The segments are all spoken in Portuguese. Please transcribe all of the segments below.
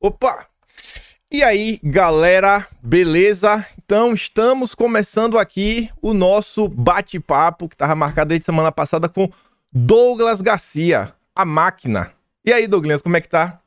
Opa! E aí, galera, beleza? Então, estamos começando aqui o nosso bate-papo que estava marcado desde semana passada com Douglas Garcia, a máquina. E aí, Douglas, como é que tá?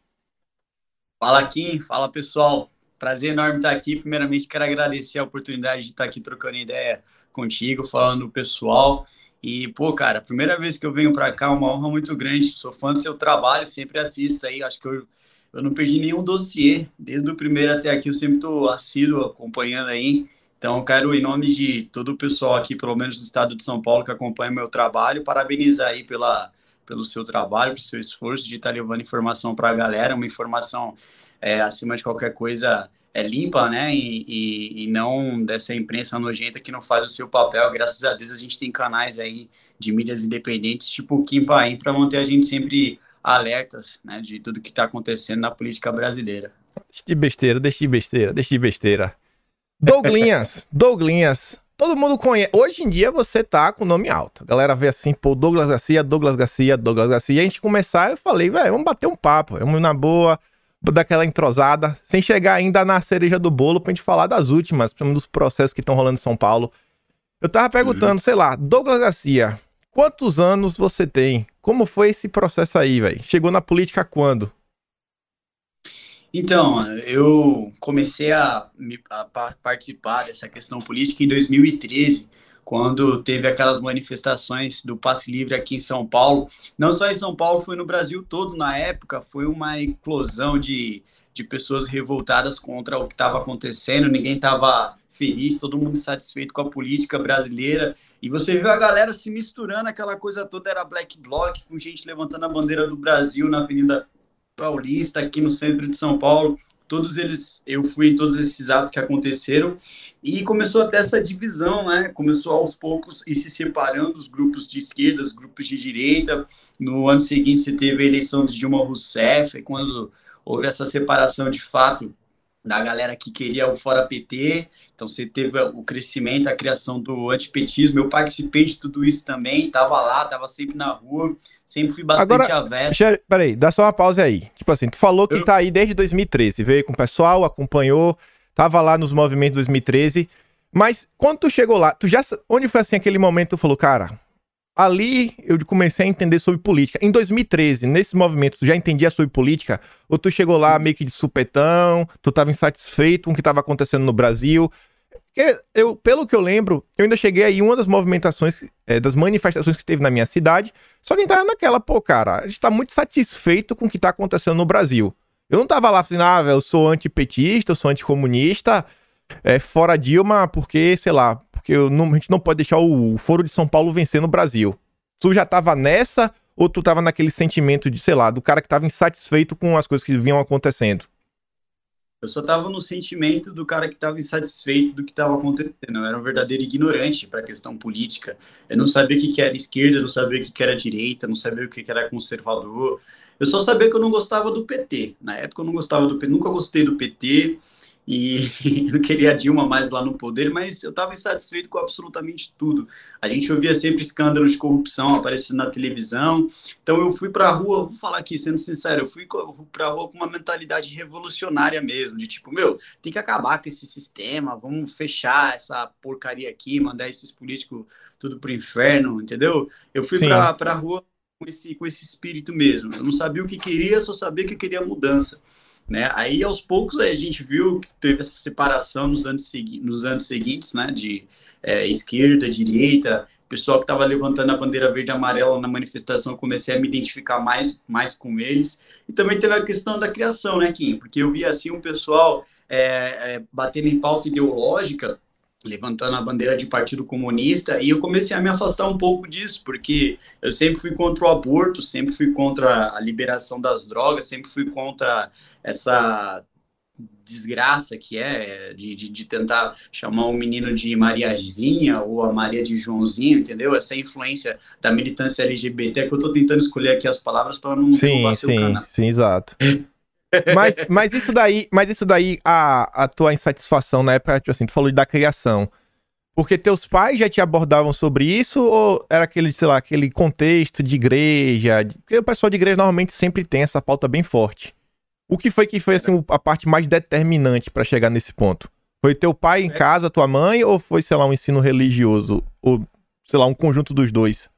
Fala, Kim. Fala, pessoal. Prazer enorme estar aqui. Primeiramente, quero agradecer a oportunidade de estar aqui trocando ideia contigo, falando o pessoal. E, pô, cara, primeira vez que eu venho para cá, uma honra muito grande. Sou fã do seu trabalho, sempre assisto aí. Acho que eu eu não perdi nenhum dossiê, desde o primeiro até aqui, eu sempre estou assíduo acompanhando aí. Então, quero, em nome de todo o pessoal aqui, pelo menos do estado de São Paulo, que acompanha meu trabalho, parabenizar aí pela, pelo seu trabalho, pelo seu esforço de estar levando informação para a galera, uma informação é, acima de qualquer coisa é limpa, né? E, e, e, não dessa imprensa nojenta que não faz o seu papel. Graças a Deus a gente tem canais aí de mídias independentes, tipo Kim Paim, para manter a gente sempre alertas né, de tudo que está acontecendo na política brasileira. Deixa de besteira, deixa de besteira, deixa de besteira. Douglinhas, Douglinhas, todo mundo conhece. Hoje em dia você tá com nome alto. A galera vê assim, pô, Douglas Garcia, Douglas Garcia, Douglas Garcia. E a gente começar, eu falei, velho, vamos bater um papo, vamos na boa, daquela entrosada, sem chegar ainda na cereja do bolo pra gente falar das últimas, dos processos que estão rolando em São Paulo. Eu tava perguntando, uhum. sei lá, Douglas Garcia, quantos anos você tem? Como foi esse processo aí, velho? Chegou na política quando? Então, eu comecei a, a, participar dessa questão política em 2013, quando teve aquelas manifestações do passe livre aqui em São Paulo. Não só em São Paulo, foi no Brasil todo na época. Foi uma eclosão de, de pessoas revoltadas contra o que estava acontecendo. Ninguém estava feliz, todo mundo satisfeito com a política brasileira. E você viu a galera se misturando, aquela coisa toda era black bloc, com gente levantando a bandeira do Brasil na Avenida Paulista, aqui no centro de São Paulo. Todos eles, eu fui em todos esses atos que aconteceram e começou até essa divisão, né? Começou aos poucos e se separando os grupos de esquerda, os grupos de direita. No ano seguinte, você teve a eleição de Dilma Rousseff, quando houve essa separação de fato da galera que queria o Fora PT, então você teve o crescimento, a criação do antipetismo, eu participei de tudo isso também, tava lá, tava sempre na rua, sempre fui bastante Agora, avesso. Peraí, dá só uma pausa aí. Tipo assim, tu falou que eu... tá aí desde 2013, veio com o pessoal, acompanhou, tava lá nos movimentos 2013, mas quando tu chegou lá, tu já, onde foi assim aquele momento tu falou, cara, ali eu comecei a entender sobre política. Em 2013, nesses movimentos, tu já entendia sobre política? Ou tu chegou lá meio que de supetão, tu estava insatisfeito com o que estava acontecendo no Brasil? Eu, pelo que eu lembro, eu ainda cheguei aí uma das movimentações, é, das manifestações que teve na minha cidade, só que a gente tava naquela, pô, cara, a gente tá muito satisfeito com o que tá acontecendo no Brasil. Eu não tava lá falando, ah, velho, eu sou antipetista, eu sou anticomunista, é, fora Dilma, porque, sei lá, porque não, a gente não pode deixar o Foro de São Paulo vencer no Brasil. Tu já tava nessa ou tu tava naquele sentimento de, sei lá, do cara que tava insatisfeito com as coisas que vinham acontecendo? Eu só tava no sentimento do cara que tava insatisfeito do que tava acontecendo. Eu era um verdadeiro ignorante para a questão política. Eu não sabia o que, era esquerda, não sabia o que, que era direita, não sabia o que, que era conservador. Eu só sabia que eu não gostava do PT. Na época eu não gostava do PT, nunca gostei do PT e não queria a Dilma mais lá no poder, mas eu estava insatisfeito com absolutamente tudo. A gente ouvia sempre escândalos de corrupção aparecendo na televisão, então eu fui para a rua, vou falar aqui, sendo sincero, eu fui para a rua com uma mentalidade revolucionária mesmo, de tipo, meu, tem que acabar com esse sistema, vamos fechar essa porcaria aqui, mandar esses políticos tudo pro inferno, entendeu? Eu fui para a rua com esse, com esse espírito mesmo, eu não sabia o que queria, só sabia que queria mudança. Né? Aí, aos poucos, a gente viu que teve essa separação nos anos, nos anos seguintes, né? de é, esquerda, direita, pessoal que estava levantando a bandeira verde e amarela na manifestação, comecei a me identificar mais, mais com eles. E também teve a questão da criação, né, Kim? Porque eu via assim um pessoal é, é, batendo em pauta ideológica, levantando a bandeira de Partido Comunista, e eu comecei a me afastar um pouco disso, porque eu sempre fui contra o aborto, sempre fui contra a liberação das drogas, sempre fui contra essa desgraça que é de, de, de, tentar chamar o menino de Mariazinha ou a Maria de Joãozinho, entendeu? Essa influência da militância LGBT que eu estou tentando escolher aqui as palavras para não sim, sim, canal. Sim, exato. mas, mas isso daí, mas isso daí, a, a tua insatisfação na época, tipo assim, tu falou da criação. Porque teus pais já te abordavam sobre isso ou era aquele, sei lá, aquele contexto de igreja? Porque o pessoal de igreja normalmente sempre tem essa pauta bem forte. O que foi que foi assim, a parte mais determinante para chegar nesse ponto? Foi teu pai em é. casa, tua mãe, ou foi, sei lá, um ensino religioso? Ou, sei lá, um conjunto dos dois?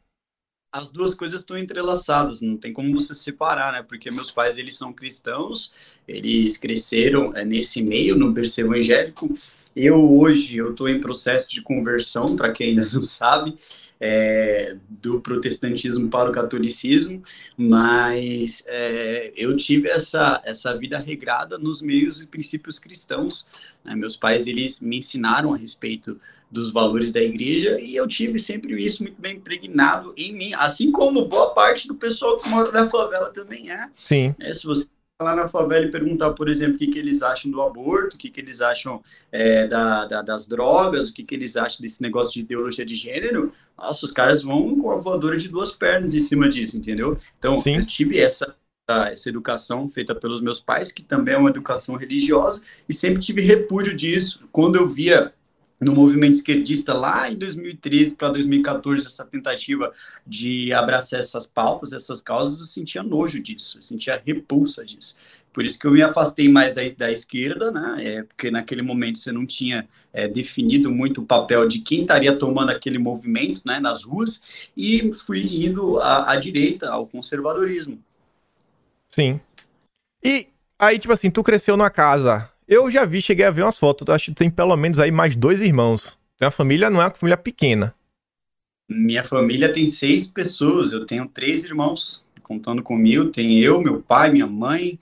As duas coisas estão entrelaçadas, não tem como você separar, né? Porque meus pais, eles são cristãos, eles cresceram é, nesse meio, no berço evangélico. Eu, hoje, eu estou em processo de conversão, para quem ainda não sabe, é, do protestantismo para o catolicismo, mas é, eu tive essa, essa vida regrada nos meios e princípios cristãos. Né? Meus pais, eles me ensinaram a respeito dos valores da igreja e eu tive sempre isso muito bem impregnado em mim, assim como boa parte do pessoal que mora na favela também é. Sim. É, se você lá na favela e perguntar, por exemplo, o que, que eles acham do aborto, o que, que eles acham é, da, da, das drogas, o que, que eles acham desse negócio de ideologia de gênero, nossa, os caras vão com a voadora de duas pernas em cima disso, entendeu? Então, Sim. eu tive essa, essa educação feita pelos meus pais, que também é uma educação religiosa, e sempre tive repúdio disso. Quando eu via no movimento esquerdista lá em 2013 para 2014, essa tentativa de abraçar essas pautas, essas causas, eu sentia nojo disso, eu sentia repulsa disso. Por isso que eu me afastei mais da, da esquerda, né? É, porque naquele momento você não tinha é, definido muito o papel de quem estaria tomando aquele movimento né, nas ruas, e fui indo à, à direita, ao conservadorismo. Sim. E aí, tipo assim, tu cresceu numa casa eu já vi, cheguei a ver umas fotos. Acho que tem pelo menos aí mais dois irmãos. Tem uma família, não é uma família pequena. Minha família tem seis pessoas. Eu tenho três irmãos contando comigo. Tem eu, meu pai, minha mãe,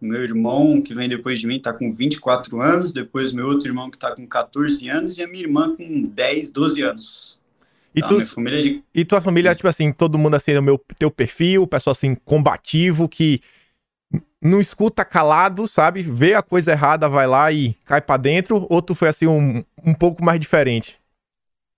meu irmão que vem depois de mim está com 24 anos. Depois meu outro irmão que está com 14 anos. E a minha irmã com 10, 12 anos. E, então, tu, família de... e tua família, tipo assim, todo mundo assim, no meu teu perfil, pessoal assim, combativo, que não escuta calado, sabe? Vê a coisa errada, vai lá e cai para dentro, ou tu foi assim um, um pouco mais diferente?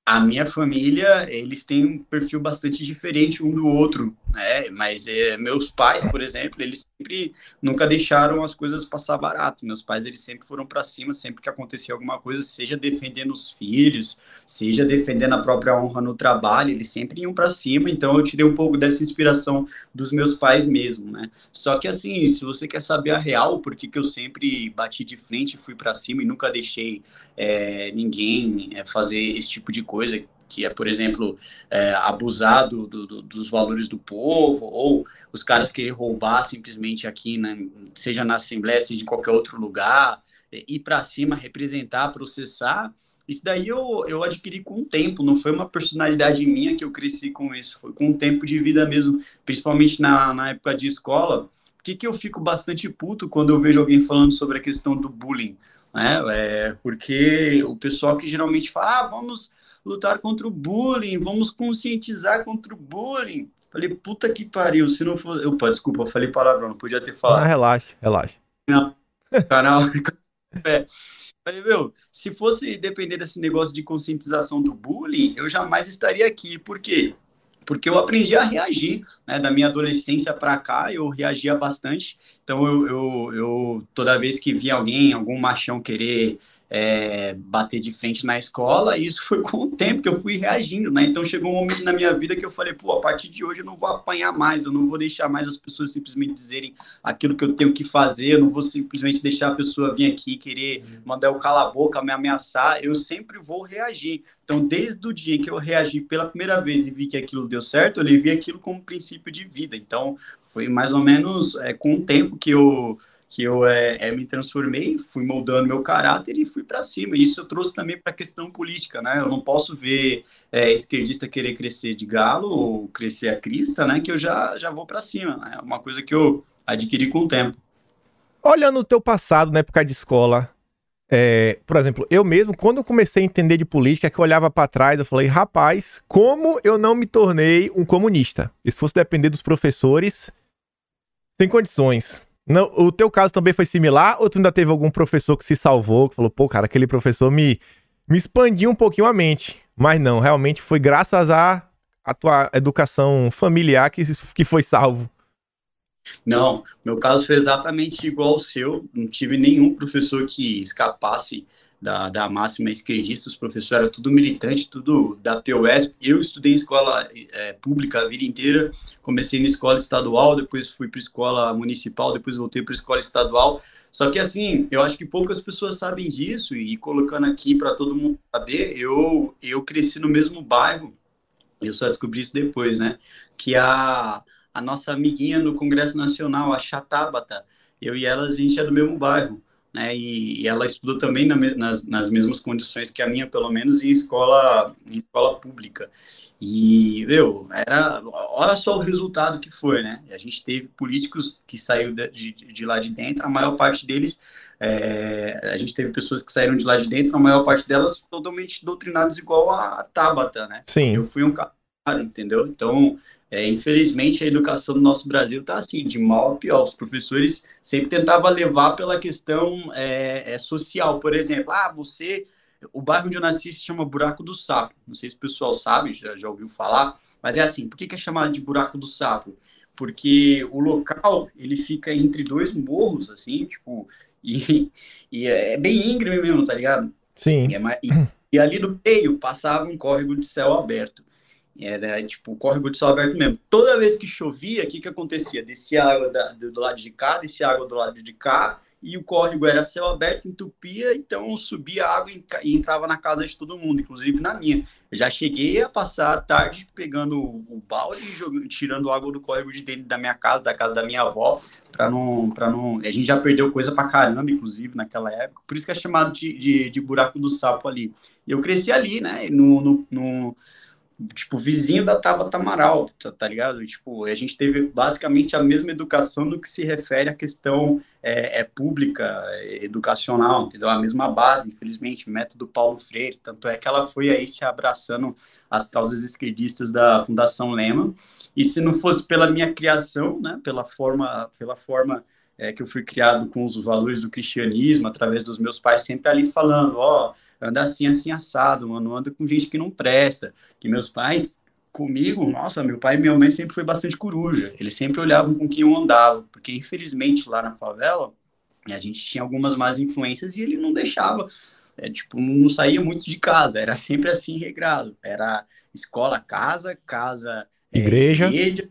A minha família, eles têm um perfil bastante diferente um do outro, né? Mas é, meus pais, por exemplo, eles sempre nunca deixaram as coisas passar barato. Meus pais, eles sempre foram para cima, sempre que acontecia alguma coisa, seja defendendo os filhos, seja defendendo a própria honra no trabalho, eles sempre iam para cima. Então eu tirei um pouco dessa inspiração dos meus pais mesmo, né? Só que assim, se você quer saber a real, por que, eu sempre bati de frente, fui para cima e nunca deixei é, ninguém é, fazer esse tipo de coisa que é, por exemplo, é, abusar do, do, dos valores do povo, ou os caras querer roubar simplesmente aqui, seja na Assembleia, seja em qualquer outro lugar, é, ir para cima, representar, processar. Isso daí eu, eu adquiri com o tempo, não foi uma personalidade minha que eu cresci com isso, foi com o tempo de vida mesmo, principalmente na, na época de escola. Que, que eu fico bastante puto quando eu vejo alguém falando sobre a questão do bullying? Né? É, porque o pessoal que geralmente fala, ah, vamos lutar contra o bullying, vamos conscientizar contra o bullying. Falei, puta que pariu, se não for. Pô, desculpa, eu falei palavrão, não podia ter falado. Ah, relaxa, relaxa. Não, canal. é. Falei, meu, se fosse depender desse negócio de conscientização do bullying, eu jamais estaria aqui. Por quê? Porque eu aprendi a reagir, né? Da minha adolescência para cá, eu reagia bastante. Então, eu, eu, eu, toda vez que via alguém, algum machão querer é, bater de frente na escola, isso foi com o tempo que eu fui reagindo, né? Então chegou um momento na minha vida que eu falei, pô, a partir de hoje eu não vou apanhar mais, eu não vou deixar mais as pessoas simplesmente dizerem aquilo que eu tenho que fazer, eu não vou simplesmente deixar a pessoa vir aqui querer mandar eu calar a boca, me ameaçar, eu sempre vou reagir. Então, desde o dia que eu reagi pela primeira vez e vi que aquilo deu certo, eu levei aquilo como princípio de vida. Então, foi mais ou menos é, com o tempo que eu que eu é, é, me transformei, fui moldando meu caráter e fui para cima. Isso eu trouxe também para a questão política, né? Eu não posso ver é, esquerdista querer crescer de galo ou crescer a crista, né? Que eu já, já vou para cima. Né? É uma coisa que eu adquiri com o tempo. Olhando o teu passado na época de escola, é, por exemplo, eu mesmo, quando eu comecei a entender de política, que eu olhava para trás, eu falei, rapaz, como eu não me tornei um comunista? E se fosse depender dos professores, sem condições. Não, o teu caso também foi similar? Ou tu ainda teve algum professor que se salvou, que falou, pô, cara, aquele professor me, me expandiu um pouquinho a mente? Mas não, realmente foi graças à a, a tua educação familiar que, que foi salvo. Não, meu caso foi exatamente igual ao seu. Não tive nenhum professor que escapasse da, da máxima esquerdista, os professores eram tudo militante, tudo da POS. Eu estudei em escola é, pública a vida inteira, comecei na escola estadual, depois fui para escola municipal, depois voltei para escola estadual. Só que assim, eu acho que poucas pessoas sabem disso e colocando aqui para todo mundo saber, eu eu cresci no mesmo bairro. Eu só descobri isso depois, né? Que a a nossa amiguinha no Congresso Nacional, a Chatabata, eu e ela a gente é do mesmo bairro né? E, e ela estudou também na, nas, nas mesmas condições que a minha, pelo menos em escola, em escola pública. E, meu, era, olha só o resultado que foi, né? A gente teve políticos que saíram de, de, de lá de dentro, a maior parte deles, é, a gente teve pessoas que saíram de lá de dentro, a maior parte delas totalmente doutrinadas igual a Tabata, né? Sim. Eu fui um cara, entendeu? Então, é, infelizmente, a educação do nosso Brasil está assim, de mal a pior. Os professores sempre tentavam levar pela questão é, é, social. Por exemplo, ah, você. O bairro onde eu nasci se chama Buraco do Sapo. Não sei se o pessoal sabe, já, já ouviu falar, mas é assim: por que, que é chamado de Buraco do Sapo? Porque o local ele fica entre dois morros, assim, tipo, e, e é bem íngreme mesmo, tá ligado? Sim. E, e, e ali no meio passava um córrego de céu aberto. Era tipo córrego de céu aberto mesmo. Toda vez que chovia, o que, que acontecia? Descia água da, do lado de cá, descia água do lado de cá, e o córrego era céu aberto, entupia, então subia água e entrava na casa de todo mundo, inclusive na minha. Eu já cheguei a passar a tarde pegando o balde e jogando, tirando água do córrego de dentro da minha casa, da casa da minha avó, para não, para não. A gente já perdeu coisa pra caramba, inclusive, naquela época. Por isso que é chamado de, de, de buraco do sapo ali. E eu cresci ali, né? no, no, no tipo, vizinho da Tabata Amaral, tá, tá, ligado? Tipo, a gente teve basicamente a mesma educação no que se refere à questão é, é pública, é, educacional, entendeu? A mesma base, infelizmente, método Paulo Freire, tanto é que ela foi aí se abraçando as causas esquerdistas da Fundação Lema, e se não fosse pela minha criação, né, pela forma, pela forma é, que eu fui criado com os valores do cristianismo, através dos meus pais sempre ali falando, ó, oh, anda assim, assim, assado, mano, anda com gente que não presta. Que meus pais, comigo, nossa, meu pai e minha mãe sempre foi bastante coruja. Eles sempre olhavam com quem eu andava, porque infelizmente lá na favela, a gente tinha algumas más influências e ele não deixava. É, tipo, não saía muito de casa, era sempre assim regrado. Era escola, casa, casa, igreja. É, igreja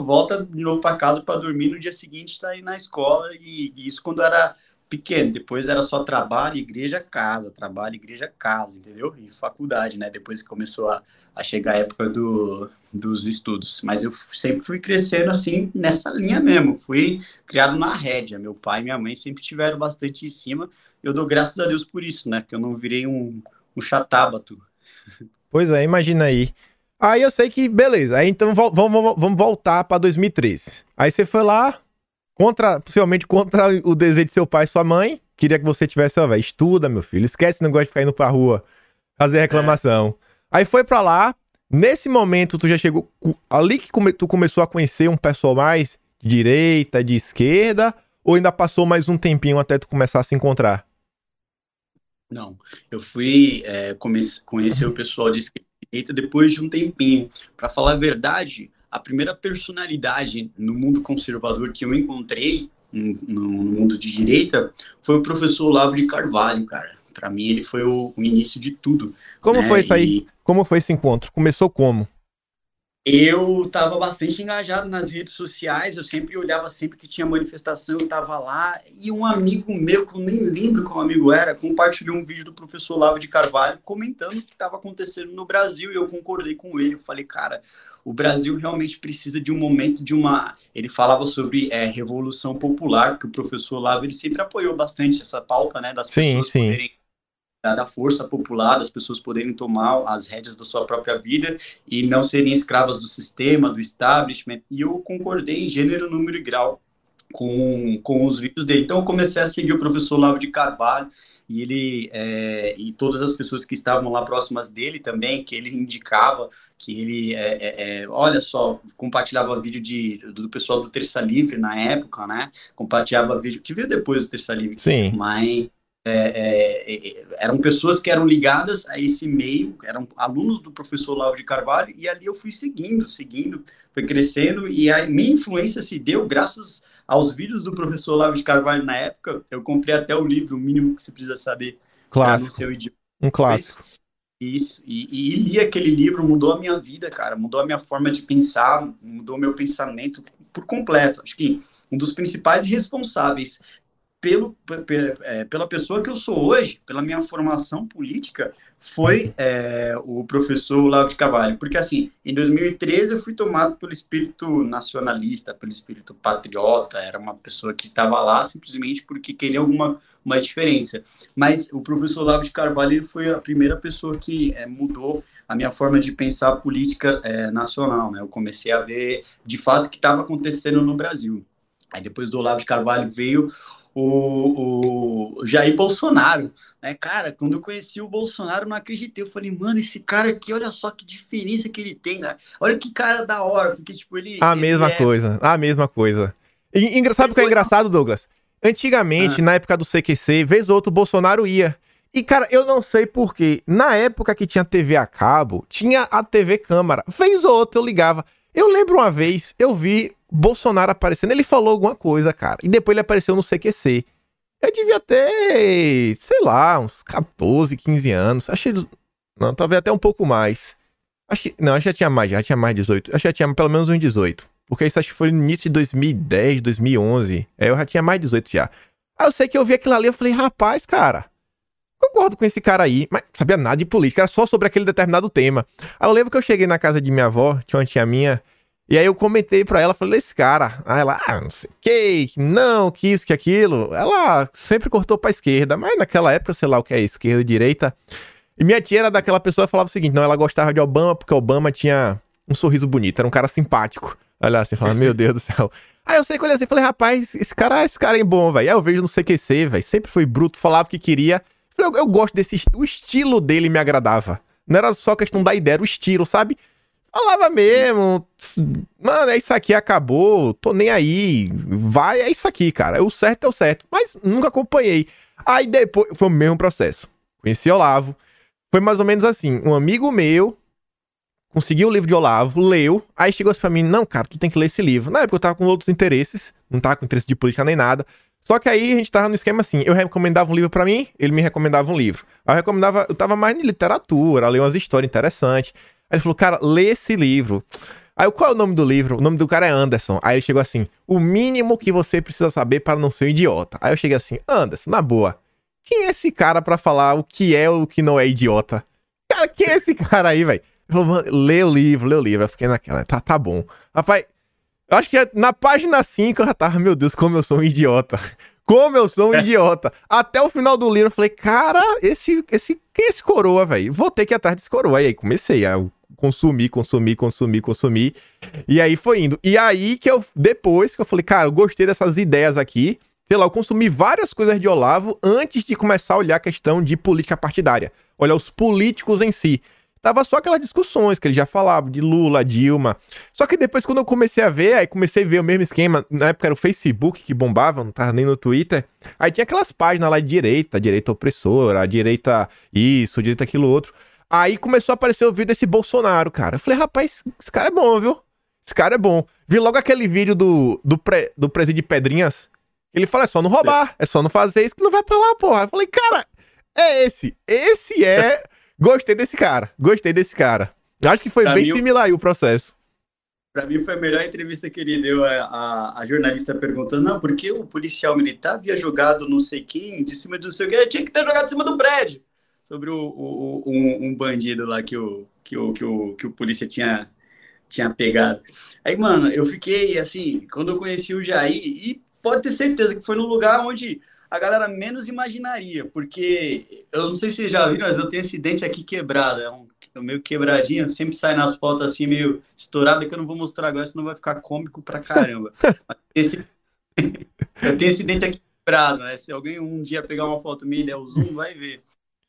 volta de novo para casa para dormir no dia seguinte sair na escola e, e, isso quando era pequeno, depois era só trabalho, igreja, casa, trabalho, igreja, casa, entendeu? E faculdade, né? Depois que começou a, a chegar a época do, dos estudos. Mas eu sempre fui crescendo assim, nessa linha mesmo. Fui criado na rédea. Meu pai e minha mãe sempre tiveram bastante em cima. Eu dou graças a Deus por isso, né? Que eu não virei um, um chatábato. Pois é, imagina aí. Aí eu sei que, beleza. Aí então vamos, vamos voltar para 2013. Aí você foi lá, contra, possivelmente contra o desejo de seu pai e sua mãe. Queria que você tivesse, ó, velho, estuda, meu filho. Esquece esse negócio de ficar indo pra rua fazer reclamação. É. Aí foi pra lá. Nesse momento, tu já chegou. Ali que come, tu começou a conhecer um pessoal mais de direita, de esquerda, ou ainda passou mais um tempinho até tu começar a se encontrar? Não, eu fui é, conhecer o pessoal de esquerda depois de um tempinho. Para falar a verdade, a primeira personalidade no mundo conservador que eu encontrei no, mundo de direita foi o professor Olavo de Carvalho, cara. Para mim ele foi o, o, início de tudo. Como né? foi isso aí? E... Como foi esse encontro? Começou como? Eu estava bastante engajado nas redes sociais, eu sempre olhava sempre que tinha manifestação, eu estava lá, e um amigo meu, que eu nem lembro qual amigo era, compartilhou um vídeo do professor Olavo de Carvalho comentando o que estava acontecendo no Brasil, e eu concordei com ele, eu falei, cara, o Brasil realmente precisa de um momento de uma. Ele falava sobre é, revolução popular, que o professor Olavo ele sempre apoiou bastante essa pauta, né, das pessoas sim, sim. poderem da força popular, das pessoas poderem tomar as rédeas da sua própria vida e não serem escravas do sistema, do establishment. E eu concordei em gênero, número e grau com, com os vídeos dele. Então eu comecei a seguir o professor Olavo de Carvalho e ele é, e todas as pessoas que estavam lá próximas dele também, que ele indicava, que ele, é, é, é olha só, compartilhava vídeo de, do pessoal do Terça Livre na época, né? Compartilhava vídeo, que veio depois do Terça Livre. Sim. Mas é, é, eram pessoas que eram ligadas a esse meio, eram alunos do professor Lauro de Carvalho, e ali eu fui seguindo, seguindo, foi crescendo, e a minha influência se deu graças aos vídeos do professor Olavo de Carvalho na época, eu comprei até o livro, o mínimo que você precisa saber, Clássico. no seu idioma. Um clássico. Isso, e, e li aquele livro, mudou a minha vida, cara, mudou a minha forma de pensar, mudou meu pensamento por completo. Acho que um dos principais responsáveis pelo, é, pela pessoa que eu sou hoje, pela minha formação política, foi é, o professor Olavo de Carvalho. Porque, assim, em 2013 eu fui tomado pelo espírito nacionalista, pelo espírito patriota, era uma pessoa que estava lá simplesmente porque queria alguma uma diferença. Mas o professor Olavo de Carvalho foi a primeira pessoa que é, mudou a minha forma de pensar a política é, nacional. Né? Eu comecei a ver, de fato, o que estava acontecendo no Brasil. Aí depois do Olavo de Carvalho veio o, o Jair Bolsonaro, né, cara, quando eu conheci o Bolsonaro, não acreditei, eu falei, mano, esse cara aqui, olha só que diferença que ele tem, né? olha que cara da hora, porque, tipo, ele... A ele mesma é... coisa, a mesma coisa. E, engraçado o que é engraçado, Douglas? Antigamente, ah. na época do CQC, vez ou outro, o Bolsonaro ia. E, cara, eu não sei porquê. Na época que tinha TV a cabo, tinha a TV Câmara. Vez ou outra eu ligava. Eu lembro uma vez, eu vi Bolsonaro aparecendo, ele falou alguma coisa, cara. E depois ele apareceu no CQC. Eu devia ter, sei lá, uns 14, 15 anos. Achei. Não, talvez até um pouco mais. Acho que. Não, acho que já tinha mais, já tinha mais 18. Acho que já tinha pelo menos uns 18. Porque isso acho que foi no início de 2010, 2011. É, eu já tinha mais 18 já. Aí eu sei que eu vi aquilo ali, eu falei, rapaz, cara. Concordo com esse cara aí, mas sabia nada de política, era só sobre aquele determinado tema. Aí eu lembro que eu cheguei na casa de minha avó, tinha uma tia minha, e aí eu comentei pra ela, falei, esse cara. Aí ela, ah, não sei que, não, que isso, que aquilo. Ela sempre cortou pra esquerda, mas naquela época, sei lá o que é esquerda e direita. E minha tia era daquela pessoa que falava o seguinte: não, ela gostava de Obama porque Obama tinha um sorriso bonito, era um cara simpático. Olha assim, falava, meu Deus do céu. Aí eu sei que olhei assim, falei, rapaz, esse cara, esse cara é bom, velho. Aí eu vejo no CQC, velho, sempre foi bruto, falava o que queria. Falei, eu, eu gosto desse, o estilo dele me agradava. Não era só questão da ideia, era o estilo, sabe? Falava mesmo, mano, é isso aqui, acabou, tô nem aí, vai, é isso aqui, cara, o certo é o certo, mas nunca acompanhei. Aí depois, foi o mesmo processo, conheci Olavo, foi mais ou menos assim, um amigo meu conseguiu o livro de Olavo, leu, aí chegou assim pra mim, não, cara, tu tem que ler esse livro. Na época eu tava com outros interesses, não tava com interesse de política nem nada, só que aí a gente tava no esquema assim, eu recomendava um livro para mim, ele me recomendava um livro. Eu recomendava, eu tava mais em literatura, ler umas histórias interessantes. Aí ele falou, cara, lê esse livro. Aí qual é o nome do livro? O nome do cara é Anderson. Aí ele chegou assim: o mínimo que você precisa saber para não ser um idiota. Aí eu cheguei assim: Anderson, na boa. Quem é esse cara para falar o que é ou o que não é idiota? Cara, quem é esse cara aí, velho? Ele falou, lê o livro, lê o livro. Eu fiquei naquela, tá, tá bom. Rapaz, eu acho que na página 5 eu já tava, meu Deus, como eu sou um idiota. Como eu sou um idiota. Até o final do livro eu falei, cara, esse, esse, quem é esse coroa, velho? Vou ter que ir atrás desse coroa. Aí comecei a consumir, consumir, consumir, consumir. E aí foi indo. E aí que eu, depois que eu falei, cara, eu gostei dessas ideias aqui. Sei lá, eu consumi várias coisas de Olavo antes de começar a olhar a questão de política partidária. Olhar os políticos em si. Tava só aquelas discussões que ele já falava, de Lula, Dilma. Só que depois, quando eu comecei a ver, aí comecei a ver o mesmo esquema. Na época era o Facebook que bombava, não tava nem no Twitter. Aí tinha aquelas páginas lá de direita, direita opressora, direita isso, direita aquilo outro. Aí começou a aparecer o vídeo desse Bolsonaro, cara. Eu falei, rapaz, esse cara é bom, viu? Esse cara é bom. Vi logo aquele vídeo do, do, pre, do presídio de Pedrinhas. Ele fala, é só não roubar, é só não fazer isso que não vai pra lá, porra. Eu falei, cara, é esse. Esse é. Gostei desse cara. Gostei desse cara. Acho que foi pra bem mim, similar aí o processo. Pra mim foi a melhor entrevista que ele deu a, a, a jornalista perguntando, não, porque o policial militar havia jogado não sei quem de cima do seu que tinha que ter jogado de cima do prédio sobre o, o, um, um, bandido lá que o, que o, que o, que o polícia tinha, tinha pegado. Aí, mano, eu fiquei assim, quando eu conheci o Jair, e pode ter certeza que foi no lugar onde a galera menos imaginaria, porque eu não sei se vocês já viram, mas eu tenho esse dente aqui quebrado, é um é meio quebradinho, sempre sai nas fotos assim, meio estourado, que eu não vou mostrar agora, senão vai ficar cômico pra caramba. esse... eu tenho esse dente aqui quebrado, né? Se alguém um dia pegar uma foto minha e der o zoom, vai ver.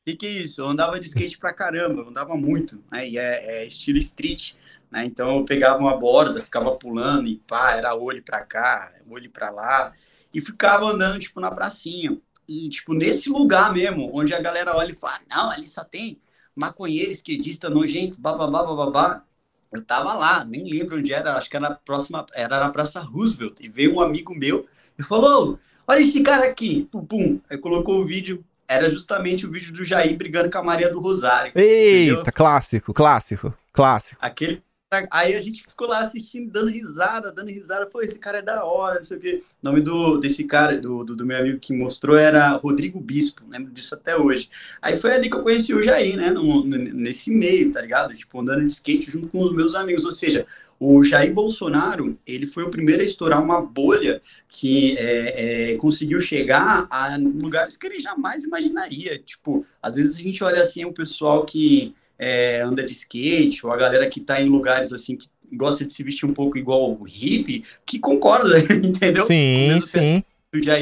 E que isso? Eu andava de skate pra caramba, eu andava muito, né? E é, é, estilo street, né? Então eu pegava uma borda, ficava pulando e pá, era olho pra cá, olho pra lá, e ficava andando, tipo, na pracinha. E, tipo, nesse lugar mesmo, onde a galera olha e fala, não, ali só tem maconheiro, esquerdista, nojento, bababá, bababá. Eu tava lá, nem lembro onde era, acho que era na próxima, era na Praça Roosevelt, e veio um amigo meu e falou, olha esse cara aqui, pum, pum. Aí colocou o vídeo era justamente o vídeo do Jair brigando com a Maria do Rosário. Eita, entendeu? clássico, clássico, clássico. Aquele Aí a gente ficou lá assistindo, dando risada, dando risada. Pô, esse cara é da hora, não sei o quê. O nome do, desse cara, do, do, do meu amigo que mostrou, era Rodrigo Bispo, lembro disso até hoje. Aí foi ali que eu conheci o Jair, né? No, no, nesse meio, tá ligado? Tipo, andando de skate junto com os meus amigos. Ou seja, o Jair Bolsonaro, ele foi o primeiro a estourar uma bolha que é, é, conseguiu chegar a lugares que ele jamais imaginaria. Tipo, às vezes a gente olha assim, o pessoal que é, anda de skate, ou a galera que está em lugares assim que gosta de se vestir um pouco igual o hippie, que concorda, entendeu? Sim, sim. Já,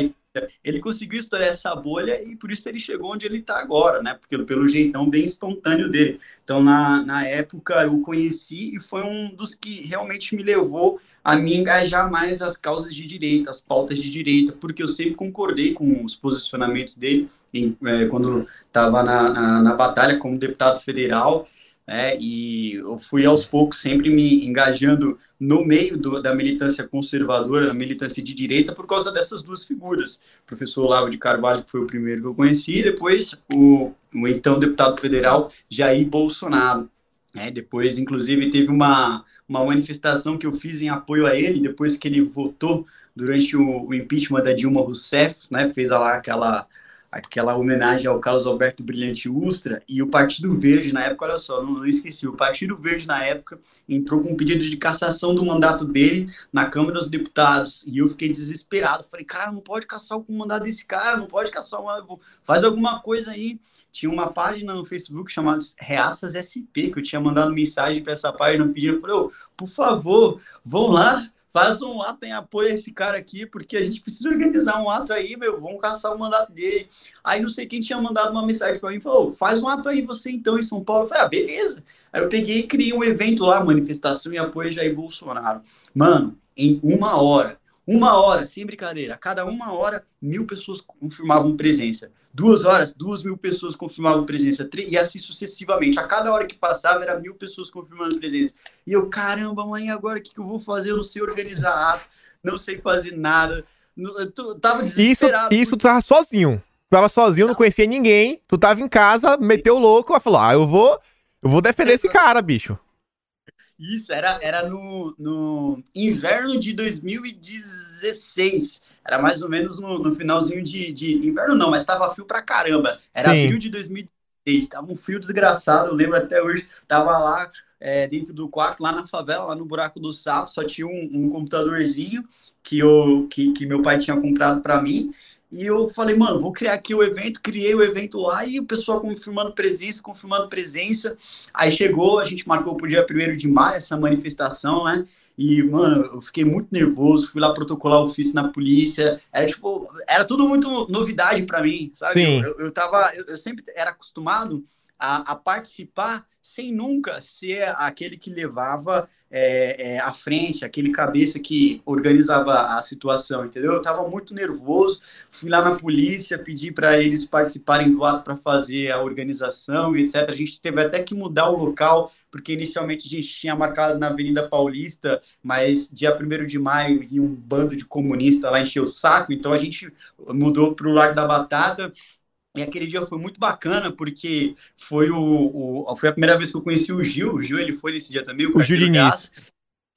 ele conseguiu estourar essa bolha e por isso ele chegou onde ele está agora, né? Porque pelo jeitão bem espontâneo dele. Então, na, na época, eu conheci e foi um dos que realmente me levou a me engajar mais as causas de direita, as pautas de direita, porque eu sempre concordei com os posicionamentos dele em, é, quando estava na, na, na, batalha como deputado federal, né, e eu fui aos poucos sempre me engajando no meio do, da militância conservadora, da militância de direita, por causa dessas duas figuras. O professor Olavo de Carvalho, que foi o primeiro que eu conheci, e depois o, o então deputado federal Jair Bolsonaro. É, depois, inclusive, teve uma, uma manifestação que eu fiz em apoio a ele, depois que ele votou durante o, o impeachment da Dilma Rousseff, né, fez lá aquela aquela homenagem ao Carlos Alberto Brilhante Ustra, e o Partido Verde, na época, olha só, não, não, esqueci, o Partido Verde, na época, entrou com um pedido de cassação do mandato dele na Câmara dos Deputados, e eu fiquei desesperado, falei, cara, não pode caçar o mandato desse cara, não pode caçar o faz alguma coisa aí. Tinha uma página no Facebook chamada Reaças SP, que eu tinha mandado mensagem para essa página pedindo, eu falei, oh, por favor, vão lá, faz um ato em apoio a esse cara aqui, porque a gente precisa organizar um ato aí, meu, vamos caçar o mandato dele. Aí não sei quem tinha mandado uma mensagem para mim, falou, faz um ato aí você então em São Paulo. Eu falei, ah, beleza. Aí eu peguei e criei um evento lá, manifestação em apoio a Jair Bolsonaro. Mano, em uma hora, uma hora, sem brincadeira, a cada uma hora, mil pessoas confirmavam presença. Duas horas, duas mil pessoas confirmavam presença. E assim sucessivamente. A cada hora que passava, era mil pessoas confirmando presença. E eu, caramba, mãe, agora o que, que eu vou fazer? Eu não sei organizar ato, não sei fazer nada. Eu tava desesperado. Isso, isso tu tava sozinho. Tu tava sozinho, não conhecia ninguém. Tu tava em casa, meteu o louco, e falou: Ah, eu vou, eu vou defender esse cara, bicho. Isso, era, era no, no inverno de 2016. Era mais ou menos no, no finalzinho de, de, Inverno não, mas tava frio pra caramba. Era Sim. abril de 2016. Tava um frio desgraçado, eu lembro até hoje. Tava lá é, dentro do quarto, lá na favela, lá no buraco do sapo, só tinha um, um computadorzinho que, eu, que, que meu pai tinha comprado para mim. E eu falei, mano, vou criar aqui o evento, criei o evento lá e o pessoal confirmando presença, confirmando presença. Aí chegou, a gente marcou pro dia 1 de maio essa manifestação, né? E, mano, eu fiquei muito nervoso, fui lá protocolar o ofício na polícia. Era tipo, era tudo muito novidade para mim, sabe? Eu, eu tava, eu, eu sempre era acostumado a, a participar sem nunca ser aquele que levava é, é, à frente, aquele cabeça que organizava a situação, entendeu? Eu estava muito nervoso, fui lá na polícia, pedi para eles participarem do ato para fazer a organização etc. A gente teve até que mudar o local, porque inicialmente a gente tinha marcado na Avenida Paulista, mas dia 1 de maio e um bando de comunistas lá encheu o saco, então a gente mudou para o Largo da Batata e aquele dia foi muito bacana, porque foi, o, o, foi a primeira vez que eu conheci o Gil. O Gil ele foi nesse dia também, o, o Gil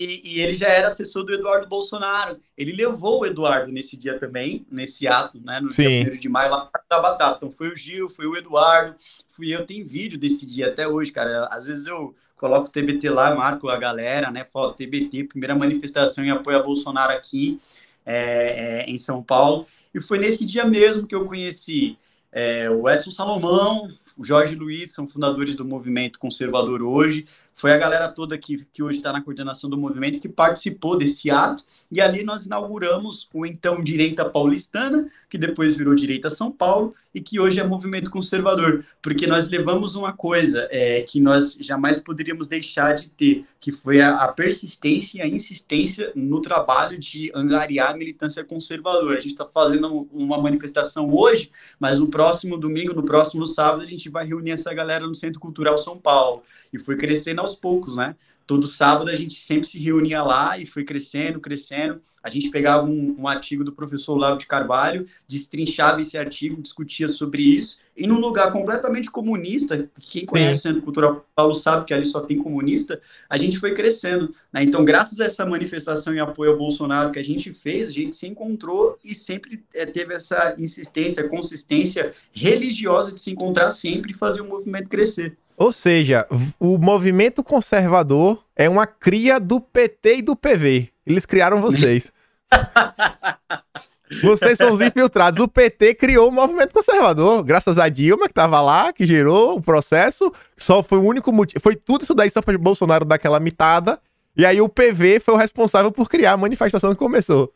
e, e, ele já era assessor do Eduardo Bolsonaro. Ele levou o Eduardo nesse dia também, nesse ato, né? No Sim. dia 1 de maio, lá da Batata. Então foi o Gil, foi o Eduardo, fui eu. Tem vídeo desse dia até hoje, cara. Às vezes eu coloco o TBT lá, marco a galera, né? Falo TBT, primeira manifestação em apoio a Bolsonaro aqui é, é, em São Paulo. E foi nesse dia mesmo que eu conheci é, o Edson Salomão, o Jorge Luiz são fundadores do movimento conservador hoje. Foi a galera toda que, que hoje está na coordenação do movimento que participou desse ato. E ali nós inauguramos o então Direita Paulistana, que depois virou Direita São Paulo e que hoje é movimento conservador. Porque nós levamos uma coisa é, que nós jamais poderíamos deixar de ter, que foi a, a persistência e a insistência no trabalho de angariar a militância conservadora. A gente está fazendo uma manifestação hoje, mas no próximo domingo, no próximo sábado, a gente vai reunir essa galera no Centro Cultural São Paulo. E foi crescendo aos poucos, né? Todo sábado a gente sempre se reunia lá e foi crescendo, crescendo. A gente pegava um, um artigo do professor Lavo de Carvalho, destrinchava esse artigo, discutia sobre isso, e num lugar completamente comunista, quem conhece Centro Cultural Paulo sabe que ali só tem comunista, a gente foi crescendo. Né? Então, graças a essa manifestação em apoio ao Bolsonaro que a gente fez, a gente se encontrou e sempre é, teve essa insistência, consistência religiosa de se encontrar sempre e fazer o movimento crescer. Ou seja, o movimento conservador é uma cria do PT e do PV. Eles criaram vocês. vocês são os infiltrados. O PT criou o movimento conservador, graças a Dilma, que estava lá, que gerou o processo. Só foi o único motivo. Foi tudo isso daí só para Bolsonaro dar aquela mitada. E aí o PV foi o responsável por criar a manifestação que começou.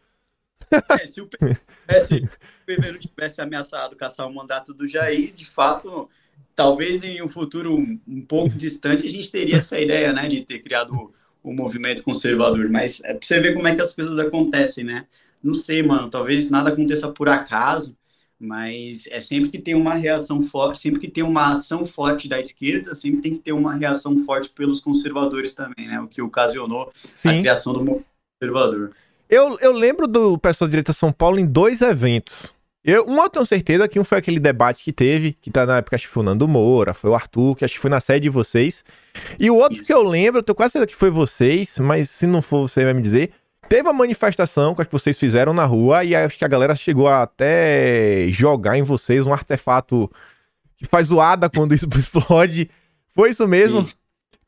É, se o PV, se o PV não tivesse ameaçado caçar o mandato do Jair, de fato talvez em um futuro um, pouco distante a gente teria essa ideia, né, de ter criado o, movimento conservador. Mas é pra você ver como é que as coisas acontecem, né? Não sei, mano. Talvez nada aconteça por acaso, mas é sempre que tem uma reação forte, sempre que tem uma ação forte da esquerda, sempre tem que ter uma reação forte pelos conservadores também, né? O que ocasionou Sim. a criação do movimento conservador. Eu, eu lembro do pessoal de direita São Paulo em dois eventos. Eu, um eu tenho certeza que um foi aquele debate que teve, que tá na época, acho que foi o Nando Moura, foi o Arthur, que acho que foi na sede de vocês. E o outro Isso. que eu lembro, eu tenho quase certeza que foi vocês, mas se não for, você vai me dizer. Teve uma manifestação que vocês fizeram na rua e acho que a galera chegou a até jogar em vocês um artefato que faz zoada quando isso explode. Foi isso mesmo? Sim.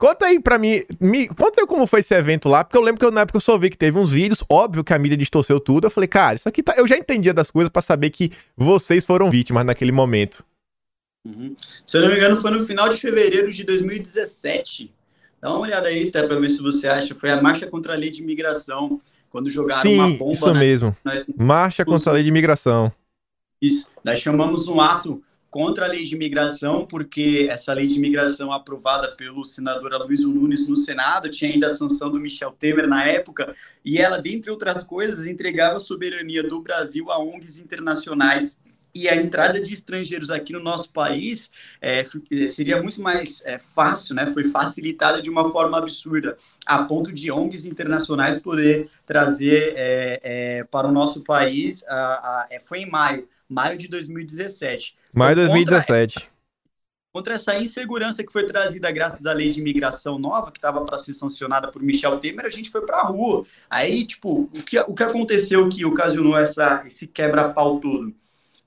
Conta aí pra mim, me, conta aí como foi esse evento lá, porque eu lembro que eu, na época eu só vi que teve uns vídeos, óbvio que a mídia distorceu tudo. Eu falei, cara, isso aqui tá. Eu já entendia das coisas para saber que vocês foram vítimas naquele momento. Uhum. Se eu não me engano, foi no final de fevereiro de 2017. Dá uma olhada aí, Sté, pra ver se você acha. Foi a marcha contra a lei de imigração, quando jogaram Sim, uma bomba. Isso né? mesmo. Nós... Marcha contra a lei de imigração. Isso. Nós chamamos um ato contra a lei de imigração, porque essa lei de imigração aprovada pelo senador Luiz Nunes no Senado tinha ainda a sanção do Michel Temer na época, e ela, dentre outras coisas, entregava a soberania do Brasil a ONGs internacionais e a entrada de estrangeiros aqui no nosso país é, seria muito mais é, fácil, né? Foi facilitada de uma forma absurda, a ponto de ONGs internacionais poder trazer é, é para o nosso país. A, a, é, foi em maio, maio de 2017. Maio de 2017. Contra, contra essa insegurança que foi trazida graças à lei de imigração nova, que estava para ser sancionada por Michel Temer, a gente foi para a rua. Aí, tipo, o que, o que aconteceu que ocasionou essa, esse quebra-pau todo?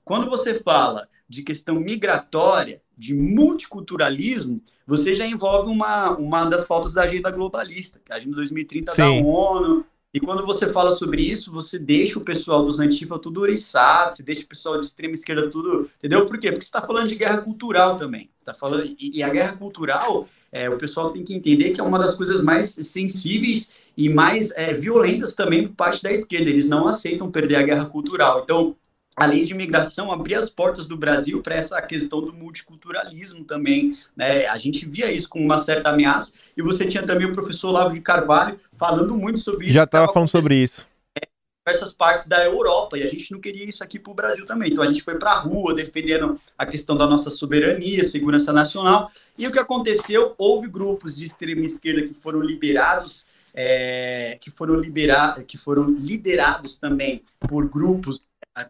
Quando você fala de questão migratória, de multiculturalismo, você já envolve uma, uma das pautas da agenda globalista, que é a Agenda 2030 Sim. da ONU, e quando você fala sobre isso, você deixa o pessoal dos Antifa tudo oriçado, você deixa o pessoal de extrema esquerda tudo. Entendeu? Por quê? Porque você está falando de guerra cultural também. Tá falando, e, e a guerra cultural, é, o pessoal tem que entender que é uma das coisas mais sensíveis e mais é, violentas também por parte da esquerda. Eles não aceitam perder a guerra cultural. Então, a lei de imigração abria as portas do Brasil para essa questão do multiculturalismo também. Né? A gente via isso com uma certa ameaça, e você tinha também o professor Lavo de Carvalho falando muito sobre isso. Já estava falando sobre isso. Diversas partes da Europa, e a gente não queria isso aqui para o Brasil também. Então a gente foi para a rua defendendo a questão da nossa soberania, segurança nacional. E o que aconteceu? Houve grupos de extrema esquerda que foram liberados é, que foram liberados, que foram liderados também por grupos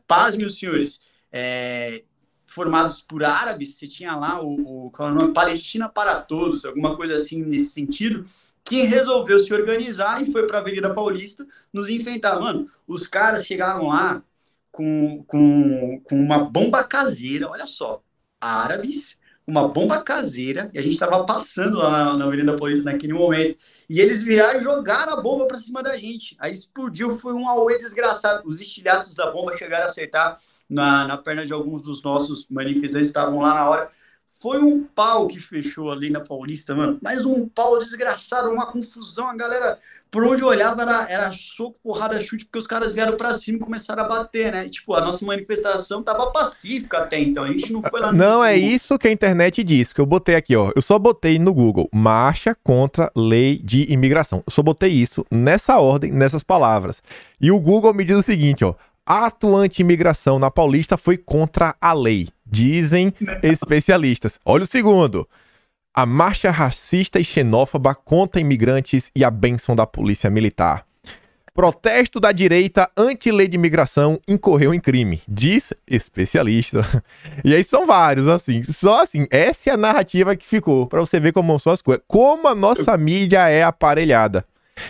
paz, meus senhores, é, formados por árabes, você tinha lá o, o, qual é o nome? Palestina para Todos, alguma coisa assim nesse sentido, que resolveu se organizar e foi para a Avenida Paulista nos enfrentar. Mano, os caras chegaram lá com, com, com uma bomba caseira, olha só, árabes, uma bomba caseira, e a gente estava passando lá na, na Avenida Paulista naquele momento, e eles viraram e jogaram a bomba para cima da gente. Aí explodiu, foi um auê desgraçado. Os estilhaços da bomba chegaram a acertar na, na perna de alguns dos nossos manifestantes, estavam lá na hora. Foi um pau que fechou ali na Paulista, mano. Mas um pau desgraçado, uma confusão. A galera, por onde eu olhava, era, era soco, porrada, chute, porque os caras vieram pra cima e começaram a bater, né? Tipo, a nossa manifestação tava pacífica até então. A gente não foi lá no. Não, é isso que a internet diz, que eu botei aqui, ó. Eu só botei no Google Marcha contra Lei de Imigração. Eu só botei isso nessa ordem, nessas palavras. E o Google me diz o seguinte, ó. Ato anti-imigração na Paulista foi contra a lei. Dizem especialistas. Olha o segundo. A marcha racista e xenófoba contra imigrantes e a bênção da polícia militar. Protesto da direita anti-lei de imigração incorreu em crime, diz especialista. E aí são vários, assim. Só assim, essa é a narrativa que ficou, para você ver como são as coisas. Como a nossa mídia é aparelhada.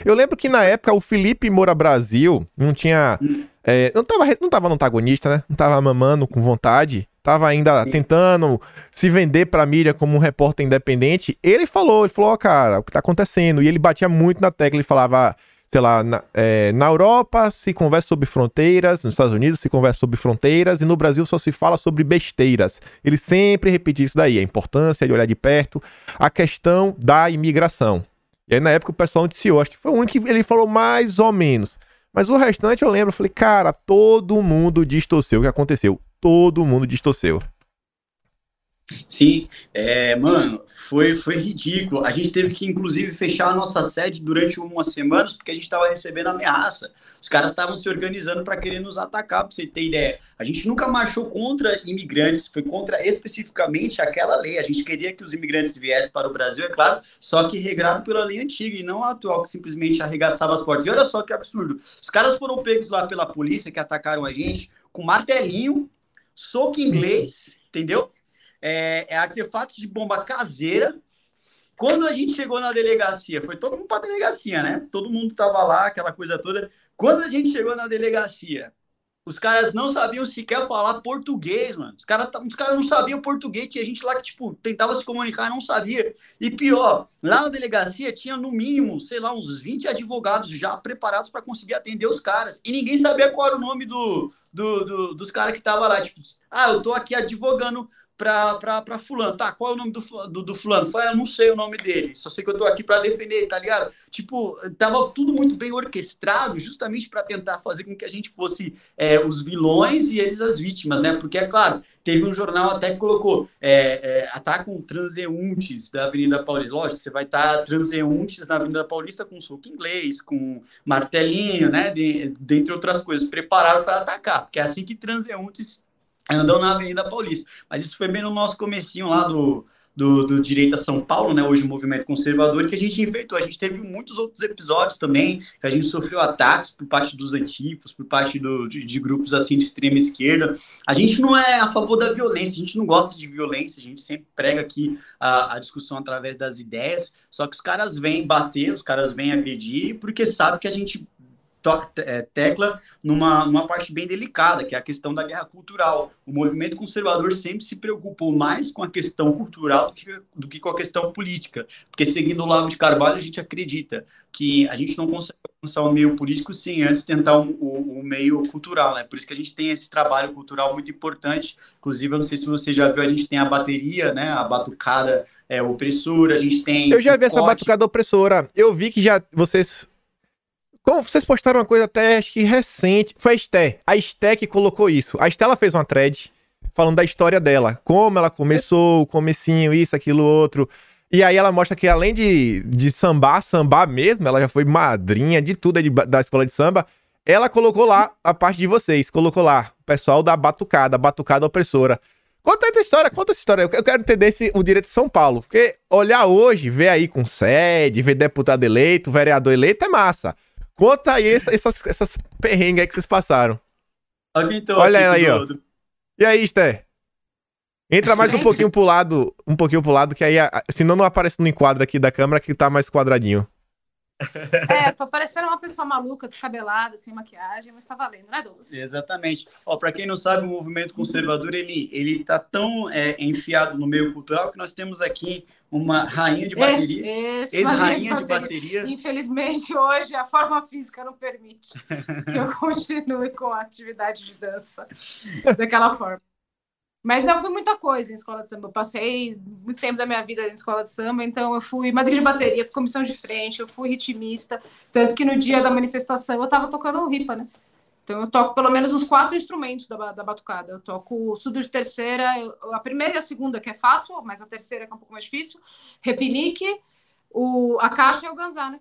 Eu lembro que na época o Felipe Moura Brasil não tinha. É, não, tava, não tava no antagonista, né? Não tava mamando com vontade. Tava ainda Sim. tentando se vender pra mídia como um repórter independente. Ele falou, ele falou, oh, cara, o que tá acontecendo? E ele batia muito na tecla, ele falava sei lá, na, é, na Europa se conversa sobre fronteiras, nos Estados Unidos se conversa sobre fronteiras e no Brasil só se fala sobre besteiras. Ele sempre repetia isso daí, a importância de olhar de perto a questão da imigração. E aí na época o pessoal noticiou, acho que foi o único que ele falou mais ou menos. Mas o restante eu lembro, eu falei, cara, todo mundo distorceu o que aconteceu. Todo mundo distorceu. Sim, é, mano, foi, foi ridículo. A gente teve que, inclusive, fechar a nossa sede durante umas semanas porque a gente estava recebendo ameaça. Os caras estavam se organizando para querer nos atacar, para você ter ideia. A gente nunca marchou contra imigrantes, foi contra especificamente aquela lei. A gente queria que os imigrantes viessem para o Brasil, é claro, só que regrado pela lei antiga e não a atual, que simplesmente arregaçava as portas. E olha só que absurdo. Os caras foram pegos lá pela polícia que atacaram a gente com martelinho, soco inglês, entendeu? é, é artefato de bomba caseira. Quando a gente chegou na delegacia, foi todo mundo para delegacia, né? Todo mundo tava lá, aquela coisa toda. Quando a gente chegou na delegacia, os caras não sabiam sequer falar português, mano. Os caras os cara não sabiam português. Tinha gente lá que, tipo, tentava se comunicar não sabia. E pior, lá na delegacia tinha no mínimo, sei lá, uns 20 advogados já preparados para conseguir atender os caras. E ninguém sabia qual era o nome do, do, do dos caras que tava lá. Tipo, ah, eu tô aqui advogando para fulano. Tá, qual é o nome do, do, do fulano? Foi, eu não sei o nome dele, só sei que eu tô aqui para defender, tá ligado? Tipo, tava tudo muito bem orquestrado, justamente para tentar fazer com que a gente fosse é, os vilões e eles as vítimas, né? Porque, é claro, teve um jornal até que colocou é, é, atacam transeuntes da Avenida Paulista. Lógico, você vai estar transeuntes na Avenida Paulista com soco inglês, com martelinho, né? De, dentre outras coisas, preparado para atacar, porque é assim que transeuntes andam na Avenida Paulista. Mas isso foi bem no nosso comecinho lá do, do, do Direita São Paulo, né? Hoje o movimento conservador, que a gente enfrentou. A gente teve muitos outros episódios também, que a gente sofreu ataques por parte dos antifos, por parte do, de, de, grupos assim de extrema esquerda. A gente não é a favor da violência, a gente não gosta de violência, a gente sempre prega aqui a, a discussão através das ideias, só que os caras vêm bater, os caras vêm agredir, porque sabe que a gente tecla numa, numa parte bem delicada, que é a questão da guerra cultural. O movimento conservador sempre se preocupou mais com a questão cultural do que, do que com a questão política. Porque, seguindo o Lavo de Carvalho, a gente acredita que a gente não consegue alcançar o meio político sem antes tentar o, o, o, meio cultural, né? Por isso que a gente tem esse trabalho cultural muito importante. Inclusive, eu não sei se você já viu, a gente tem a bateria, né? A batucada é, opressora, a gente tem. Eu já vi essa batucada opressora. Eu vi que já vocês como vocês postaram uma coisa até acho que recente. Foi a Esté. A Esté que colocou isso. A Esté ela fez uma thread falando da história dela. Como ela começou, o comecinho, isso, aquilo, outro. E aí ela mostra que além de, de sambar, sambar mesmo, ela já foi madrinha de tudo de, da escola de samba. Ela colocou lá a parte de vocês, colocou lá o pessoal da batucada, batucada opressora. Conta essa história, conta essa história. Eu quero entender esse, o direito de São Paulo. Porque olhar hoje, ver aí com sede, ver deputado eleito, vereador eleito é massa. Conta aí essas, essas perrengues aí que vocês passaram. Então, Olha ela aí, ó. E aí, Esther? Entra mais um pouquinho pro lado, um pouquinho pro lado, que aí, senão não aparece no enquadro aqui da câmera que tá mais quadradinho. É, tô parecendo uma pessoa maluca, descabelada, sem maquiagem, mas tá valendo, né, Douglas? Exatamente. Ó, para quem não sabe, o movimento conservador, ele, ele tá tão é, enfiado no meio cultural que nós temos aqui uma rainha de bateria. Ex-rainha de, de bateria. Infelizmente, hoje a forma física não permite que eu continue com a atividade de dança daquela forma. Mas não fui muita coisa em escola de samba. Eu passei muito tempo da minha vida em escola de samba, então eu fui madrinha de bateria, fui comissão de frente, eu fui ritmista. Tanto que no dia da manifestação eu tava tocando ripa, né? Então eu toco pelo menos os quatro instrumentos da, da batucada. Eu toco o surdo de terceira, eu, a primeira e a segunda, que é fácil, mas a terceira que é um pouco mais difícil. Repinique, o, a caixa e o ganzá, né?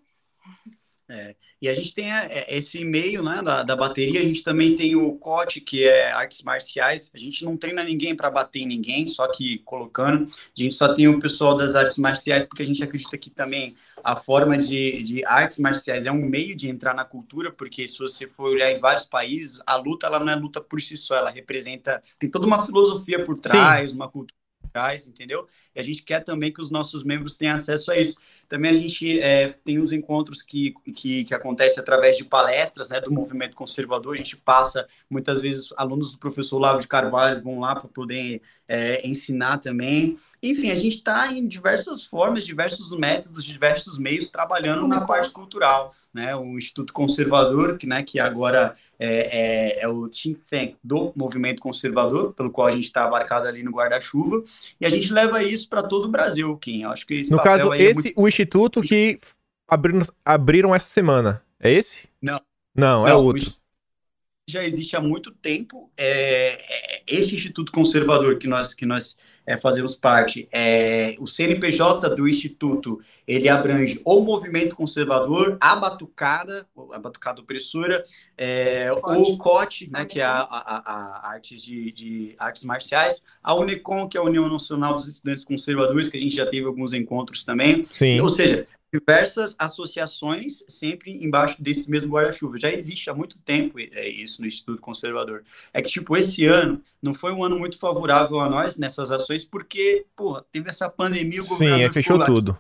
É, e a gente tem é, esse e-mail né, da, da bateria, a gente também tem o COT, que é artes marciais. A gente não treina ninguém para bater em ninguém, só que colocando. A gente só tem o pessoal das artes marciais, porque a gente acredita que também a forma de, de artes marciais é um meio de entrar na cultura, porque se você for olhar em vários países, a luta ela não é luta por si só, ela representa, tem toda uma filosofia por trás, Sim. uma cultura entendeu? E a gente quer também que os nossos membros tenham acesso a isso. Também a gente é, tem uns encontros que, que, que acontecem através de palestras né, do movimento conservador. A gente passa, muitas vezes, alunos do professor Lavo de Carvalho vão lá para poder é, ensinar também. Enfim, a gente está em diversas formas, diversos métodos, diversos meios trabalhando na parte cultural né, o Instituto Conservador, que, né, que agora é, é, é, o think tank do movimento conservador, pelo qual a gente está abarcado ali no guarda-chuva, e a gente leva isso para todo o Brasil, Kim. acho que esse No caso, esse, é muito... o Instituto que abriram, abriram essa semana, é esse? Não. Não, é Não, outro já existe há muito tempo. É, é, esse Instituto Conservador que nós, que nós é, fazemos parte, é, o CNPJ do Instituto, ele abrange o movimento conservador, a batucada, a batucada opressora, é, o COT, né, que é a, a, a, artes de, de, artes marciais, a Unecon, que é a União Nacional dos Estudantes Conservadores, que a gente já teve alguns encontros também. Sim. Ou seja, diversas associações sempre embaixo desse mesmo guarda-chuva. Já existe há muito tempo é, isso no Instituto Conservador. É que, tipo, esse ano não foi um ano muito favorável a nós nessas ações, porque, porra, teve essa pandemia, o governo... Sim, fechou lá, tudo.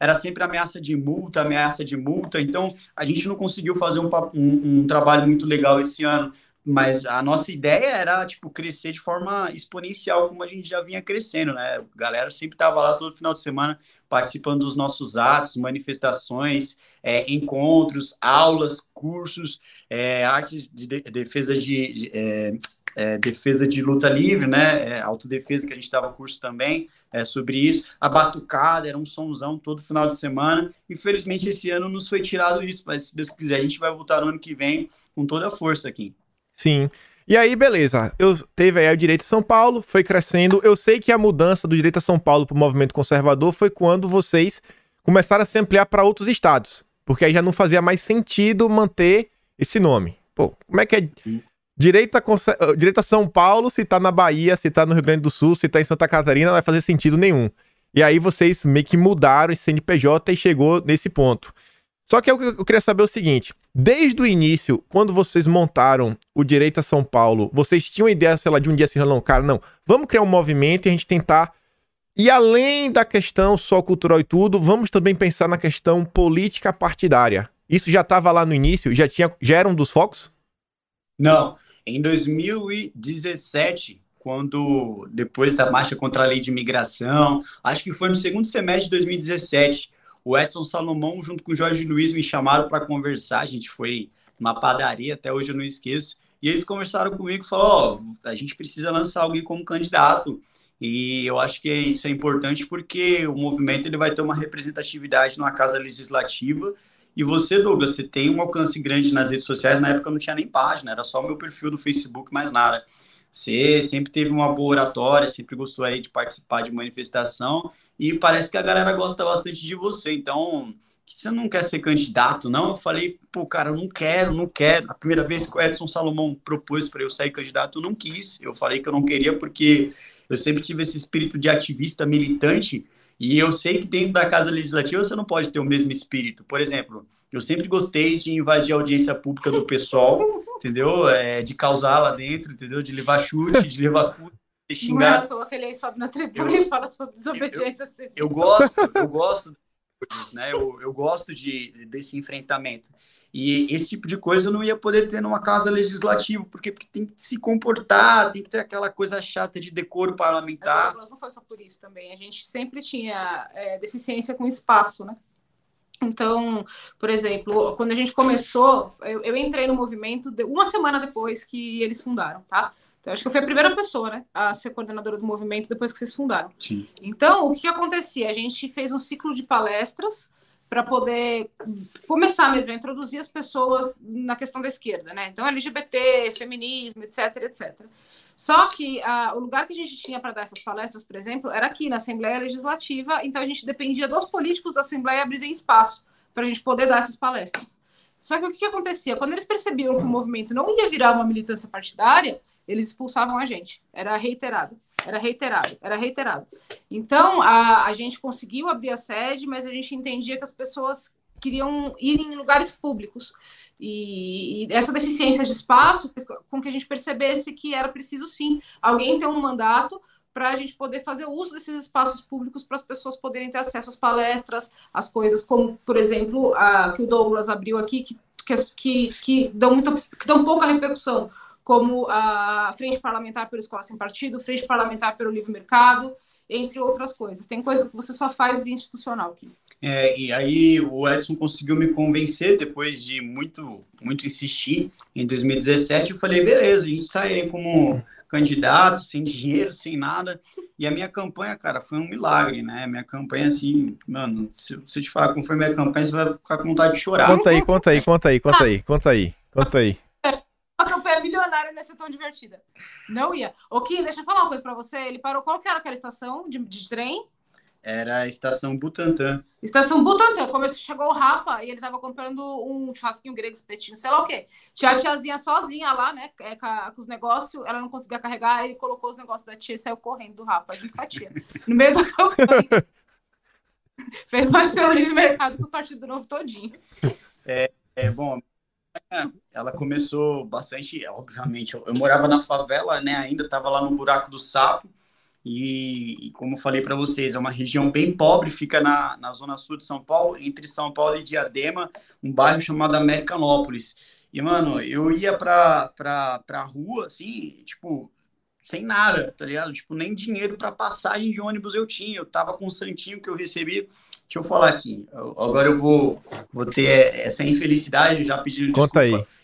Era sempre ameaça de multa, ameaça de multa, então a gente não conseguiu fazer um, um, um trabalho muito legal esse ano mas a nossa ideia era, tipo, crescer de forma exponencial, como a gente já vinha crescendo, né? A galera sempre tava lá todo final de semana participando dos nossos atos, manifestações, é, encontros, aulas, cursos, é, artes de defesa de, de é, é, defesa de luta livre, né? É, autodefesa que a gente dava curso também é, sobre isso. A batucada era um somzão todo final de semana. Infelizmente esse ano nos foi tirado isso, mas se Deus quiser a gente vai voltar no ano que vem com toda a força aqui. Sim. E aí, beleza. Eu teve aí o direito de São Paulo, foi crescendo. Eu sei que a mudança do direito a São Paulo para o movimento conservador foi quando vocês começaram a se ampliar para outros estados. Porque aí já não fazia mais sentido manter esse nome. Pô, como é que é direito a, eh, direito a São Paulo se tá na Bahia, se tá no Rio Grande do Sul, se tá em Santa Catarina, não vai fazer sentido nenhum. E aí vocês meio que mudaram esse CNPJ e chegou nesse ponto. Só que eu, eu queria saber o seguinte: desde o início, quando vocês montaram o Direito a São Paulo, vocês tinham a ideia, sei lá, de um dia assim, não, cara, não, vamos criar um movimento e a gente tentar. E além da questão só cultural e tudo, vamos também pensar na questão política partidária. Isso já estava lá no início? Já, tinha, já era um dos focos? Não. Em 2017, quando depois da marcha contra a lei de imigração, acho que foi no segundo semestre de 2017, o Edson Salomão, junto com o Jorge Luiz, me chamaram para conversar. A gente foi numa padaria, até hoje eu não esqueço. E eles conversaram comigo e falaram: oh, a gente precisa lançar alguém como candidato. E eu acho que isso é importante porque o movimento ele vai ter uma representatividade numa casa legislativa. E você, Douglas, você tem um alcance grande nas redes sociais. Na época eu não tinha nem página, era só o meu perfil do Facebook, mais nada. Você sempre teve uma boa oratória, sempre gostou aí de participar de manifestação e parece que a galera gosta bastante de você. Então, você não quer ser candidato, não? Eu falei, pô, cara, não quero, não quero. A primeira vez que o Edson Salomão propôs para eu sair candidato, eu não quis. Eu falei que eu não queria porque eu sempre tive esse espírito de ativista militante e eu sei que dentro da Casa Legislativa você não pode ter o mesmo espírito. Por exemplo, eu sempre gostei de invadir a audiência pública do pessoal, entendeu? É, de causar lá dentro, entendeu? De levar chute, de levar xingar. Não é à toa que ele sobe na tribuna eu, e fala sobre desobediência civil. Eu gosto, eu gosto né? Eu, eu gosto de, desse enfrentamento. E esse tipo de coisa eu não ia poder ter numa casa legislativa, porque, porque tem que se comportar, tem que ter aquela coisa chata de decoro parlamentar. Mas não foi só por isso também. A gente sempre tinha é, deficiência com espaço, né? Então, por exemplo, quando a gente começou, eu, eu entrei no movimento de, uma semana depois que eles fundaram, tá? Então, acho que eu fui a primeira pessoa, né, a ser coordenadora do movimento depois que vocês fundaram. Sim. Então, o que, acontecia? A gente fez um ciclo de palestras para poder começar mesmo a introduzir as pessoas na questão da esquerda, né? Então, LGBT, feminismo, etc, etc. Só que a, o lugar que a gente tinha para dar essas palestras, por exemplo, era aqui na Assembleia Legislativa, então a gente dependia dos políticos da Assembleia abrirem espaço para a gente poder dar essas palestras. Só que o que, que acontecia? Quando eles percebiam que o movimento não ia virar uma militância partidária, eles expulsavam a gente. Era reiterado, era reiterado, era reiterado. Então, a, a gente conseguiu abrir a sede, mas a gente entendia que as pessoas queriam ir em lugares públicos. E, e, essa deficiência de espaço com que a gente percebesse que era preciso, sim, alguém ter um mandato para a gente poder fazer uso desses espaços públicos para as pessoas poderem ter acesso às palestras, às coisas como, por exemplo, a que o Douglas abriu aqui, que, que, que, dão, muito, que dão pouca repercussão, como a Frente Parlamentar pela Escola Sem Partido, Frente Parlamentar pelo Livre Mercado, entre outras coisas. Tem coisa que você só faz via institucional aqui. É, e aí o Edson conseguiu me convencer depois de muito, muito insistir. Em 2017 eu falei, beleza, a gente sai aí como candidato, sem dinheiro, sem nada. E a minha campanha, cara, foi um milagre, né? Minha campanha, assim, mano, se, se eu te falar como foi minha campanha, você vai ficar com vontade de chorar. Conta aí, conta aí, conta aí, conta aí, conta aí, conta aí. A milionária não ia ser tão divertida. Não ia. Ô, Kim, deixa eu falar uma coisa pra você. Ele parou qual que era aquela estação de, de trem? Era a estação Butantã. Estação Butantã. Começou, chegou o Rapa e ele tava comprando um churrasquinho grego, espetinho, sei lá o quê. Tinha a tiazinha sozinha lá, né? É, com, a, com, os negócios, ela não conseguia carregar, ele colocou os negócios da tia e saiu correndo do Rapa, junto com a tia. No meio da campanha. Fez mais pelo livre mercado que o Partido Novo todinho. É, é bom, ela começou bastante, obviamente, eu, eu, morava na favela, né, ainda estava lá no buraco do sapo, e, e como falei para vocês, é uma região bem pobre, fica na, na zona sul de São Paulo, entre São Paulo e Diadema, um bairro chamado Americanópolis. E, mano, eu ia pra, pra, pra rua, assim, tipo, sem nada, tá ligado? Tipo, nem dinheiro para passagem de ônibus eu tinha. Eu tava com um santinho que eu recebi. Deixa eu falar aqui. agora eu vou, vou ter essa infelicidade, já pedindo Conta desculpa. aí.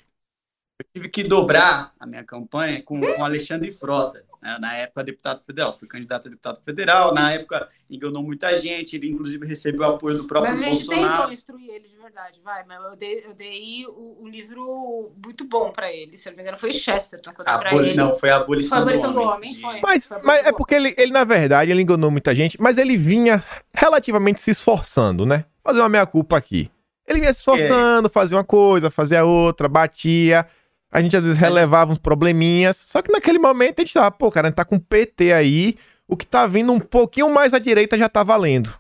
Eu tive que dobrar a minha campanha com o Alexandre Frota né? na época deputado federal. Fui candidato a deputado federal, na época enganou muita gente, ele inclusive recebeu apoio do próprio Bolsonaro. Mas a gente Bolsonaro. tentou instruir ele de verdade, vai, mas eu dei, eu dei um livro muito bom para ele, se não me engano foi Chester, tá? Aboli... ele. Não, foi a abolição, foi a abolição do, do homem. Foi. Mas, foi mas é porque ele, ele, na verdade, ele enganou muita gente, mas ele vinha relativamente se esforçando, né? Fazer uma meia-culpa aqui. Ele vinha se esforçando, é. fazia uma coisa, fazia outra, batia. A gente às vezes relevava uns probleminhas. Só que naquele momento a gente tava, pô, cara, a gente tá com PT aí. O que tá vindo um pouquinho mais à direita já tá valendo.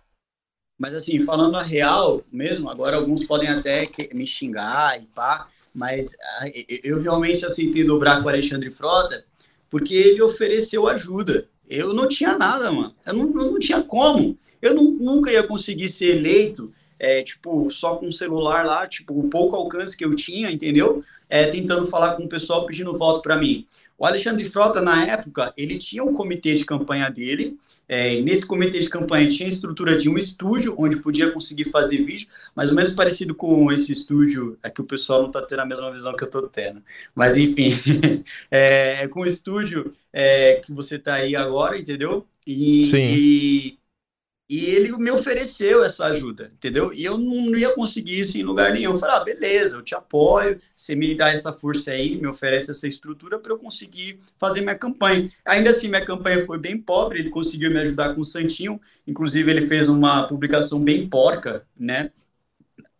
Mas assim, falando a real mesmo, agora alguns podem até me xingar e pá, mas ah, eu realmente aceitei dobrar com o Alexandre Frota porque ele ofereceu ajuda. Eu não tinha nada, mano. Eu não, não tinha como. Eu não, nunca ia conseguir ser eleito, é, tipo, só com o celular lá, tipo, o pouco alcance que eu tinha, entendeu? É, tentando falar com o pessoal pedindo voto para mim. O Alexandre Frota, na época, ele tinha um comitê de campanha dele. É, nesse comitê de campanha tinha a estrutura de um estúdio onde podia conseguir fazer vídeo, mais ou menos parecido com esse estúdio. É que o pessoal não está tendo a mesma visão que eu estou tendo. Mas, enfim, é, é, com o estúdio é, que você está aí agora, entendeu? E, Sim. E, e ele me ofereceu essa ajuda, entendeu? E eu não ia conseguir isso em lugar nenhum. Eu falei, ah, beleza, eu te apoio, você me dá essa força aí, me oferece essa estrutura para eu conseguir fazer minha campanha. Ainda assim, minha campanha foi bem pobre, ele conseguiu me ajudar com o Santinho, inclusive ele fez uma publicação bem porca, né?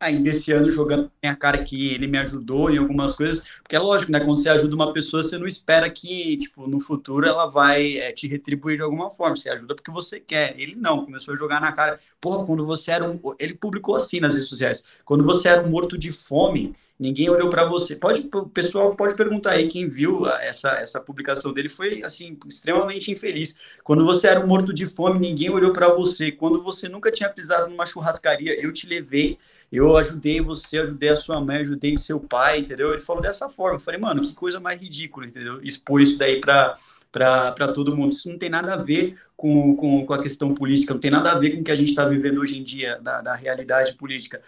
Ainda esse ano jogando a cara que ele me ajudou em algumas coisas, porque é lógico, né? Quando você ajuda uma pessoa, você não espera que, tipo, no futuro ela vai é, te retribuir de alguma forma. Você ajuda porque você quer. Ele não, começou a jogar na cara. Porra, quando você era um. Ele publicou assim nas redes sociais. Quando você era um morto de fome, ninguém olhou para você. Pode, o pessoal pode perguntar aí quem viu essa, essa publicação dele foi assim extremamente infeliz. Quando você era morto de fome, ninguém olhou para você. Quando você nunca tinha pisado numa churrascaria, eu te levei eu ajudei você, ajudei a sua mãe, ajudei seu pai, entendeu? Ele falou dessa forma. Eu falei, mano, que coisa mais ridícula, entendeu? Expor isso daí para para todo mundo. Isso não tem nada a ver com, com, com, a questão política, não tem nada a ver com o que a gente está vivendo hoje em dia, da, da realidade política.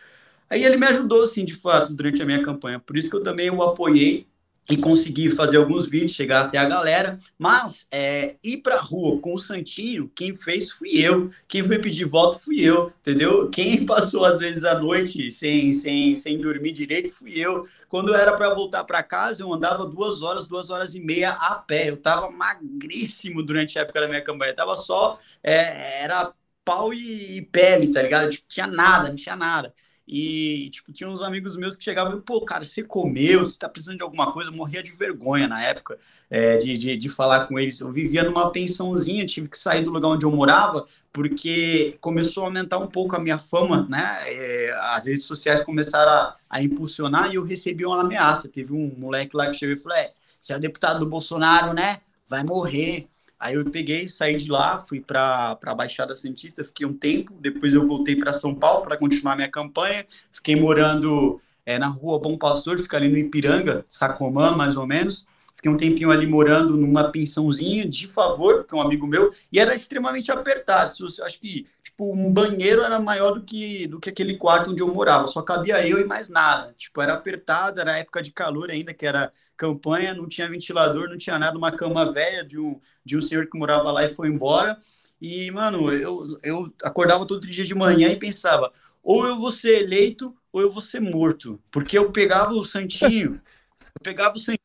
Aí ele me ajudou, sim, de fato, durante a minha campanha. Por isso que eu também o apoiei e consegui fazer alguns vídeos, chegar até a galera, mas é, ir pra rua com o Santinho, quem fez fui eu, quem foi pedir voto fui eu, entendeu? Quem passou às vezes a noite sem, sem, sem dormir direito fui eu. Quando era para voltar para casa, eu andava duas horas, duas horas e meia a pé. Eu tava magríssimo durante a época da minha campanha, tava só, é, era pau e pele, tá ligado? Tipo, tinha nada, não tinha nada. E, tipo, tinha uns amigos meus que chegavam e, pô, cara, você comeu, você tá precisando de alguma coisa? Eu morria de vergonha na época é, de, de, de, falar com eles. Eu vivia numa pensãozinha, tive que sair do lugar onde eu morava, porque começou a aumentar um pouco a minha fama, né? É, as redes sociais começaram a, a, impulsionar e eu recebi uma ameaça. Teve um moleque lá que chegou e falou: é, você é o deputado do Bolsonaro, né? Vai morrer. Aí eu peguei, saí de lá, fui para a Baixada Santista, fiquei um tempo, depois eu voltei para São Paulo para continuar minha campanha, fiquei morando é, na rua Bom Pastor, fica ali no Ipiranga, Sacomã, mais ou menos. Fiquei um tempinho ali morando numa pensãozinha de favor, que é um amigo meu, e era extremamente apertado. Eu acho que tipo, um banheiro era maior do que, do que aquele quarto onde eu morava, só cabia eu e mais nada. Tipo, era apertado, era época de calor ainda, que era campanha, não tinha ventilador, não tinha nada, uma cama velha de um, de um senhor que morava lá e foi embora. E, mano, eu, eu acordava todo dia de manhã e pensava, ou eu vou ser eleito ou eu vou ser morto. Porque eu pegava o santinho, eu pegava o santinho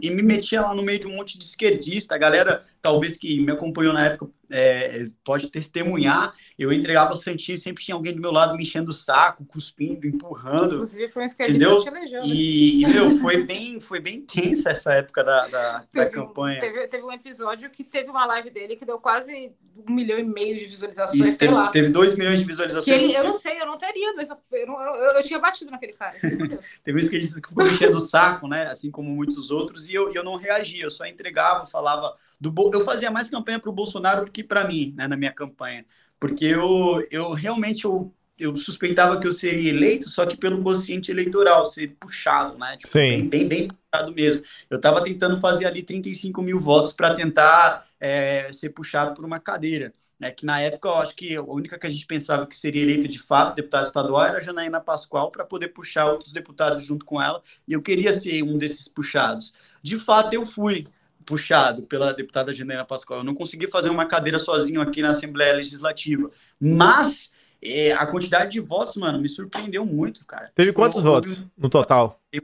e me metia lá no meio de um monte de esquerdista. A galera, talvez que me acompanhou na época, é, pode testemunhar. Eu entregava o Santinho, sempre tinha alguém do meu lado me enchendo o saco, cuspindo, empurrando. Inclusive, foi um esquerdista entendeu? que te elegeu. Né? E, e, meu, foi bem, foi bem tensa essa época da, da, teve, da campanha. Teve, teve um episódio que teve uma live dele que deu quase um milhão e meio de visualizações, Isso, teve. Teve dois milhões de visualizações. Ele, eu não sei, eu não teria, mas eu, eu, eu, eu tinha batido naquele cara. teve um esquerdista que ficou me enchendo o saco, né? Assim como muitos outros, e eu, eu não reagia, eu só entregava, falava do eu fazia mais campanha para o Bolsonaro do que para mim, né, na minha campanha, porque eu, eu realmente eu, eu suspeitava que eu seria eleito, só que pelo consciente eleitoral, ser puxado, né, tipo, bem, bem, bem, puxado mesmo. Eu estava tentando fazer ali 35 mil votos para tentar é, ser puxado por uma cadeira. É que na época eu acho que a única que a gente pensava que seria eleita de fato deputada estadual era a Janaína Pascoal para poder puxar outros deputados junto com ela e eu queria ser um desses puxados. De fato eu fui, puxado pela deputada Janaina Pascoal. Eu não consegui fazer uma cadeira sozinho aqui na Assembleia Legislativa. Mas é, a quantidade de votos, mano, me surpreendeu muito, cara. Teve tipo, quantos eu, votos no total? Eu,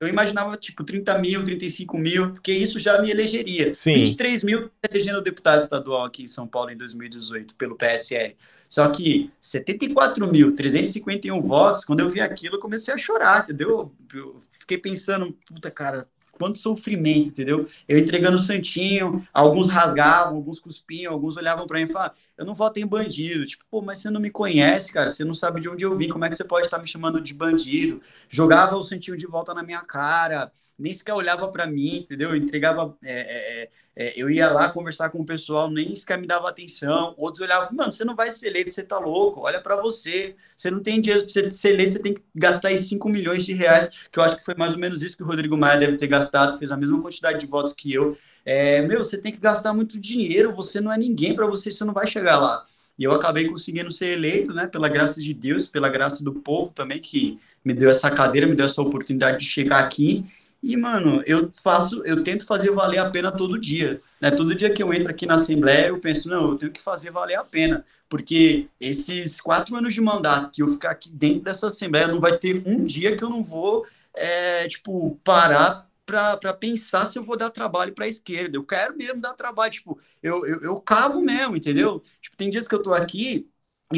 eu, imaginava, tipo, 30 mil, 35 mil, porque isso já me elegeria. Sim. 23 mil elegendo deputado estadual aqui em São Paulo em 2018, pelo PSL. Só que 74 mil, 351 votos, quando eu vi aquilo, eu comecei a chorar, entendeu? Eu fiquei pensando, puta, cara, quanto sofrimento, entendeu? Eu entregando o santinho, alguns rasgavam, alguns cuspiam, alguns olhavam para mim e falavam, eu não voto em bandido. Tipo, pô, mas você não me conhece, cara, você não sabe de onde eu vim, como é que você pode estar me chamando de bandido? Jogava o santinho de volta na minha cara, nem sequer olhava para mim, entendeu? Eu entregava. É, é, é, eu ia lá conversar com o pessoal, nem sequer me dava atenção. Outros olhavam, mano, você não vai ser eleito, você tá louco, olha para você. Você não tem dinheiro para ser eleito, você tem que gastar aí 5 milhões de reais, que eu acho que foi mais ou menos isso que o Rodrigo Maia deve ter gastado, fez a mesma quantidade de votos que eu. É, meu, você tem que gastar muito dinheiro, você não é ninguém para você, você não vai chegar lá. E eu acabei conseguindo ser eleito, né, pela graça de Deus, pela graça do povo também, que me deu essa cadeira, me deu essa oportunidade de chegar aqui e, mano, eu faço, eu tento fazer valer a pena todo dia. Né? Todo dia que eu entro aqui na Assembleia, eu penso, não, eu tenho que fazer valer a pena. Porque esses quatro anos de mandato que eu ficar aqui dentro dessa Assembleia, não vai ter um dia que eu não vou, é, tipo, parar para pensar se eu vou dar trabalho para a esquerda. Eu quero mesmo dar trabalho, tipo, eu, eu, eu cavo mesmo, entendeu? Tipo, tem dias que eu tô aqui,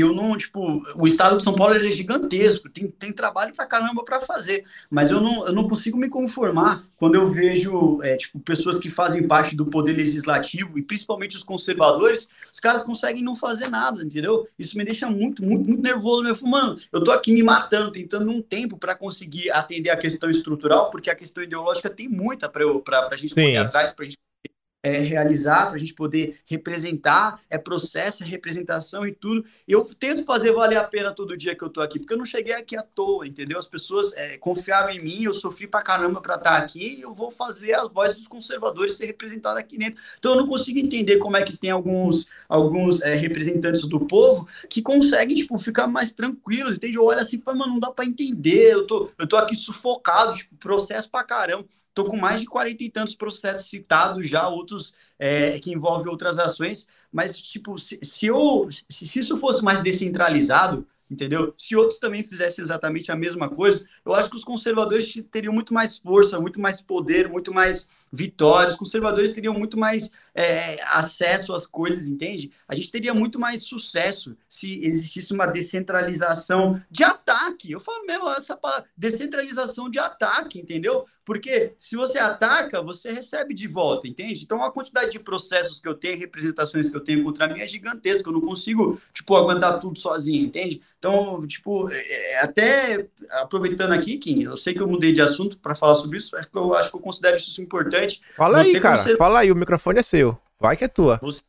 eu não, tipo, o estado de São Paulo é gigantesco, tem, tem trabalho pra caramba para fazer, mas eu não, eu não consigo me conformar quando eu vejo, é, tipo, pessoas que fazem parte do poder legislativo, e principalmente os conservadores, os caras conseguem não fazer nada, entendeu? Isso me deixa muito, muito, muito nervoso. Eu falo, mano, eu tô aqui me matando, tentando um tempo para conseguir atender a questão estrutural, porque a questão ideológica tem muita para a gente correr atrás, pra gente é, realizar, para a gente poder representar, é processo, é representação e tudo. Eu tento fazer valer a pena todo dia que eu tô aqui, porque eu não cheguei aqui à toa, entendeu? As pessoas é, confiavam em mim, eu sofri pra caramba para estar tá aqui e eu vou fazer a voz dos conservadores ser representada aqui dentro. Então eu não consigo entender como é que tem alguns, alguns é, representantes do povo que conseguem, tipo, ficar mais tranquilos, entende? Eu olho assim mano, não dá para entender, eu tô, eu tô aqui sufocado, tipo, processo pra caramba. Estou com mais de 40 e tantos processos citados já, outros é, que envolvem outras ações, mas, tipo, se, se eu, se, se, isso fosse mais descentralizado, entendeu? Se outros também fizessem exatamente a mesma coisa, eu acho que os conservadores teriam muito mais força, muito mais poder, muito mais vitórias, os conservadores teriam muito mais é, acesso às coisas, entende? A gente teria muito mais sucesso se existisse uma descentralização de ataque. Eu falo mesmo essa palavra, descentralização de ataque, entendeu? Porque se você ataca, você recebe de volta, entende? Então a quantidade de processos que eu tenho, representações que eu tenho contra mim é gigantesca. Eu não consigo, tipo, aguentar tudo sozinho, entende? Então, tipo, é, é até aproveitando aqui, Kim, eu sei que eu mudei de assunto para falar sobre isso, acho que eu acho que eu considero isso importante. Fala você aí, cara. Fala aí, o microfone é seu. Vai que é tua. Você,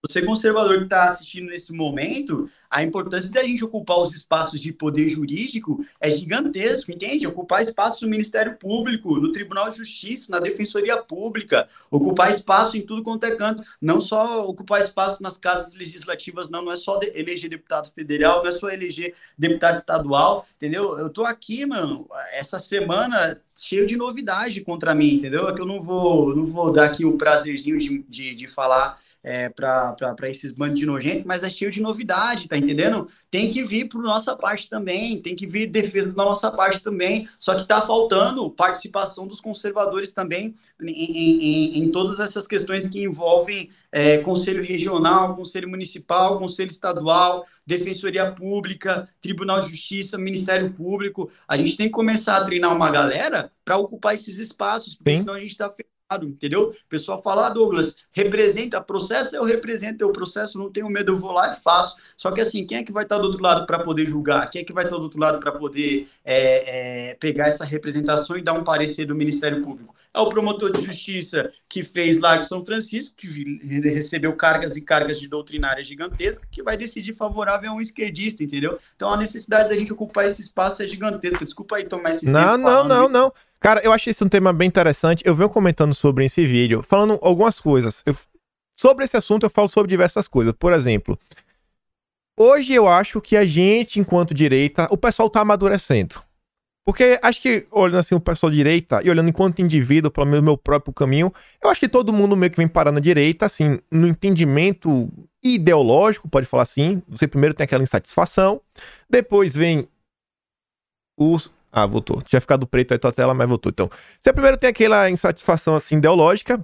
você conservador que está assistindo nesse momento, a importância da gente ocupar os espaços de poder jurídico é gigantesco, entende? Ocupar espaço no Ministério Público, no Tribunal de Justiça, na Defensoria Pública, ocupar espaço em tudo quanto é canto, não só ocupar espaço nas casas legislativas, não, não é só eleger deputado federal, não é só eleger deputado estadual, entendeu? Eu tô aqui, mano, essa semana cheio de novidade contra mim, entendeu? É que eu não vou, não vou dar aqui o prazerzinho de, de, de falar é, para esses bandos de nojento, mas é cheio de novidade, tá entendendo? Tem que vir para nossa parte também, tem que vir defesa da nossa parte também, só que tá faltando participação dos conservadores também em, em, em todas essas questões que envolvem é, conselho regional, conselho municipal, conselho estadual, defensoria pública, tribunal de justiça, ministério público. A gente tem que começar a treinar uma galera para ocupar esses espaços, porque Sim. senão a gente está entendeu? O pessoal fala, ah, Douglas, representa processo, eu represento o processo, não tenho medo, eu vou lá e faço. Só que assim, quem é que vai estar do outro lado para poder julgar? Quem é que vai estar do outro lado para poder é, é, pegar essa representação e dar um parecer do Ministério Público? É o promotor de justiça que fez lá em São Francisco, que recebeu cargas e cargas de doutrinária gigantesca, que vai decidir favorável a um esquerdista, entendeu? Então a necessidade da gente ocupar esse espaço é gigantesca. Desculpa aí tomar esse não, tempo. Não, não, não, não. Cara, eu achei esse um tema bem interessante. Eu venho comentando sobre esse vídeo, falando algumas coisas. Eu, sobre esse assunto, eu falo sobre diversas coisas. Por exemplo, hoje eu acho que a gente, enquanto direita, o pessoal tá amadurecendo. Porque acho que, olhando assim o pessoal direita e olhando enquanto indivíduo, pelo menos meu próprio caminho, eu acho que todo mundo meio que vem parar na direita, assim, no entendimento ideológico, pode falar assim. Você primeiro tem aquela insatisfação, depois vem os, ah, voltou. Tinha ficado preto aí tua tela, mas voltou. Então, você primeiro tem aquela insatisfação assim ideológica.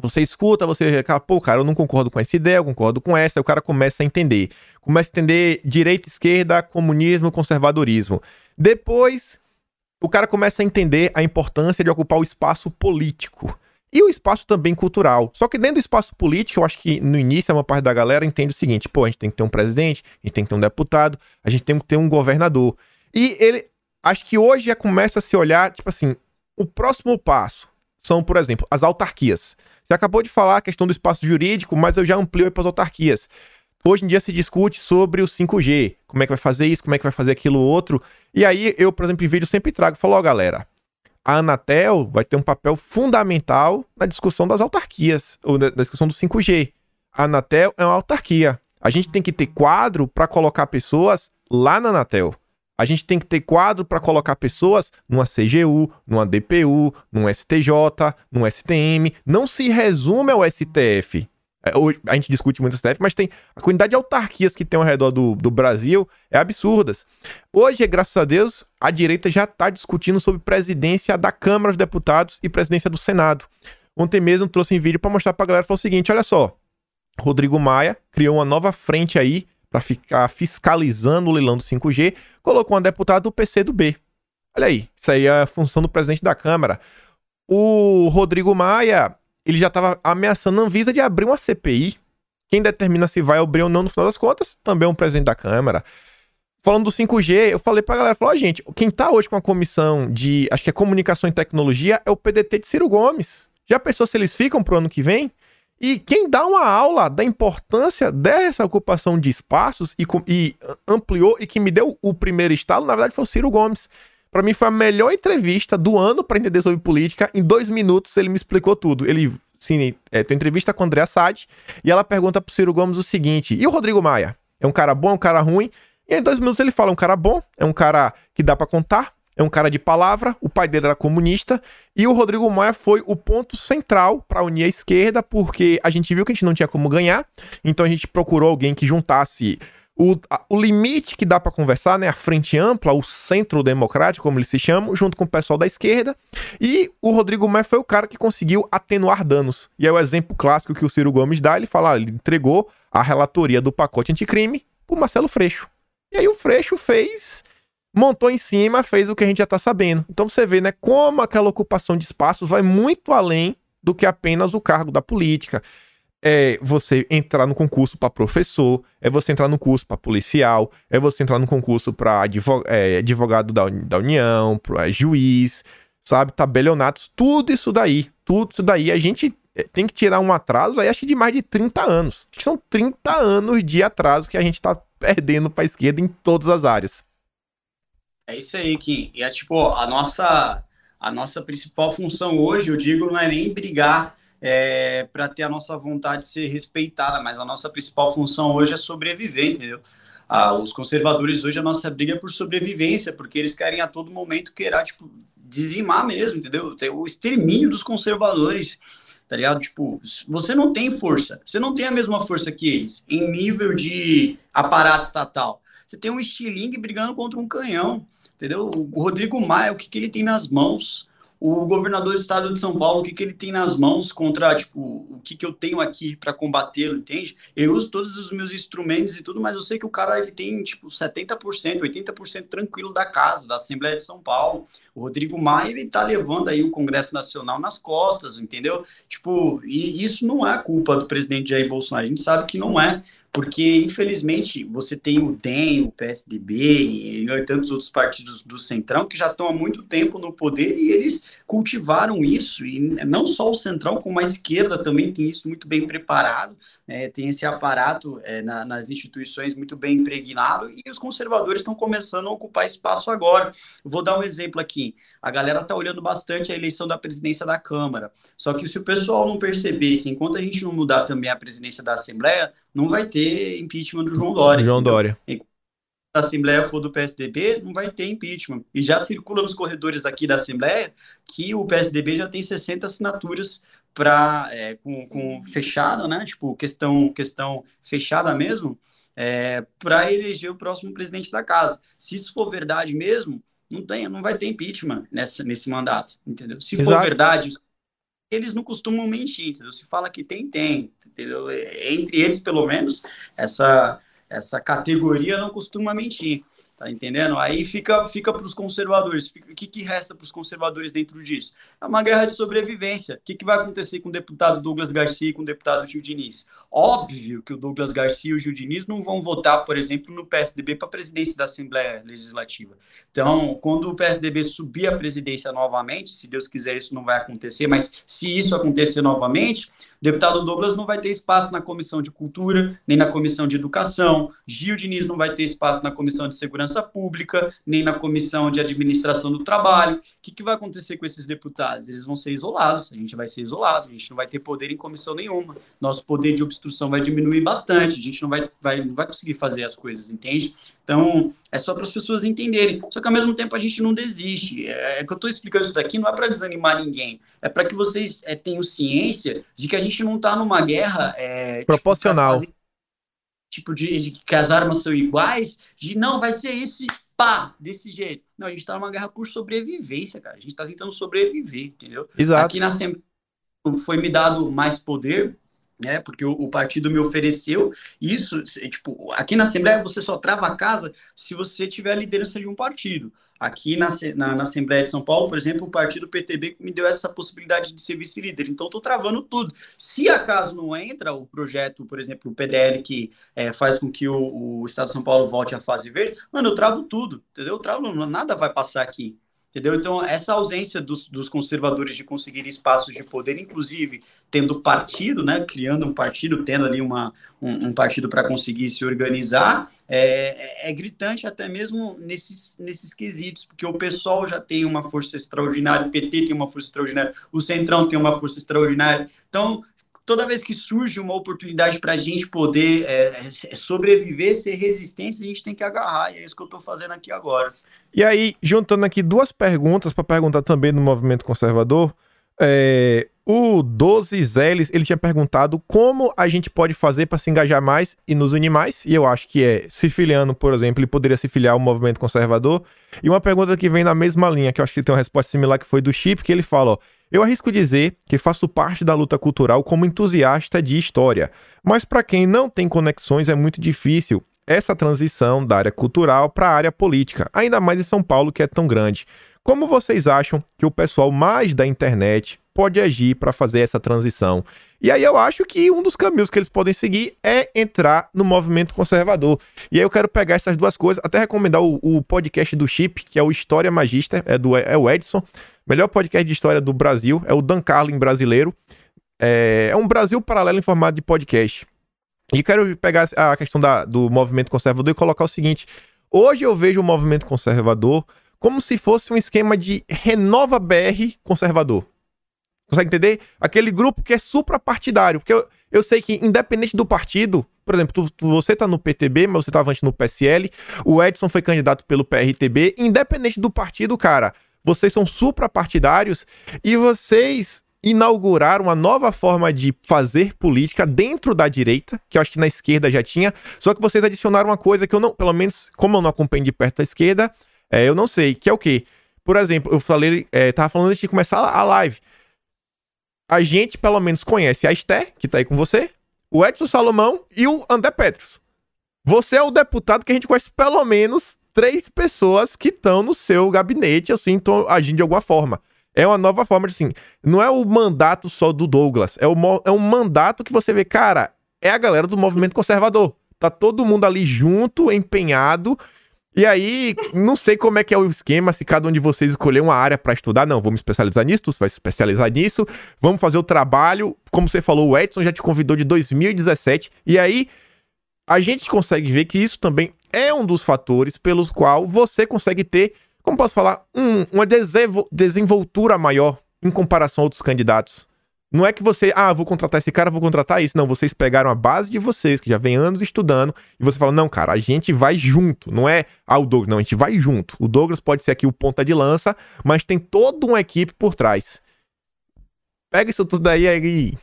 Você escuta, você fala, pô, cara, eu não concordo com essa ideia, eu concordo com essa. Aí o cara começa a entender. Começa a entender direita, esquerda, comunismo, conservadorismo. Depois, o cara começa a entender a importância de ocupar o espaço político. E o espaço também cultural. Só que dentro do espaço político, eu acho que no início uma parte da galera entende o seguinte: pô, a gente tem que ter um presidente, a gente tem que ter um deputado, a gente tem que ter um governador. E ele, acho que hoje já começa a se olhar, tipo assim, o próximo passo são, por exemplo, as autarquias. Você acabou de falar a questão do espaço jurídico, mas eu já amplio para as autarquias. Hoje em dia se discute sobre o 5G, como é que vai fazer isso, como é que vai fazer aquilo outro. E aí eu, por exemplo, em vídeo sempre trago, falo, ó, oh, galera, a Anatel vai ter um papel fundamental na discussão das autarquias, ou na discussão do 5G. A Anatel é uma autarquia. A gente tem que ter quadro para colocar pessoas lá na Anatel. A gente tem que ter quadro para colocar pessoas numa CGU, numa DPU, num STJ, num STM. Não se resume ao STF. É, hoje, a gente discute muito o STF, mas tem a quantidade de autarquias que tem ao redor do, do Brasil é absurdas. Hoje, graças a Deus, a direita já está discutindo sobre presidência da Câmara dos Deputados e presidência do Senado. Ontem mesmo trouxe um vídeo para mostrar para a galera, falou o seguinte, olha só, Rodrigo Maia criou uma nova frente aí para ficar fiscalizando o leilão do 5G, colocou uma deputada do PC do B. Olha aí, isso aí é a função do presidente da Câmara. O Rodrigo Maia, ele já estava ameaçando a Anvisa de abrir uma CPI. Quem determina se vai abrir ou não, no final das contas, também é um presidente da Câmara. Falando do 5G, eu falei pra galera, falou, oh, gente, quem tá hoje com a comissão de, acho que é comunicação e tecnologia, é o PDT de Ciro Gomes. Já pensou se eles ficam pro ano que vem? E quem dá uma aula da importância dessa ocupação de espaços e, e ampliou e que me deu o primeiro estalo, na verdade, foi o Ciro Gomes. Para mim foi a melhor entrevista do ano para entender sobre política. Em dois minutos ele me explicou tudo. Ele sim, é, tem entrevista com a André Assad e ela pergunta pro Ciro Gomes o seguinte: e o Rodrigo Maia? É um cara bom, é um cara ruim? E em dois minutos ele fala: é um cara bom, é um cara que dá para contar, é um cara de palavra, o pai dele era comunista, e o Rodrigo Maia foi o ponto central para unir a esquerda, porque a gente viu que a gente não tinha como ganhar, então a gente procurou alguém que juntasse o, a, o limite que dá para conversar, né? A frente ampla, o centro democrático, como eles se chamam, junto com o pessoal da esquerda. E o Rodrigo Maia foi o cara que conseguiu atenuar danos. E é o exemplo clássico que o Ciro Gomes dá. Ele fala, ele entregou a relatoria do pacote anticrime pro Marcelo Freixo. E aí o Freixo fez montou em cima, fez o que a gente já tá sabendo. Então você vê, né, como aquela ocupação de espaços vai muito além do que apenas o cargo da política é você entrar no concurso para professor, é você entrar no curso para policial, é você entrar no concurso para advogado, é, advogado da, da União, para juiz, sabe, tabelionatos, tudo isso daí, tudo isso daí a gente é, tem que tirar um atraso aí acho de mais de 30 anos. Acho que são 30 anos de atraso que a gente está perdendo para a esquerda em todas as áreas. É isso aí, Kim. E é tipo, a nossa a nossa principal função hoje, eu digo, não é nem brigar é, para ter a nossa vontade de ser respeitada, mas a nossa principal função hoje é sobreviver, entendeu? Ah, os conservadores hoje, a nossa briga é por sobrevivência, porque eles querem a todo momento querer, tipo, dizimar mesmo, entendeu? Tem o extermínio dos conservadores, tá ligado? Tipo, você não tem força, você não tem a mesma força que eles, em nível de aparato estatal. Você tem um estilingue brigando contra um canhão, entendeu? O Rodrigo Maia, o que, que ele tem nas mãos? O governador do estado de São Paulo, o que, que ele tem nas mãos contra, tipo, o que, que eu tenho aqui para combatê-lo, entende? Eu uso todos os meus instrumentos e tudo, mas eu sei que o cara ele tem, tipo, 70%, 80% tranquilo da casa, da Assembleia de São Paulo. O Rodrigo Maia, ele tá levando aí o Congresso Nacional nas costas, entendeu? Tipo, e isso não é culpa do presidente Jair Bolsonaro, a gente sabe que não é porque infelizmente você tem o DEM, o PSDB e, tantos outros partidos do Centrão que já estão há muito tempo no poder e eles cultivaram isso, e não só o Centrão, como a esquerda também tem isso muito bem preparado, né, tem esse aparato é, na, nas instituições muito bem impregnado, e os conservadores estão começando a ocupar espaço agora. vou dar um exemplo aqui, a galera está olhando bastante a eleição da presidência da Câmara, só que se o pessoal não perceber que enquanto a gente não mudar também a presidência da Assembleia, não vai ter impeachment do João Dória. João Dória. Enquanto a Assembleia for do PSDB, não vai ter impeachment. E já circula nos corredores aqui da Assembleia que o PSDB já tem 60 assinaturas para é, com, com fechada, né? Tipo, questão, questão fechada mesmo, é, para eleger o próximo presidente da casa. Se isso for verdade mesmo, não, tem, não vai ter impeachment nessa, nesse mandato, entendeu? Se Exato. for verdade, eles não costumam mentir, entendeu? Se fala que tem, tem, entendeu? Entre eles, pelo menos, essa, essa categoria não costuma mentir. Tá entendendo? Aí fica, fica para os conservadores. o que, que resta para os conservadores dentro disso? É uma guerra de sobrevivência. O que, que vai acontecer com o deputado Douglas Garcia e com o deputado Gil Diniz? Óbvio que o Douglas Garcia e o Gil Diniz não vão votar, por exemplo, no PSDB para a presidência da Assembleia Legislativa. Então, quando o PSDB subir a presidência novamente, se Deus quiser, isso não vai acontecer, mas se isso acontecer novamente, o deputado Douglas não vai ter espaço na Comissão de Cultura, nem na Comissão de Educação. Gil Diniz não vai ter espaço na Comissão de Segurança Segurança Pública, nem na Comissão de Administração do Trabalho. O que, que vai acontecer com esses deputados? Eles vão ser isolados, a gente vai ser isolado, a gente não vai ter poder em comissão nenhuma. Nosso poder de obstrução vai diminuir bastante, a gente não vai, vai, não vai conseguir fazer as coisas, entende? Então, é só para as pessoas entenderem. Só que ao mesmo tempo a gente não desiste. É, é que eu estou explicando isso daqui não é para desanimar ninguém. É para que vocês é, tenham ciência de que a gente não está numa guerra é, tipo, proporcional. Tipo, tipo de, de, que as armas são iguais, de não, vai ser isso pá, desse jeito. Não, a gente tá numa guerra por sobrevivência, cara. A gente tá tentando sobreviver, entendeu? Exato. Aqui na Assembleia foi me dado mais poder, né? Porque o, o, partido me ofereceu isso. Tipo, aqui na Assembleia você só trava a casa se você tiver a liderança de um partido. Aqui na, na, na, Assembleia de São Paulo, por exemplo, o partido PTB me deu essa possibilidade de ser vice-líder. Então, estou travando tudo. Se acaso não entra o projeto, por exemplo, o PDL, que é, faz com que o, o, Estado de São Paulo volte à fase verde, mano, eu travo tudo, entendeu? Eu travo, nada vai passar aqui. Entendeu? Então, essa ausência dos, dos, conservadores de conseguir espaços de poder, inclusive tendo partido, né, criando um partido, tendo ali uma, um, um partido para conseguir se organizar, é, é, gritante até mesmo nesses, nesses quesitos, porque o pessoal já tem uma força extraordinária, o PT tem uma força extraordinária, o Centrão tem uma força extraordinária. Então, toda vez que surge uma oportunidade para a gente poder é, é, sobreviver, ser resistência, a gente tem que agarrar, e é isso que eu estou fazendo aqui agora. E aí, juntando aqui duas perguntas para perguntar também do movimento conservador, É, o 12 Zeles, ele tinha perguntado como a gente pode fazer para se engajar mais e nos unir mais, e eu acho que é se filiando, por exemplo, ele poderia se filiar ao movimento conservador. E uma pergunta que vem na mesma linha, que eu acho que tem uma resposta similar, que foi do Chip, que ele fala, ó, eu arrisco dizer que faço parte da luta cultural como entusiasta de história, mas para quem não tem conexões é muito difícil essa transição da área cultural para a área política, ainda mais em São Paulo que é tão grande. Como vocês acham que o pessoal mais da internet pode agir para fazer essa transição? E aí eu acho que um dos caminhos que eles podem seguir é entrar no movimento conservador. E aí eu quero pegar essas duas coisas, até recomendar o, o podcast do Chip, que é o História Magister, é, do, é o Edson, melhor podcast de história do Brasil, é o Dan Carlin brasileiro. É, é um Brasil paralelo em formato de podcast. E quero pegar a questão da, do movimento conservador e colocar o seguinte: hoje eu vejo o movimento conservador como se fosse um esquema de renova BR conservador. Consegue entender? Aquele grupo que é suprapartidário. Porque eu, eu sei que, independente do partido, por exemplo, tu, tu, você tá no PTB, mas você estava antes no PSL, o Edson foi candidato pelo PRTB, independente do partido, cara, vocês são suprapartidários e vocês inauguraram uma nova forma de fazer política dentro da direita, que eu acho que na esquerda já tinha, só que vocês adicionaram uma coisa que eu não, pelo menos, como eu não acompanho de perto da esquerda, é, eu não sei, que é o quê? Por exemplo, eu falei, é, tava falando antes de começar a live. A gente, pelo menos, conhece a Esté, que tá aí com você, o Edson Salomão e o André Petros. Você é o deputado que a gente conhece pelo menos três pessoas que estão no seu gabinete, assim, agindo de alguma forma. É uma nova forma de assim. Não é o mandato só do Douglas. É, o, é um mandato que você vê, cara, é a galera do movimento conservador. Tá todo mundo ali junto, empenhado e aí, não sei como é que é o esquema, se cada um de vocês escolher uma área para estudar. Não, vamos especializar nisso, tu vai se especializar nisso. Vamos fazer o trabalho. Como você falou, o Edson já te convidou de 2017. E aí, a gente consegue ver que isso também é um dos fatores pelos qual você consegue ter, como posso falar, um, uma desenvoltura maior em comparação a outros candidatos. Não é que você, ah, vou contratar esse cara, vou contratar isso. Não, vocês pegaram a base de vocês, que já vem anos estudando, e você fala, não, cara, a gente vai junto. Não é, ah, o Douglas, não, a gente vai junto. O Douglas pode ser aqui o ponta de lança, mas tem toda uma equipe por trás. Pega isso tudo aí, aí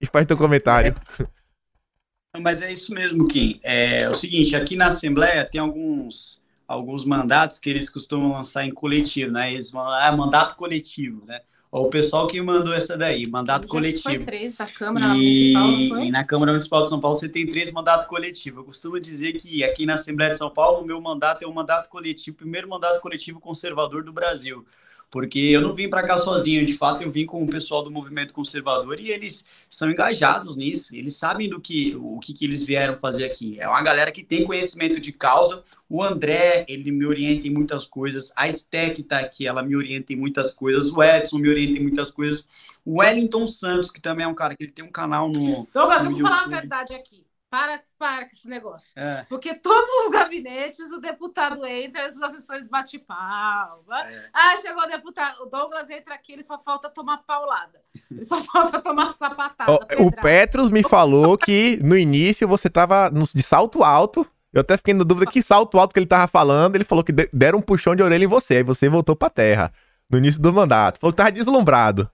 e faz teu comentário. É. Mas é isso mesmo, Kim. É o seguinte, aqui na Assembleia tem alguns alguns mandatos que eles costumam lançar em coletivo, né? Eles vão, ah, mandato coletivo, né? o pessoal que mandou essa daí, mandato coletivo. Foi três da Câmara e... Municipal, foi? E na Câmara Municipal de São Paulo você tem três mandatos coletivos. Eu costumo dizer que aqui na Assembleia de São Paulo o meu mandato é o mandato coletivo, primeiro mandato coletivo conservador do Brasil porque eu não vim para cá sozinho, de fato eu vim com o pessoal do movimento conservador e eles são engajados nisso, eles sabem do que o que, que eles vieram fazer aqui. É uma galera que tem conhecimento de causa. O André, ele me orienta em muitas coisas, a que tá aqui, ela me orienta em muitas coisas, o Edson me orienta em muitas coisas, o Wellington Santos, que também é um cara que ele tem um canal no Douglas, vamos falar a verdade aqui. Para, para com esse negócio. É. Porque todos os gabinetes, o deputado entra, as sessões bate palma. É. Ah, chegou o deputado. O Douglas entra aqui, ele só falta tomar paulada. Ele só falta tomar sapatada. O, o Petros me falou que no início você tava de salto alto. Eu até fiquei na dúvida que salto alto que ele tava falando. Ele falou que deram um puxão de orelha em você. Aí você voltou pra terra. No início do mandato. Falou que tava deslumbrado.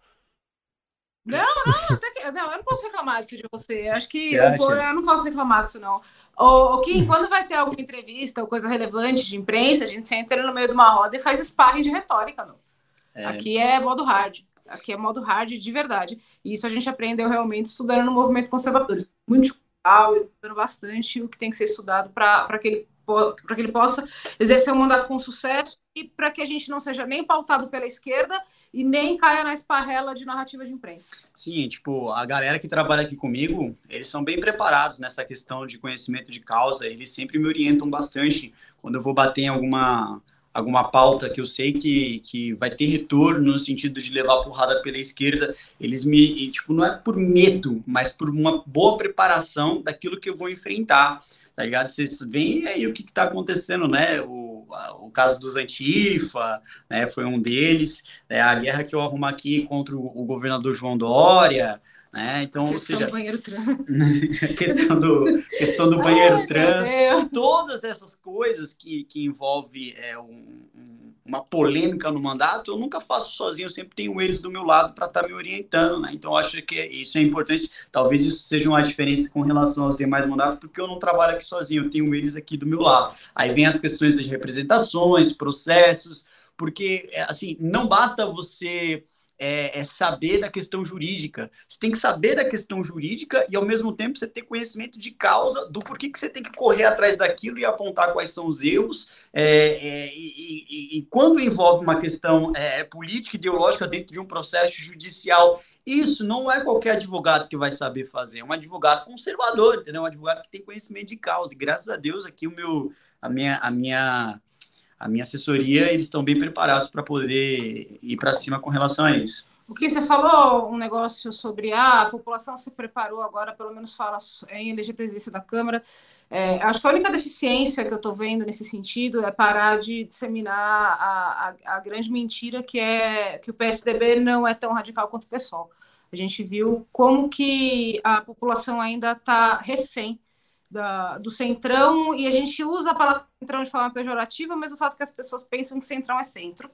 Não, não, até que, não, eu não posso reclamar disso de você. Acho que eu, eu, não posso reclamar disso, não. O, o Kim, quando vai ter alguma entrevista ou coisa relevante de imprensa, a gente senta no meio de uma roda e faz sparring de retórica, não. É. Aqui é modo hard. Aqui é modo hard de verdade. E isso a gente aprendeu realmente estudando no movimento conservador. Muito cultural, estudando bastante o que tem que ser estudado para aquele para que ele possa exercer um mandato com sucesso e para que a gente não seja nem pautado pela esquerda e nem caia na esparrela de narrativa de imprensa. Sim, tipo, a galera que trabalha aqui comigo, eles são bem preparados nessa questão de conhecimento de causa, eles sempre me orientam bastante quando eu vou bater em alguma alguma pauta que eu sei que, que vai ter retorno no sentido de levar porrada pela esquerda, eles me, tipo, não é por medo, mas por uma boa preparação daquilo que eu vou enfrentar tá ligado? Vocês veem aí o que está acontecendo, né? O, o caso dos Antifa, né? Foi um deles. Né? A guerra que eu arrumo aqui contra o, o governador João Dória, né? Então, ou seja, do banheiro trans. questão do questão do banheiro Ai, trans, todas essas coisas que que envolve é, um, um uma polêmica no mandato, eu nunca faço sozinho, eu sempre tenho eles do meu lado para estar tá me orientando, né? Então acho que isso é importante. Talvez isso seja uma diferença com relação aos demais mandatos, porque eu não trabalho aqui sozinho, eu tenho eles aqui do meu lado. Aí vem as questões de representações, processos, porque assim, não basta você é, é, saber da questão jurídica. Você tem que saber da questão jurídica e, ao mesmo tempo, você ter conhecimento de causa do porquê que você tem que correr atrás daquilo e apontar quais são os erros. É, é, e, e, e, quando envolve uma questão é, política, ideológica dentro de um processo judicial, isso não é qualquer advogado que vai saber fazer. É um advogado conservador, entendeu? Um advogado que tem conhecimento de causa. E, graças a Deus, aqui o meu, a minha, a minha a minha assessoria, eles estão bem preparados para poder ir para cima com relação a isso. O que você falou um negócio sobre ah, a população se preparou agora, pelo menos fala em eleger presidência da Câmara. É, acho que a única deficiência que eu estou vendo nesse sentido é parar de disseminar a, a, a, grande mentira que é que o PSDB não é tão radical quanto o PSOL. A gente viu como que a população ainda está refém da, do centrão, e a gente usa a palavra centrão de forma pejorativa, mas o fato é que as pessoas pensam que centrão é centro,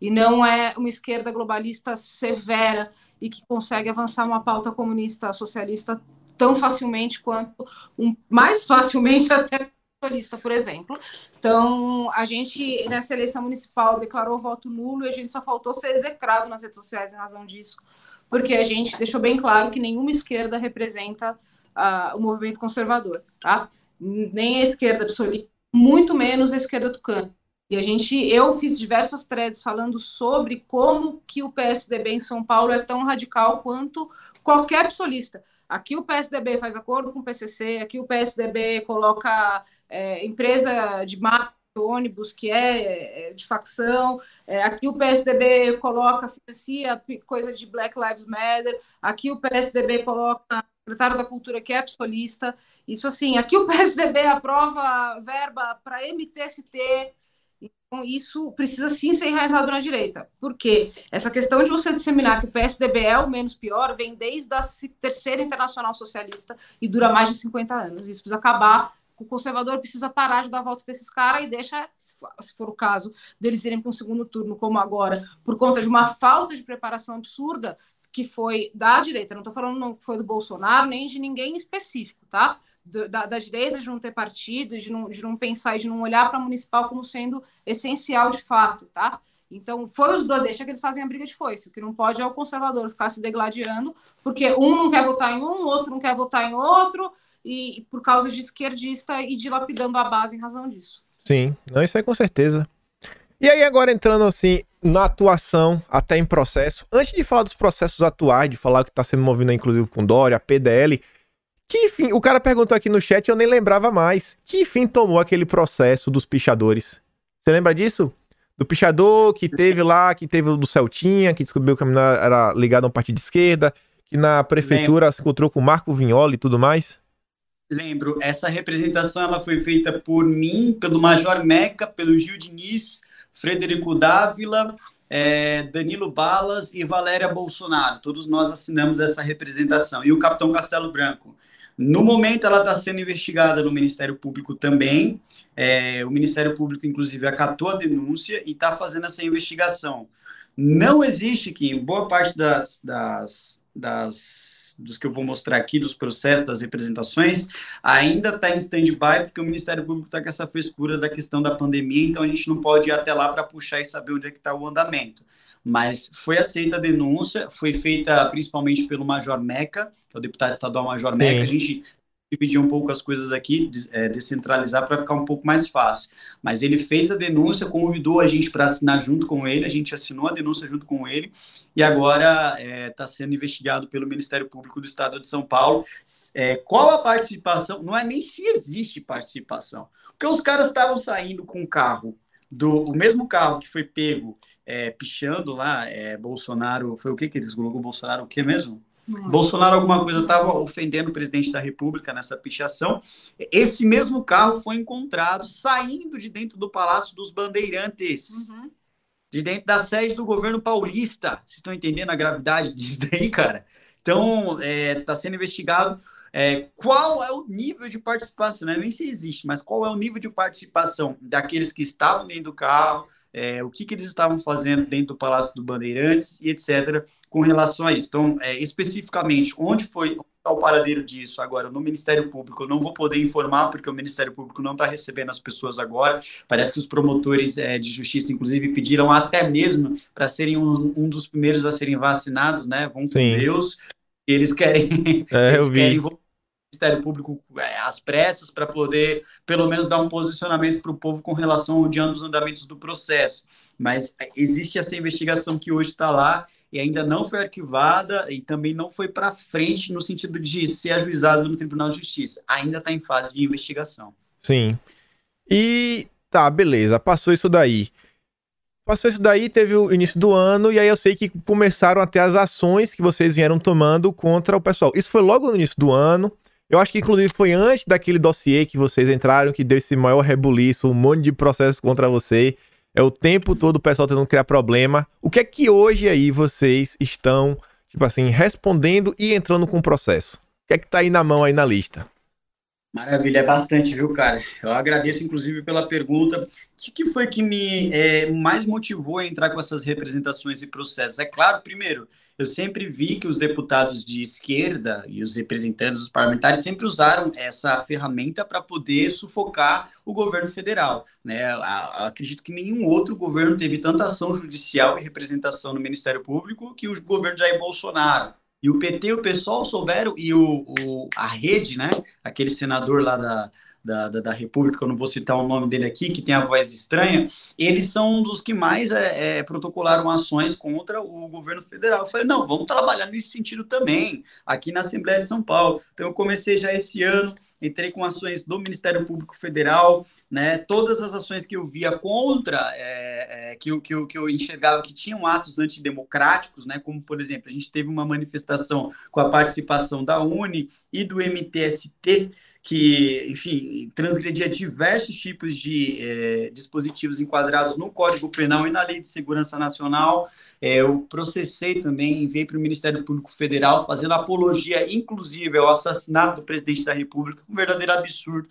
e não é uma esquerda globalista severa e que consegue avançar uma pauta comunista socialista tão facilmente quanto, um, mais facilmente até socialista, por exemplo. Então, a gente, nessa eleição municipal, declarou voto nulo e a gente só faltou ser execrado nas redes sociais em razão disso, porque a gente deixou bem claro que nenhuma esquerda representa o movimento conservador, tá? Nem a esquerda absoluta, muito menos a esquerda tucana. E a gente, eu fiz diversas threads falando sobre como que o PSDB em São Paulo é tão radical quanto qualquer psolista. Aqui o PSDB faz acordo com o PCC, aqui o PSDB coloca é, empresa de mapa ônibus que é, é de facção, é, aqui o PSDB coloca, financia coisa de Black Lives Matter, aqui o PSDB coloca secretário da Cultura que é psolista. Isso assim, aqui o PSDB aprova verba para MTST. Então, isso precisa sim ser enraizado na direita. Por quê? Essa questão de você disseminar que o PSDB é o menos pior vem desde a terceira internacional socialista e dura mais de 50 anos. Isso precisa acabar. O conservador precisa parar de dar volta para esses caras e deixa, se for, se for o caso, deles irem para um segundo turno, como agora, por conta de uma falta de preparação absurda, que foi da direita, não estou falando não foi do Bolsonaro, nem de ninguém específico, tá? Da, da, direita, de não ter partido, de não, de não pensar de não olhar para a municipal como sendo essencial de fato, tá? Então, foi os dois, deixa que eles fazem a briga de foice. O que não pode é o conservador ficar se degladiando, porque um não quer votar em um, outro não quer votar em outro, e, por causa de esquerdista e dilapidando a base em razão disso. Sim, não, isso aí com certeza. E aí, agora entrando assim, na atuação, até em processo, antes de falar dos processos atuais, de falar o que está sendo movido, inclusive, com Dória, a PDL, que fim, o cara perguntou aqui no chat, eu nem lembrava mais, que fim tomou aquele processo dos pichadores? Você lembra disso? Do pichador que teve lá, que teve o do Celtinha, que descobriu que a menina era ligada a um partido de esquerda, que na prefeitura Lembro. se encontrou com o Marco Vignoli e tudo mais? Lembro, essa representação ela foi feita por mim, pelo Major Meca, pelo Gil Diniz, Frederico Dávila, é, Danilo Balas e Valéria Bolsonaro. Todos nós assinamos essa representação. E o Capitão Castelo Branco. No momento, ela está sendo investigada no Ministério Público também. É, o Ministério Público, inclusive, acatou a denúncia e está fazendo essa investigação. Não existe que, boa parte das, das, das, dos que eu vou mostrar aqui, dos processos, das representações, ainda está em stand-by, porque o Ministério Público está com essa frescura da questão da pandemia, então a gente não pode ir até lá para puxar e saber onde é que está o andamento. Mas foi aceita a denúncia, foi feita principalmente pelo Major Meca, que é o deputado estadual Major Sim. Meca. A gente dividir um pouco as coisas aqui, é, descentralizar para ficar um pouco mais fácil. Mas ele fez a denúncia, convidou a gente para assinar junto com ele, a gente assinou a denúncia junto com ele, e agora está é, tá sendo investigado pelo Ministério Público do Estado de São Paulo. É, qual a participação? Não é nem se existe participação. Porque os caras estavam saindo com o carro, do, o mesmo carro que foi pego é, pichando lá, é, Bolsonaro, foi o que que eles colocou Bolsonaro, o que mesmo? Bolsonaro alguma coisa estava ofendendo o presidente da República nessa pichação. Esse mesmo carro foi encontrado saindo de dentro do Palácio dos Bandeirantes. Uhum. De dentro da sede do governo paulista. Vocês estão entendendo a gravidade disso daí, cara? Então, está é, tá sendo investigado é, qual é o nível de participação, não é nem se existe, mas qual é o nível de participação daqueles que estavam dentro do carro, é, o que, que eles estavam fazendo dentro do Palácio do Bandeirantes e etc. com relação a isso. Então, é, especificamente, onde foi o paradeiro disso agora no Ministério Público, eu não vou poder informar, porque o Ministério Público não está recebendo as pessoas agora. Parece que os promotores é, de justiça, inclusive, pediram até mesmo para serem um, um, dos primeiros a serem vacinados, né? Vão com Sim. Deus. Eles querem. É, eles eu vi. Ministério Público é, às pressas para poder, pelo menos, dar um posicionamento para o povo com relação ao diante dos andamentos do processo. Mas é, existe essa investigação que hoje está lá e ainda não foi arquivada e também não foi para frente no sentido de ser ajuizado no Tribunal de Justiça. Ainda está em fase de investigação. Sim. E tá, beleza, passou isso daí. Passou isso daí, teve o início do ano, e aí eu sei que começaram a ter as ações que vocês vieram tomando contra o pessoal. Isso foi logo no início do ano. Eu acho que, inclusive, foi antes daquele dossiê que vocês entraram, que deu esse maior rebuliço, um monte de processos contra você. É o tempo todo o pessoal tentando criar problema. O que é que hoje aí vocês estão, tipo assim, respondendo e entrando com o processo? O que é que tá aí na mão aí na lista? Maravilha, é bastante, viu, cara? Eu agradeço, inclusive, pela pergunta. O que, que foi que me é, mais motivou a entrar com essas representações e processos? É claro, primeiro, eu sempre vi que os deputados de esquerda e os representantes, os parlamentares, sempre usaram essa ferramenta para poder sufocar o governo federal. Né? Acredito que nenhum outro governo teve tanta ação judicial e representação no Ministério Público que o governo Jair Bolsonaro. E o PT o PSOL souberam, e o, o, a rede, né? Aquele senador lá da, da, da, da, República, eu não vou citar o nome dele aqui, que tem a voz estranha, eles são um dos que mais é, é, protocolaram ações contra o governo federal. Eu falei, não, vamos trabalhar nesse sentido também, aqui na Assembleia de São Paulo. Então, eu comecei já esse ano entrei com ações do Ministério Público Federal, né? Todas as ações que eu via contra, é, é, que, eu, que, que eu enxergava que tinham atos antidemocráticos, né? Como, por exemplo, a gente teve uma manifestação com a participação da UNE e do MTST, que, enfim, transgredia diversos tipos de é, dispositivos enquadrados no Código Penal e na Lei de Segurança Nacional. É, eu processei também, enviei para o Ministério Público Federal, fazendo apologia, inclusive, ao assassinato do presidente da República, um verdadeiro absurdo.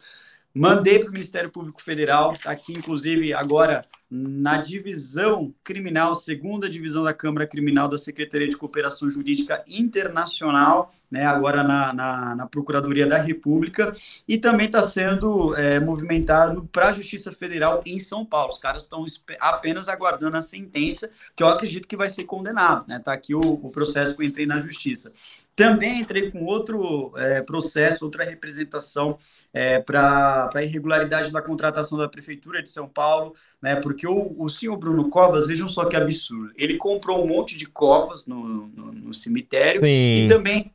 Mandei para o Ministério Público Federal, está aqui, inclusive, agora na divisão criminal, segunda divisão da Câmara Criminal da Secretaria de Cooperação Jurídica Internacional, né, agora na, na, na Procuradoria da República, e também está sendo é, movimentado para a Justiça Federal em São Paulo. Os caras estão apenas aguardando a sentença, que eu acredito que vai ser condenado. Está né? Tá aqui o, o, processo que eu entrei na Justiça. Também entrei com outro é, processo, outra representação é, para a irregularidade da contratação da Prefeitura de São Paulo, né, porque o, o senhor Bruno Covas, vejam só que absurdo, ele comprou um monte de covas no, no, no cemitério Sim. e também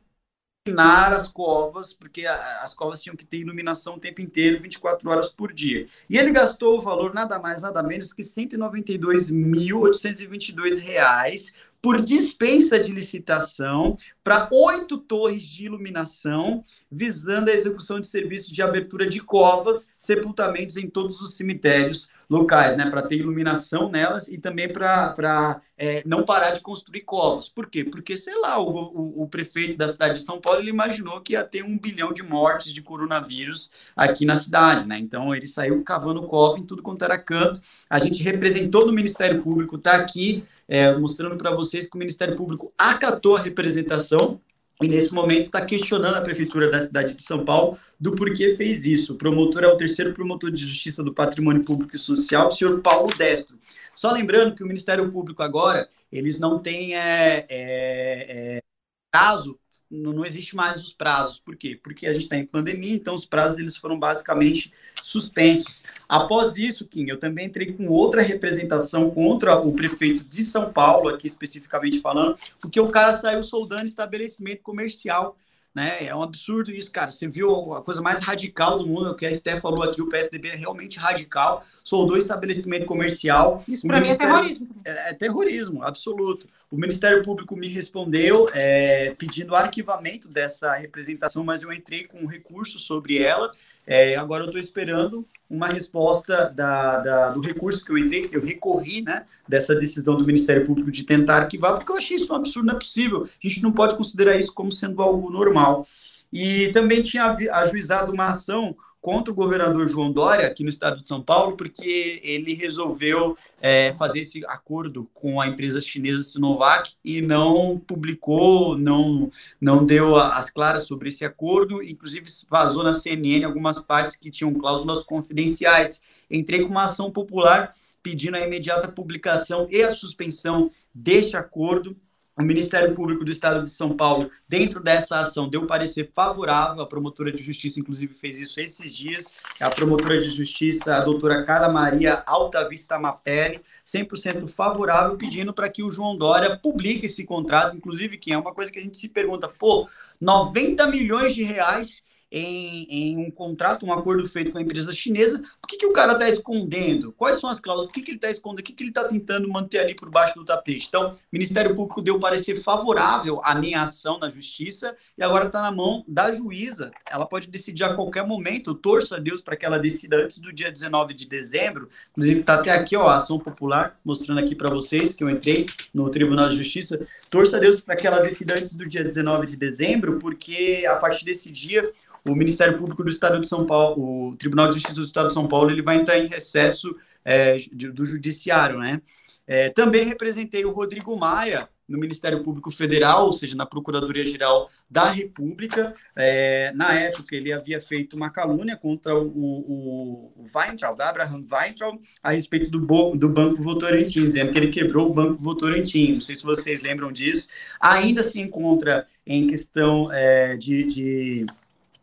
iluminar as covas, porque as covas tinham que ter iluminação o tempo inteiro, 24 horas por dia. E ele gastou o valor nada mais, nada menos que R$ 192.822 por dispensa de licitação para oito torres de iluminação, visando a execução de serviços de abertura de covas, sepultamentos em todos os cemitérios locais, né, para ter iluminação nelas e também para é, não parar de construir covas. Por quê? Porque, sei lá, o, o, o, prefeito da cidade de São Paulo ele imaginou que ia ter um bilhão de mortes de coronavírus aqui na cidade, né? Então ele saiu cavando cova em tudo quanto era canto. A gente representou no Ministério Público, está aqui é, mostrando para vocês que o Ministério Público acatou a representação e nesse momento está questionando a prefeitura da cidade de São Paulo do porquê fez isso. O promotor é o terceiro promotor de justiça do patrimônio público e social, o senhor Paulo Destro. Só lembrando que o Ministério Público agora, eles não têm é, é, é, prazo não, existe mais os prazos. Por quê? Porque a gente está em pandemia, então os prazos eles foram basicamente suspensos. Após isso, Kim, eu também entrei com outra representação contra o prefeito de São Paulo, aqui especificamente falando, porque o cara saiu soldando estabelecimento comercial né? É um absurdo isso, cara. Você viu a coisa mais radical do mundo, o que a Steph falou aqui, o PSDB é realmente radical, soldou estabelecimento comercial. Isso para mim é terrorismo. É, é, terrorismo, absoluto. O Ministério Público me respondeu é, pedindo arquivamento dessa representação, mas eu entrei com um recurso sobre ela. É, agora eu estou esperando uma resposta da, da, do recurso que eu entrei, que eu recorri, né, dessa decisão do Ministério Público de tentar arquivar, porque eu achei isso um absurdo, não é possível. A gente não pode considerar isso como sendo algo normal. E também tinha ajuizado uma ação contra o governador João Dória, aqui no estado de São Paulo, porque ele resolveu é, fazer esse acordo com a empresa chinesa Sinovac e não publicou, não, não deu as claras sobre esse acordo, inclusive vazou na CNN algumas partes que tinham cláusulas confidenciais. Entrei com uma ação popular pedindo a imediata publicação e a suspensão deste acordo o Ministério Público do Estado de São Paulo, dentro dessa ação, deu parecer favorável. A promotora de justiça, inclusive, fez isso esses dias. A promotora de justiça, a doutora Carla Maria Altavista Mapelli, 100% favorável, pedindo para que o João Dória publique esse contrato, inclusive, que é uma coisa que a gente se pergunta: pô, 90 milhões de reais em, em, um contrato, um acordo feito com a empresa chinesa, por que, que o cara está escondendo? Quais são as cláusulas? Por que, que ele está escondendo? O que, que ele está tentando manter ali por baixo do tapete? Então, o Ministério Público deu parecer favorável à minha ação na justiça e agora está na mão da juíza. Ela pode decidir a qualquer momento. Torça a Deus para que ela decida antes do dia 19 de dezembro. Inclusive, está até aqui ó, a ação popular, mostrando aqui para vocês que eu entrei no Tribunal de Justiça. Torça a Deus para que ela decida antes do dia 19 de dezembro, porque a partir desse dia o Ministério Público do Estado de São Paulo, o Tribunal de Justiça do Estado de São Paulo, ele vai entrar em recesso é, do Judiciário, né? É, também representei o Rodrigo Maia no Ministério Público Federal, ou seja, na Procuradoria-Geral da República. É, na época, ele havia feito uma calúnia contra o, o, o Weintraub, Abraham Weintraub, a respeito do, do Banco Votorantim, dizendo que ele quebrou o Banco Votorantim. Não sei se vocês lembram disso. Ainda se encontra em questão é, de, de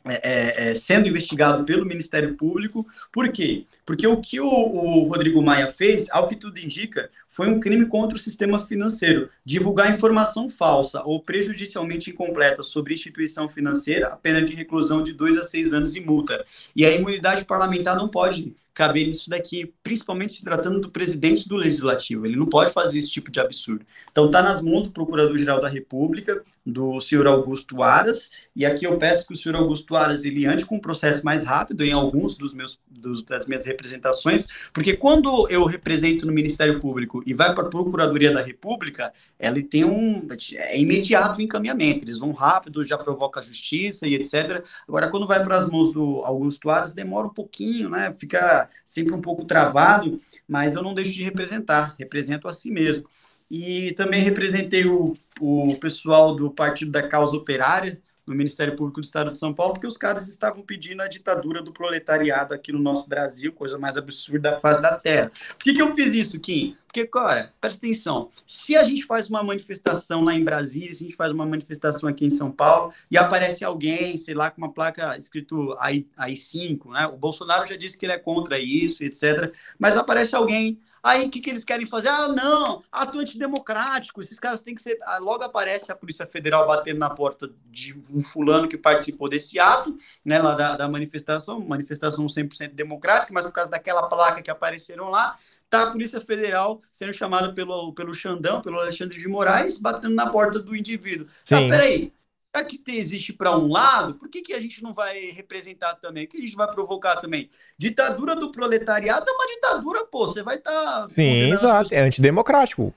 é, é, é, sendo investigado pelo Ministério Público. Por quê? Porque o que o, o, Rodrigo Maia fez, ao que tudo indica, foi um crime contra o sistema financeiro. Divulgar informação falsa ou prejudicialmente incompleta sobre instituição financeira, a pena de reclusão de dois a seis anos e multa. E a imunidade parlamentar não pode caber isso daqui, principalmente se tratando do presidente do Legislativo. Ele não pode fazer esse tipo de absurdo. Então, está nas mãos do Procurador-Geral da República, do senhor Augusto Aras, e aqui eu peço que o senhor Augusto Aras ele ande com um processo mais rápido em alguns dos meus dos, das minhas representações, porque quando eu represento no Ministério Público e vai para a Procuradoria da República, ela tem um é imediato o encaminhamento, eles vão rápido, já provoca a justiça e etc. Agora, quando vai para as mãos do Augusto Aras, demora um pouquinho, né? Fica sempre um pouco travado, mas eu não deixo de representar, represento a si mesmo. E também representei o, o pessoal do Partido da Causa Operária, no Ministério Público do Estado de São Paulo, porque os caras estavam pedindo a ditadura do proletariado aqui no nosso Brasil, coisa mais absurda da face da terra. Por que, que eu fiz isso, Kim? Porque, cara, presta atenção, se a gente faz uma manifestação lá em Brasília, se a gente faz uma manifestação aqui em São Paulo, e aparece alguém, sei lá, com uma placa escrito AI, AI5, né? O Bolsonaro já disse que ele é contra isso, etc. Mas aparece alguém Aí o que, que eles querem fazer? Ah, não, ato antidemocrático, esses caras têm que ser. Ah, logo aparece a Polícia Federal batendo na porta de um fulano que participou desse ato, né, lá da, da manifestação, manifestação 100% democrática, mas por causa daquela placa que apareceram lá, tá a Polícia Federal sendo chamada pelo, pelo Xandão, pelo Alexandre de Moraes, batendo na porta do indivíduo. Tá, Sim. Tá, peraí, já que existe para um lado, por que, que a gente não vai representar também? O que a gente vai provocar também? Ditadura do proletariado é uma ditadura, pô. Você vai estar. Tá Sim, exato. É antidemocrático.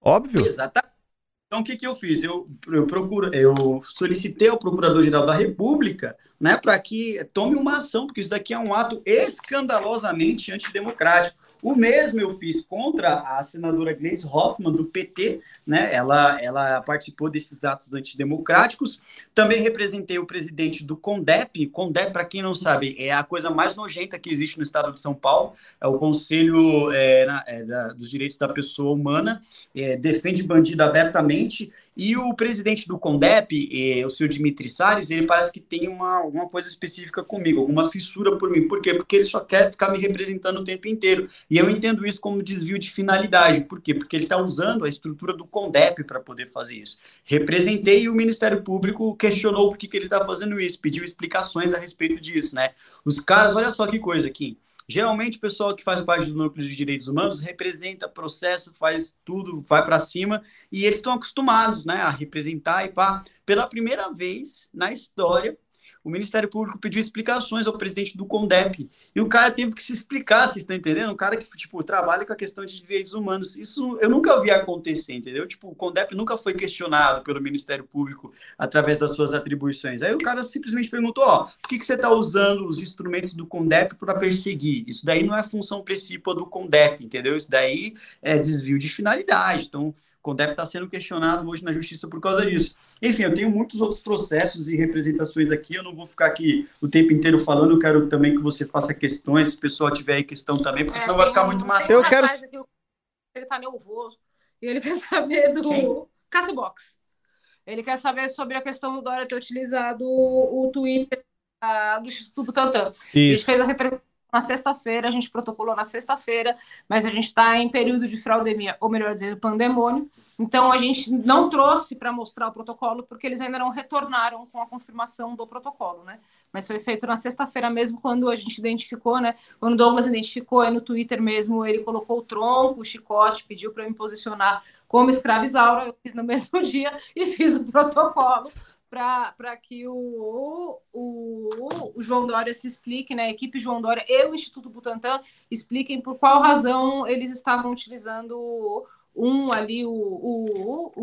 Óbvio. Exatamente. Então, o que, que eu fiz? Eu, eu, procuro, eu solicitei ao Procurador-Geral da República né, para que tome uma ação, porque isso daqui é um ato escandalosamente antidemocrático. O mesmo eu fiz contra a senadora Gleisi Hoffmann, do PT, né? Ela, ela participou desses atos antidemocráticos. Também representei o presidente do CONDEP. CONDEP, para quem não sabe, é a coisa mais nojenta que existe no estado de São Paulo. É o Conselho é, na, é, da, dos Direitos da Pessoa Humana. É, defende bandido abertamente e o presidente do CONDEP, eh, o senhor Dimitri Salles, ele parece que tem uma, alguma coisa específica comigo, alguma fissura por mim. Por quê? Porque ele só quer ficar me representando o tempo inteiro. E eu entendo isso como desvio de finalidade. Por quê? Porque ele está usando a estrutura do CONDEP para poder fazer isso. Representei e o Ministério Público questionou por que, que ele está fazendo isso, pediu explicações a respeito disso, né? Os caras, olha só que coisa aqui. Geralmente, o pessoal que faz parte do núcleo de direitos humanos representa processo, faz tudo, vai para cima, e eles estão acostumados né, a representar e pá. Pela primeira vez na história, o Ministério Público pediu explicações ao presidente do CONDEP. E o cara teve que se explicar, vocês estão entendendo? Um cara que, tipo, trabalha com a questão de direitos humanos. Isso eu nunca vi acontecer, entendeu? Tipo, o CONDEP nunca foi questionado pelo Ministério Público através das suas atribuições. Aí o cara simplesmente perguntou, ó, por que, que você está usando os instrumentos do CONDEP para perseguir? Isso daí não é função principal do CONDEP, entendeu? Isso daí é desvio de finalidade. Então, CONDEP está sendo questionado hoje na justiça por causa disso. Enfim, eu tenho muitos outros processos e representações aqui, eu não vou ficar aqui o tempo inteiro falando, eu quero também que você faça questões, se o pessoal tiver aí questão também, porque é, senão vai ficar muito massa. Eu quero... Ele tá nervoso, e ele quer saber do Box. Ele quer saber sobre a questão do Dória ter utilizado o Twitter uh, do Instituto Butantan. Isso. A gente fez a representação na sexta-feira, a gente protocolou na sexta-feira, mas a gente está em período de fraudemia, ou melhor dizendo, pandemônio. Então a gente não trouxe para mostrar o protocolo, porque eles ainda não retornaram com a confirmação do protocolo, né? Mas foi feito na sexta-feira mesmo, quando a gente identificou, né? Quando o Douglas identificou, aí no Twitter mesmo, ele colocou o tronco, o chicote, pediu para eu me posicionar como escravizaura, eu fiz no mesmo dia e fiz o protocolo para que o, o, o, João Dória se explique, né? A equipe João Dória e o Instituto Butantan expliquem por qual razão eles estavam utilizando um ali, o, o,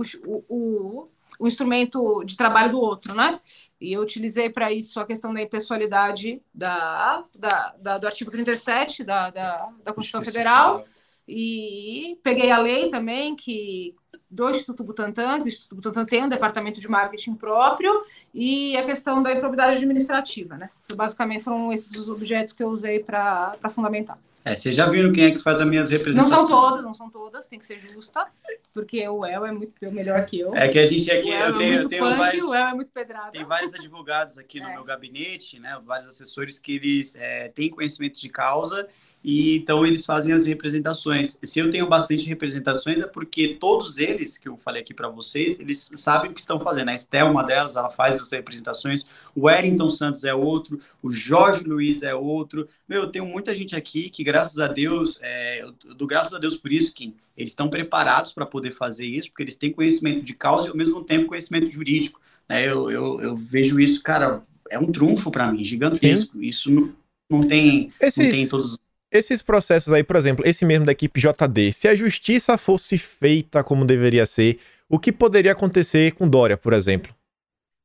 o, o, instrumento de trabalho do outro, né? E eu utilizei para isso a questão da impessoalidade da, da, da, do artigo 37 da, da, da Constituição Federal. E peguei a lei também, que do Instituto Butantan, que o Instituto Butantan tem um departamento de marketing próprio, e a questão da improbidade administrativa, né? Foi, basicamente foram esses os objetos que eu usei para fundamentar. É, vocês já viram quem é que faz as minhas representações? Não são todas, não são todas, tem que ser justa, porque o El é muito melhor que eu. É que a gente aqui, eu tenho, é eu tenho punk, vários. O El é muito pedrado. Tem vários advogados aqui no é. meu gabinete, né? Vários assessores que eles é, têm conhecimento de causa e então eles fazem as representações. Se eu tenho bastante representações é porque todos eles que eu falei aqui para vocês, eles sabem o que estão fazendo. A Estel, uma delas, ela faz as representações. O Wellington Santos é outro. O Jorge Luiz é outro. Meu, eu tenho muita gente aqui que, graças a Deus, é, eu dou graças a Deus por isso, que eles estão preparados para poder fazer isso, porque eles têm conhecimento de causa e, ao mesmo tempo, conhecimento jurídico. Né? Eu, eu, eu vejo isso, cara, é um trunfo para mim, gigantesco. Sim. Isso não, não tem, Esses... não tem todos os esses processos aí, por exemplo, esse mesmo da equipe JD, se a justiça fosse feita como deveria ser, o que poderia acontecer com Dória, por exemplo?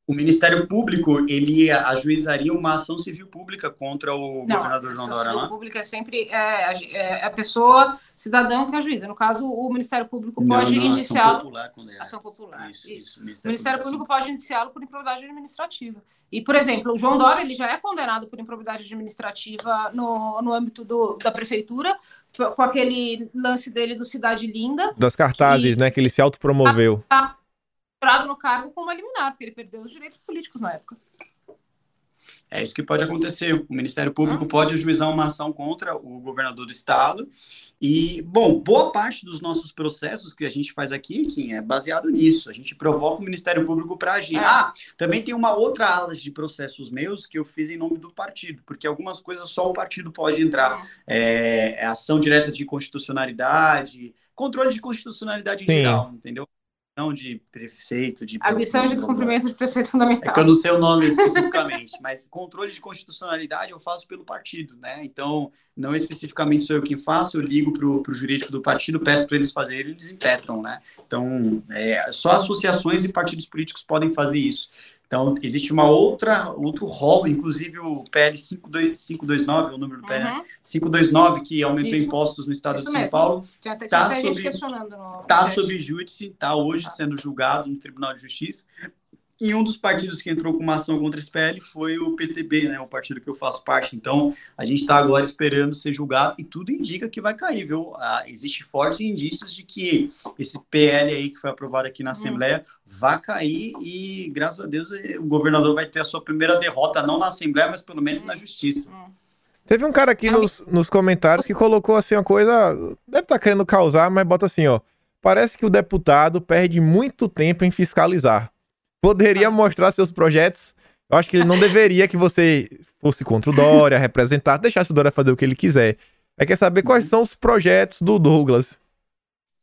O Ministério Público ele ajuizaria uma ação civil pública contra o não, governador João Dória, não? A ação pública é sempre é, é, a pessoa, cidadão que ajuiza. No caso, o Ministério Público pode indiciá-lo... Ação popular. Quando é. Ação popular, isso. isso. isso. O Ministério, Ministério Público pode indiciá-lo por improbidade administrativa. E, por exemplo, o João Dória ele já é condenado por improbidade administrativa no, no âmbito do, da prefeitura, com aquele lance dele do Cidade Linda. Das cartazes, que, né, que ele se autopromoveu. A, a, no cargo como eliminar, porque ele perdeu os direitos políticos na época. É isso que pode acontecer. O Ministério Público pode ajuizar uma ação contra o governador do estado. E, bom, boa parte dos nossos processos que a gente faz aqui, Kim, é baseado nisso. A gente provoca o Ministério Público para agir. É. Ah, também tem uma outra ala de processos meus que eu fiz em nome do partido, porque algumas coisas só o partido pode entrar. É, é ação direta de constitucionalidade, controle de constitucionalidade em Sim. geral, entendeu? De prefeito, de... Arguição de descumprimento de preceito fundamental. É que eu não sei o nome especificamente, mas controle de constitucionalidade eu faço pelo partido, né? Então, não especificamente sou eu quem faço, eu ligo para o jurídico do partido, peço para eles fazerem, eles impetram, né? Então, é, só associações e partidos políticos podem fazer isso. Então, existe uma outra, outro rol, inclusive o PL 529, é o número do PL, uhum. 529, que aumentou Isso. impostos no estado de São mesmo. Paulo. Está sob, tá sob júdice, está hoje tá. sendo julgado no Tribunal de Justiça. E um dos partidos que entrou com uma ação contra esse PL foi o PTB, né, o partido que eu faço parte. Então, a gente está agora esperando ser julgado e tudo indica que vai cair, viu? Ah, Existem fortes indícios de que esse PL aí que foi aprovado aqui na hum. Assembleia vai cair e, graças a Deus, eh, o governador vai ter a sua primeira derrota, não na Assembleia, mas pelo menos na Justiça. Hum. Teve um cara aqui nos, nos comentários que colocou assim uma coisa, deve estar tá querendo causar, mas bota assim, ó. Parece que o deputado perde muito tempo em fiscalizar poderia mostrar seus projetos. Eu acho que ele não deveria que você fosse contra o Dória, representar, deixasse o Dória fazer o que ele quiser. Aí quer saber quais são os projetos do Douglas.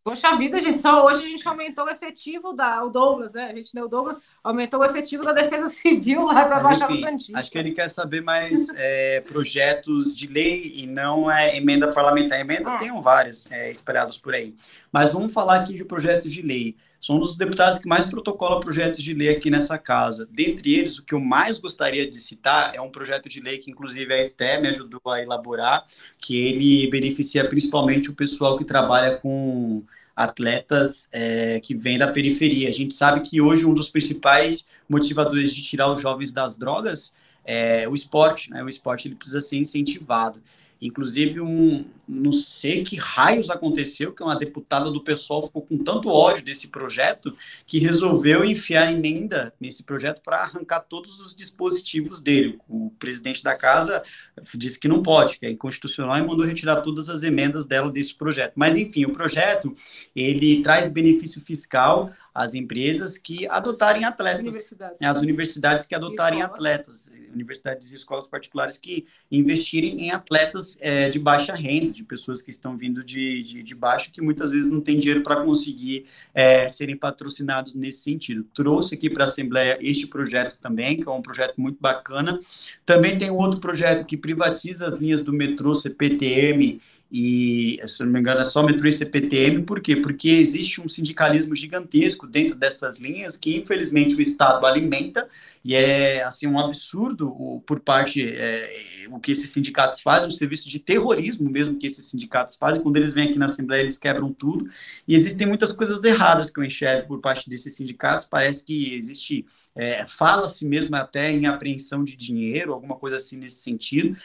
Poxa vida, gente, só hoje a gente aumentou o efetivo da. O Douglas, né? A gente, né? O Douglas aumentou o efetivo da Defesa Civil lá da Mas, Baixada enfim, Santista. Acho que ele quer saber mais é, projetos de lei e não é emenda parlamentar. Emenda é. tem vários é, espalhados por aí. Mas vamos falar aqui de projetos de lei. Sou um dos deputados que mais protocola projetos de lei aqui nessa casa. Dentre eles, o que eu mais gostaria de citar é um projeto de lei que, inclusive, a Esté me ajudou a elaborar, que ele beneficia principalmente o pessoal que trabalha com atletas é, que vêm da periferia. A gente sabe que hoje um dos principais motivadores de tirar os jovens das drogas é o esporte, né? O esporte ele precisa ser incentivado. Inclusive, um, não sei que raios aconteceu, que uma deputada do pessoal ficou com tanto ódio desse projeto que resolveu enfiar emenda nesse projeto para arrancar todos os dispositivos dele. O presidente da casa disse que não pode, que é inconstitucional e mandou retirar todas as emendas dela desse projeto. Mas enfim, o projeto ele traz benefício fiscal às empresas que adotarem atletas, universidades, né, as universidades que adotarem atletas, universidades e escolas particulares que investirem em atletas é, de baixa renda, de pessoas que estão vindo de, de, de baixo, que muitas vezes não têm dinheiro para conseguir é, serem patrocinados nesse sentido. Trouxe aqui para a Assembleia este projeto também, que é um projeto muito bacana. Também tem outro projeto que privatiza as linhas do metrô CPTM e, se não me engano, é só metrô e CPTM, por quê? Porque existe um sindicalismo gigantesco dentro dessas linhas que, infelizmente, o Estado alimenta e é assim um absurdo por parte é, o que esses sindicatos fazem, um serviço de terrorismo mesmo que esses sindicatos fazem. Quando eles vêm aqui na Assembleia, eles quebram tudo. E existem muitas coisas erradas que eu enxergo por parte desses sindicatos. Parece que existe, é, fala-se mesmo até em apreensão de dinheiro, alguma coisa assim nesse sentido.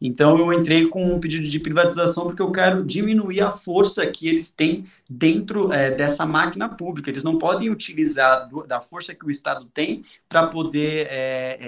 Então eu entrei com um pedido de privatização porque eu quero diminuir a força que eles têm dentro é, dessa máquina pública. Eles não podem utilizar do, da força que o Estado tem para poder é,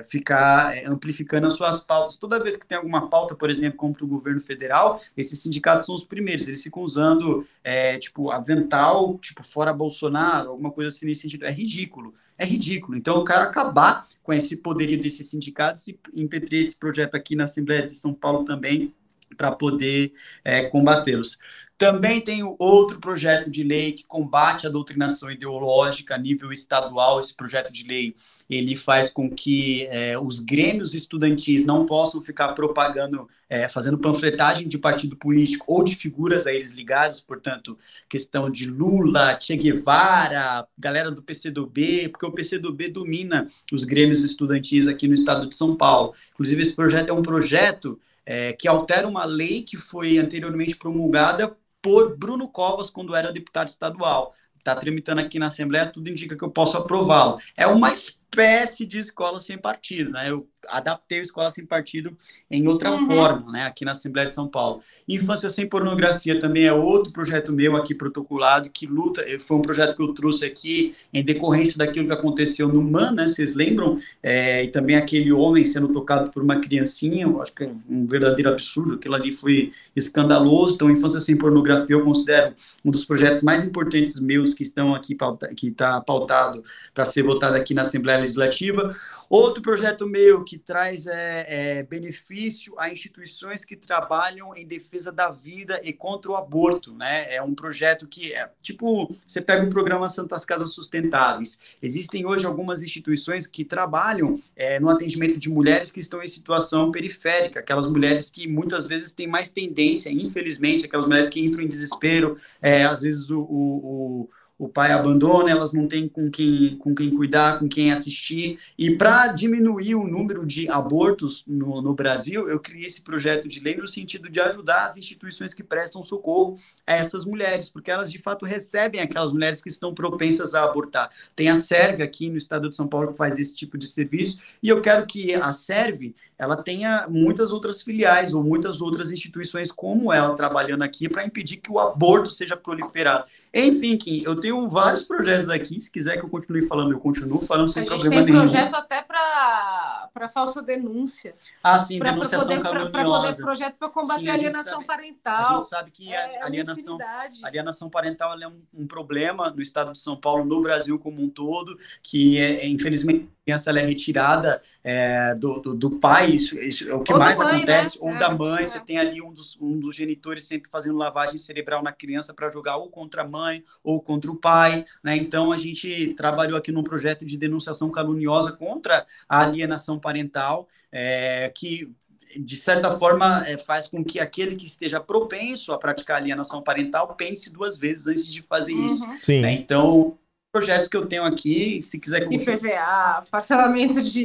é, ficar é, amplificando as suas pautas. Toda vez que tem alguma pauta, por exemplo, contra o governo federal, esses sindicatos são os primeiros. Eles ficam usando, é, tipo, avental, tipo, fora Bolsonaro, alguma coisa assim nesse sentido. É ridículo. É ridículo. Então, eu quero acabar com esse poderio desses sindicatos e impetrei esse projeto aqui na Assembleia de São Paulo também para poder é, combatê-los. Também tem outro projeto de lei que combate a doutrinação ideológica a nível estadual. Esse projeto de lei ele faz com que é, os grêmios estudantis não possam ficar propagando, é, fazendo panfletagem de partido político ou de figuras a eles ligadas. Portanto, questão de Lula, Che Guevara, galera do PCdoB, porque o PCdoB domina os grêmios estudantis aqui no estado de São Paulo. Inclusive, esse projeto é um projeto é, que altera uma lei que foi anteriormente promulgada por Bruno Covas quando era deputado estadual. Está tramitando aqui na Assembleia, tudo indica que eu posso aprová-lo. É uma espécie de escola sem partido, né? Eu adaptei a escola sem partido em outra uhum. forma, né, aqui na Assembleia de São Paulo. Infância sem pornografia também é outro projeto meu aqui protocolado que luta, eh, foi um projeto que eu trouxe aqui em decorrência daquilo que aconteceu no MAN, né, vocês lembram? É, e também aquele homem sendo tocado por uma criancinha, eu acho que é um verdadeiro absurdo, aquilo ali foi escandaloso, então Infância sem pornografia eu considero um dos projetos mais importantes meus que estão aqui, que está pautado para ser votado aqui na Assembleia Legislativa. Outro projeto meu que traz é, é, benefício a instituições que trabalham em defesa da vida e contra o aborto, né? É um projeto que é tipo você pega o programa Santas Casas Sustentáveis. Existem hoje algumas instituições que trabalham é, no atendimento de mulheres que estão em situação periférica, aquelas mulheres que muitas vezes têm mais tendência, infelizmente, aquelas mulheres que entram em desespero, é, às vezes o, o, o o pai abandona, elas não têm com quem, com quem cuidar, com quem assistir. E para diminuir o número de abortos no, no Brasil, eu criei esse projeto de lei no sentido de ajudar as instituições que prestam socorro a essas mulheres, porque elas de fato recebem aquelas mulheres que estão propensas a abortar. Tem a Serve aqui no estado de São Paulo que faz esse tipo de serviço, e eu quero que a Serve ela tenha muitas outras filiais ou muitas outras instituições como ela trabalhando aqui para impedir que o aborto seja proliferado. Enfim, eu tenho vários projetos aqui. Se quiser que eu continue falando, eu continuo falando sem problema nenhum. A gente tem projeto até para para falsa denúncia. Ah, sim, Para denunciação pra- pra poder caluniosa. projeto para combater Sim, a a alienação sabe- A parental. gente sabe que É, a é alienação, a alienação parental é um, um problema no estado de São Paulo, no Brasil como um todo, que é, infelizmente a criança ela é retirada é, do, do, do pai, isso, isso é o que Ou mais mãe, acontece, né? ou É, da mãe, é. você tem ali um dos, um dos genitores sempre fazendo lavagem cerebral na criança para jogar ou contra a mãe ou contra o pai, né? Então a gente trabalhou aqui num projeto de denunciação caluniosa contra a alienação parental, é, que de certa forma é, faz com que aquele que esteja propenso a praticar alienação parental pense duas vezes antes de fazer isso. Uhum. Sim. né? Então, projetos que eu tenho aqui, se quiser IPVA, parcelamento de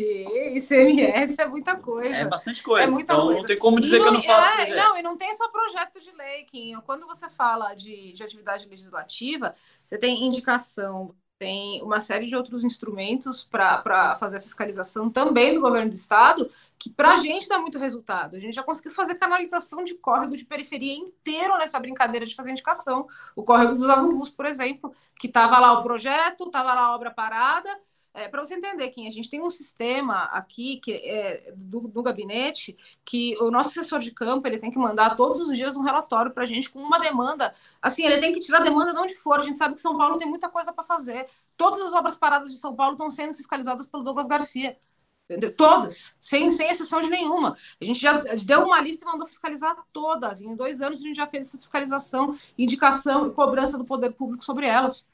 ICMS, é muita coisa. é bastante coisa. É muita então coisa. não tem como dizer que eu não faço é, projeto. Não, e não tem só projeto de lei, Kim. Quando você fala de, de atividade legislativa, você tem indicação, tem uma série de outros instrumentos para fazer a fiscalização também do governo do estado, que para a gente dá muito resultado. A gente já conseguiu fazer canalização de córrego de periferia inteiro nessa brincadeira de fazer indicação. O córrego dos Avuvus, por exemplo, que estava lá o projeto, estava lá a obra parada, é, para você entender, Kim, a gente tem um sistema aqui que é do, do gabinete que o nosso assessor de campo ele tem que mandar todos os dias um relatório para a gente com uma demanda. Assim, ele tem que tirar a demanda de onde for. A gente sabe que São Paulo tem muita coisa para fazer. Todas as obras paradas de São Paulo estão sendo fiscalizadas pelo Douglas Garcia. Todas, sem, sem exceção de nenhuma. A gente já deu uma lista e mandou fiscalizar todas. Em dois anos a gente já fez essa fiscalização, indicação e cobrança do poder público sobre elas.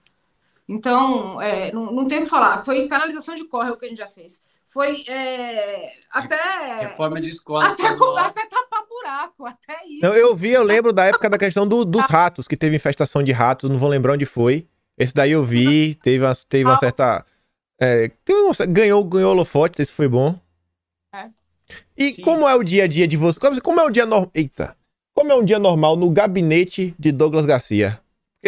Então, é, não, não tem o que falar. Foi canalização de córrego que a gente já fez. Foi é, até. Reforma de escola. Até, até tapar buraco, até isso. Não, eu vi, eu lembro da época da questão do- dos ratos, que teve infestação de ratos, não vou lembrar onde foi. Esse daí eu vi, teve uma, teve uma Ah. certa. é, teve uma- ganhou, ganhou holofote, esse foi bom. É. E Sim. como é o dia a dia de você? Como, como é um dia normal. Eita! Como é um dia normal no gabinete de Douglas Garcia?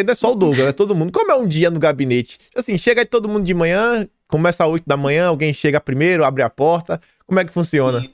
Não é só o Douglas, é todo mundo. Como é um dia no gabinete? Assim, chega todo mundo de manhã, começa às 8 da manhã, alguém chega primeiro, abre a porta. Como é que funciona?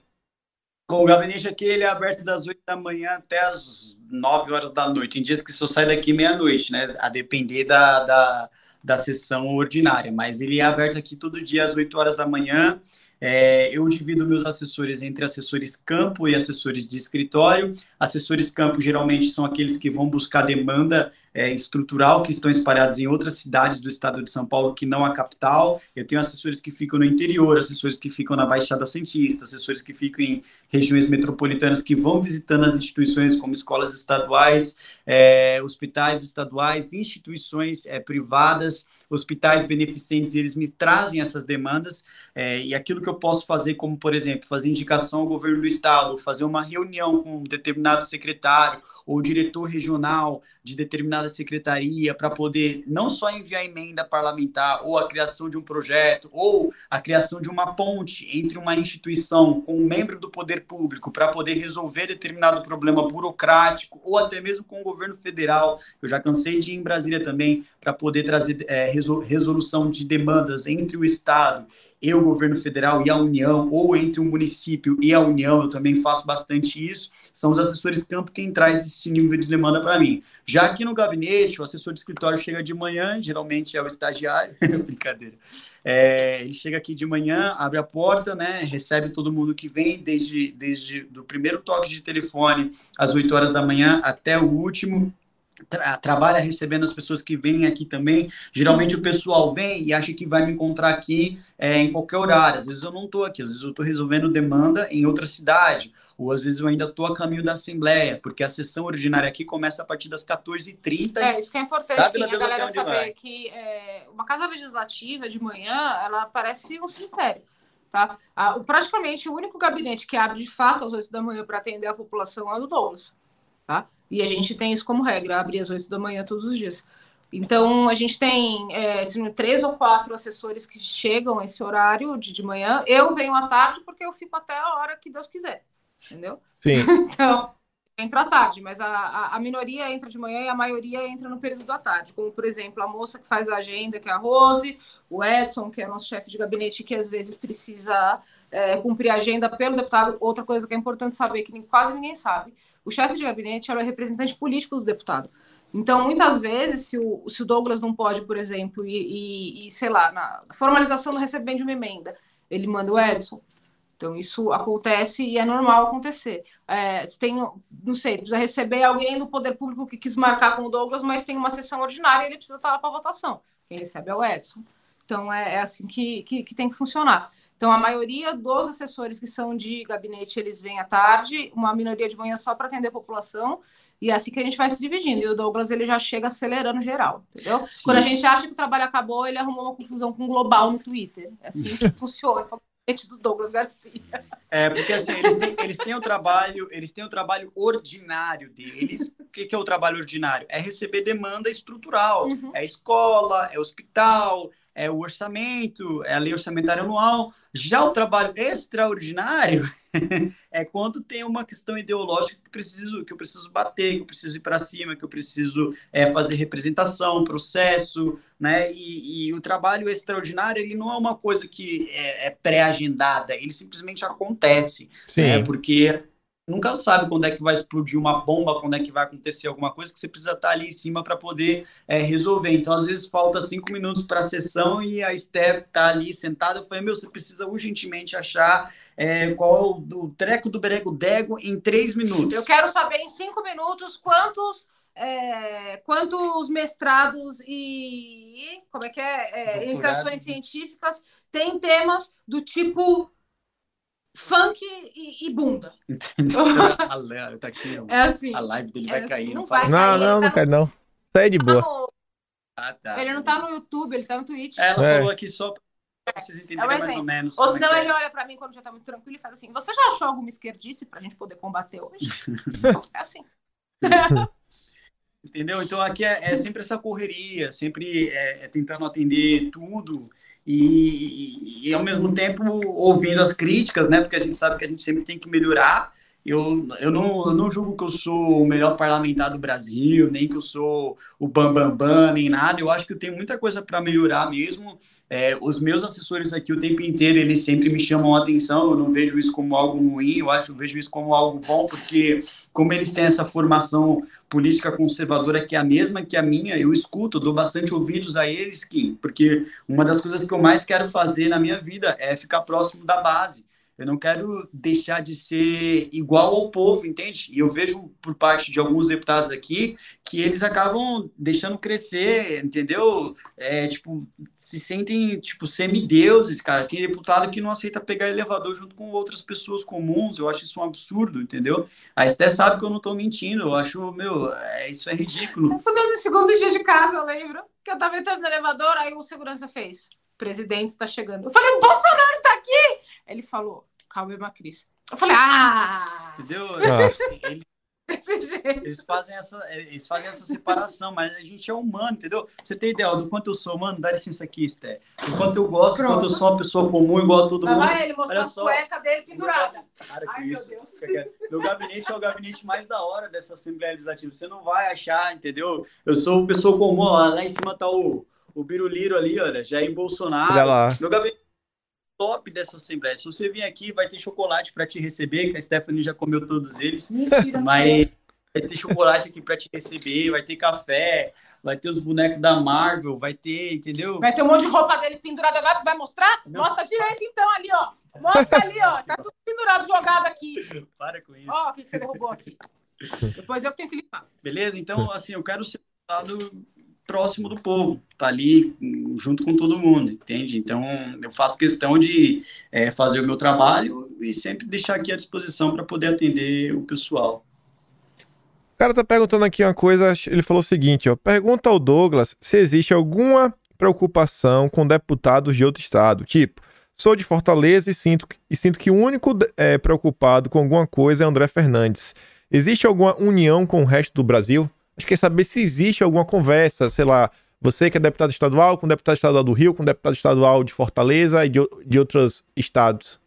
Com o gabinete aqui, ele é aberto das 8 da manhã até as 9 horas da noite. Em dias que só sai daqui meia-noite, né? A depender da, da, da sessão ordinária. Mas ele é aberto aqui todo dia às 8 horas da manhã. É, eu divido meus assessores entre assessores campo e assessores de escritório. Assessores campo geralmente são aqueles que vão buscar demanda é, estrutural que estão espalhados em outras cidades do estado de São Paulo que não a capital. Eu tenho assessores que ficam no interior, assessores que ficam na Baixada Santista, assessores que ficam em regiões metropolitanas que vão visitando as instituições como escolas estaduais, é, hospitais estaduais, instituições é, privadas, hospitais beneficentes, eles me trazem essas demandas é, e aquilo que eu posso fazer, como por exemplo, fazer indicação ao governo do estado, fazer uma reunião com um determinado secretário ou diretor regional de determinada secretaria para poder não só enviar emenda parlamentar ou a criação de um projeto ou a criação de uma ponte entre uma instituição com um membro do poder público para poder resolver determinado problema burocrático ou até mesmo com o governo federal. Eu já cansei de ir em Brasília também para poder trazer é, resol- resolução de demandas entre o Estado e o governo federal e a União, ou entre o município e a União, eu também faço bastante isso. São os assessores campo quem traz esse nível de demanda para mim. Já aqui no gabinete, o assessor de escritório chega de manhã, geralmente é o estagiário, brincadeira. É, ele chega aqui de manhã, abre a porta, né, recebe todo mundo que vem, desde, desde do primeiro toque de telefone às 8 horas da manhã até o último. Tra- trabalha recebendo as pessoas que vêm aqui também. Geralmente o pessoal vem e acha que vai me encontrar aqui é, em qualquer horário. Às vezes eu não estou aqui, às vezes eu estou resolvendo demanda em outra cidade, ou às vezes eu ainda estou a caminho da Assembleia, porque a sessão ordinária aqui começa a partir das 14h30. É, isso que é importante, sabe lá a galera saber vai. que é, uma casa legislativa de manhã, ela parece um cemitério. Tá? Ah, praticamente o único gabinete que abre de fato às 8 da manhã para atender a população é o do Douglas. Tá? E a gente tem isso como regra, abrir às 8 da manhã todos os dias. Então, a gente tem é, assim, três ou quatro assessores que chegam esse horário de, de manhã. Eu venho à tarde porque eu fico até a hora que Deus quiser. Entendeu? Sim. Então, eu entro à tarde, mas a, a, a minoria entra de manhã e a maioria entra no período da tarde. Como, por exemplo, a moça que faz a agenda, que é a Rose, o Edson, que é nosso chefe de gabinete, que às vezes precisa é, cumprir a agenda pelo deputado. Outra coisa que é importante saber, que nem- quase ninguém sabe, o chefe de gabinete ela é representante político do deputado. Então, muitas vezes, se o, se o Douglas não pode, por exemplo, e, e- e, sei lá, na formalização do recebimento de uma emenda, ele manda o Edson. Então, isso acontece e é normal acontecer. É, tem, não sei, precisa receber alguém do poder público que quis marcar com o Douglas, mas tem uma sessão ordinária e ele precisa estar lá para votação. Quem recebe é o Edson. Então, é, é assim que, que, que, tem que funcionar. Então, a maioria dos assessores que são de gabinete, eles vêm à tarde, uma minoria de manhã só para atender a população, e é assim que a gente vai se dividindo. E o Douglas, ele já chega acelerando geral, entendeu? Sim. Quando a gente acha que o trabalho acabou, ele arrumou uma confusão com o Global no Twitter. É assim que funciona do Douglas Garcia. É, porque assim, eles têm, eles têm o trabalho, eles têm o trabalho ordinário deles. O que, que é o trabalho ordinário? É receber demanda estrutural. Uhum. É escola, é hospital, é o orçamento, é a lei orçamentária anual. Já o trabalho extraordinário é quando tem uma questão ideológica que, preciso, que eu preciso bater, que eu preciso ir para cima, que eu preciso é, fazer representação, processo, né? E, e, o trabalho extraordinário ele não é uma coisa que é, é pré-agendada, ele simplesmente acontece, Sim. Né? Porque nunca sabe quando é que vai explodir uma bomba, quando é que vai acontecer alguma coisa que você precisa estar ali em cima para poder é, resolver. Então, às vezes, falta cinco minutos para a sessão e a Steph está ali sentada. Eu falei, meu, você precisa urgentemente achar é, qual o, treco do Berego Dego em três minutos. Eu quero saber em cinco minutos quantos. É, quantos mestrados e como é que é, é iniciações científicas têm temas do tipo funk e, e bunda. Entendeu? a Léo tá aqui. É assim. A live dele vai é cair. Assim, não, não vai cair. Não, não, tá não cai, não. Aí é de boa. No... Ah, tá. Ele não tá no YouTube, ele tá no Twitch. Ela é. falou aqui só pra vocês entenderem é mais ou menos. Ou senão é ele olha pra mim quando já tá muito tranquilo e faz assim: Você já achou alguma esquerdice pra gente poder combater hoje? é assim. Entendeu? Então aqui é, é sempre essa correria, sempre é, é tentando atender tudo e, e, ao mesmo tempo ouvindo as críticas, né? Porque a gente sabe que a gente sempre tem que melhorar. Eu, eu, não, eu não julgo que eu sou o melhor parlamentar do Brasil, nem que eu sou o bambambam, bam, bam, nem nada. Eu acho que eu tenho muita coisa para melhorar mesmo. É, os meus assessores aqui o tempo inteiro, eles sempre me chamam a atenção, eu não vejo isso como algo ruim, eu acho, eu vejo isso como algo bom, porque como eles têm essa formação política conservadora que é a mesma que a minha, eu escuto, dou bastante ouvidos a eles, Kim, porque uma das coisas que eu mais quero fazer na minha vida é ficar próximo da base. Eu não quero deixar de ser igual ao povo, entende? E eu vejo por parte de alguns deputados aqui que eles acabam deixando crescer, entendeu? É, tipo, se sentem, tipo, semideuses, cara. Tem deputado que não aceita pegar elevador junto com outras pessoas comuns. Eu acho isso um absurdo, entendeu? A Esté sabe que eu não tô mentindo. Eu acho, meu, é, isso é ridículo. No segundo dia de casa, eu lembro que eu tava entrando no elevador, aí o segurança fez presidente está chegando. Eu falei, o Bolsonaro está aqui! Ele falou, calma, Cris. Eu falei, ah! Entendeu? Ah. Ele, eles fazem essa eles fazem essa separação mas a gente é humano entendeu você tem ideia do quanto eu sou humano dá licença aqui Esté do quanto eu gosto Pronto. quanto eu sou uma pessoa comum igual a todo mundo vai ele mostrou a cueca dele pendurada cara que Ai, isso meu, Deus. meu gabinete é o gabinete mais da hora dessa Assembleia Legislativa você não vai achar entendeu eu sou uma pessoa comum lá, lá em cima tá o o Biruliro ali, olha, Jair Bolsonaro. Olha lá. Meu gabinete top dessa Assembleia. Se você vir aqui, vai ter chocolate para te receber, que a Stephanie já comeu todos eles. Mentira. Mas vai ter chocolate aqui para te receber, vai ter café, vai ter os bonecos da Marvel, vai ter, entendeu? Vai ter um monte de roupa dele pendurada agora, vai mostrar? Não. Mostra direito então ali, ó. Mostra ali, ó. Tá tudo pendurado, jogado aqui. Para com isso. Ó, o que você derrubou aqui. Depois eu tenho que limpar. Beleza? Então, assim, eu quero ser próximo do povo, tá ali junto com todo mundo, entende? Então, eu faço questão de é, fazer o meu trabalho e sempre deixar aqui à disposição para poder atender o pessoal. O cara tá perguntando aqui uma coisa, ele falou o seguinte, ó, pergunta ao Douglas se existe alguma preocupação com deputados de outro estado, tipo, sou de Fortaleza e sinto, e sinto que o único é, preocupado com alguma coisa é André Fernandes. Existe alguma união com o resto do Brasil? Gente quer saber se existe alguma conversa, sei lá, você que é deputado estadual, com o deputado estadual do Rio, com deputado estadual de Fortaleza e de, de outros estados.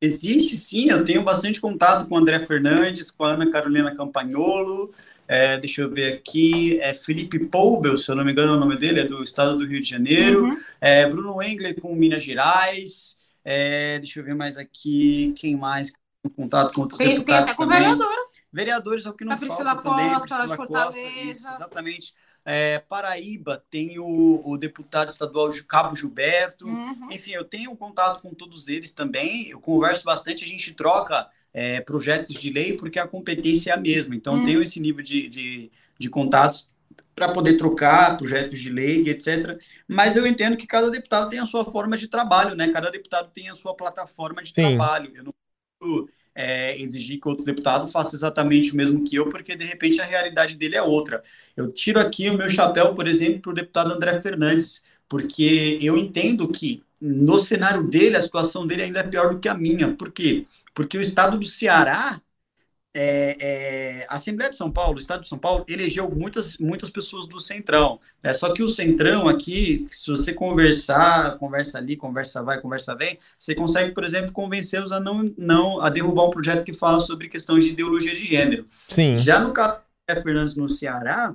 Existe sim, eu tenho bastante contato com o André Fernandes, com a Ana Carolina Campagnolo, é, deixa eu ver aqui, é Felipe Poubel, se eu não me engano é o nome dele, é do estado do Rio de Janeiro, uhum. é, Bruno Engler com Minas Gerais, é, deixa eu ver mais aqui, quem mais contato com outros tem, deputados tem até com também. vereadora. Vereadores é o que não a Priscila falta Costa, também. Priscila Costa, isso, exatamente. É, Paraíba tem o, o, deputado estadual Cabo Gilberto. Uhum. Enfim, eu tenho um contato com todos eles também. Eu converso bastante, a gente troca é, projetos de lei porque a competência é a mesma. Então, Uhum. tenho esse nível de, de, de contatos para poder trocar projetos de lei, etc. Mas eu entendo que cada deputado tem a sua forma de trabalho, né? Cada deputado tem a sua plataforma de Sim. trabalho. Eu não posso é, exigir que outro deputado faça exatamente o mesmo que eu, porque de repente a realidade dele é outra. Eu tiro aqui o meu chapéu, por exemplo, para o deputado André Fernandes, porque eu entendo que no cenário dele, a situação dele ainda é pior do que a minha. Por quê? Porque o estado do Ceará, é, é, a Assembleia de São Paulo, o estado de São Paulo, elegeu muitas, muitas pessoas do Centrão. Né? Só que o Centrão aqui, se você conversar, conversa ali, conversa vai, conversa vem, você consegue, por exemplo, convencê-los a não, não a derrubar um projeto que fala sobre questões de ideologia de gênero. Sim. Já no caso do Fernandes no Ceará,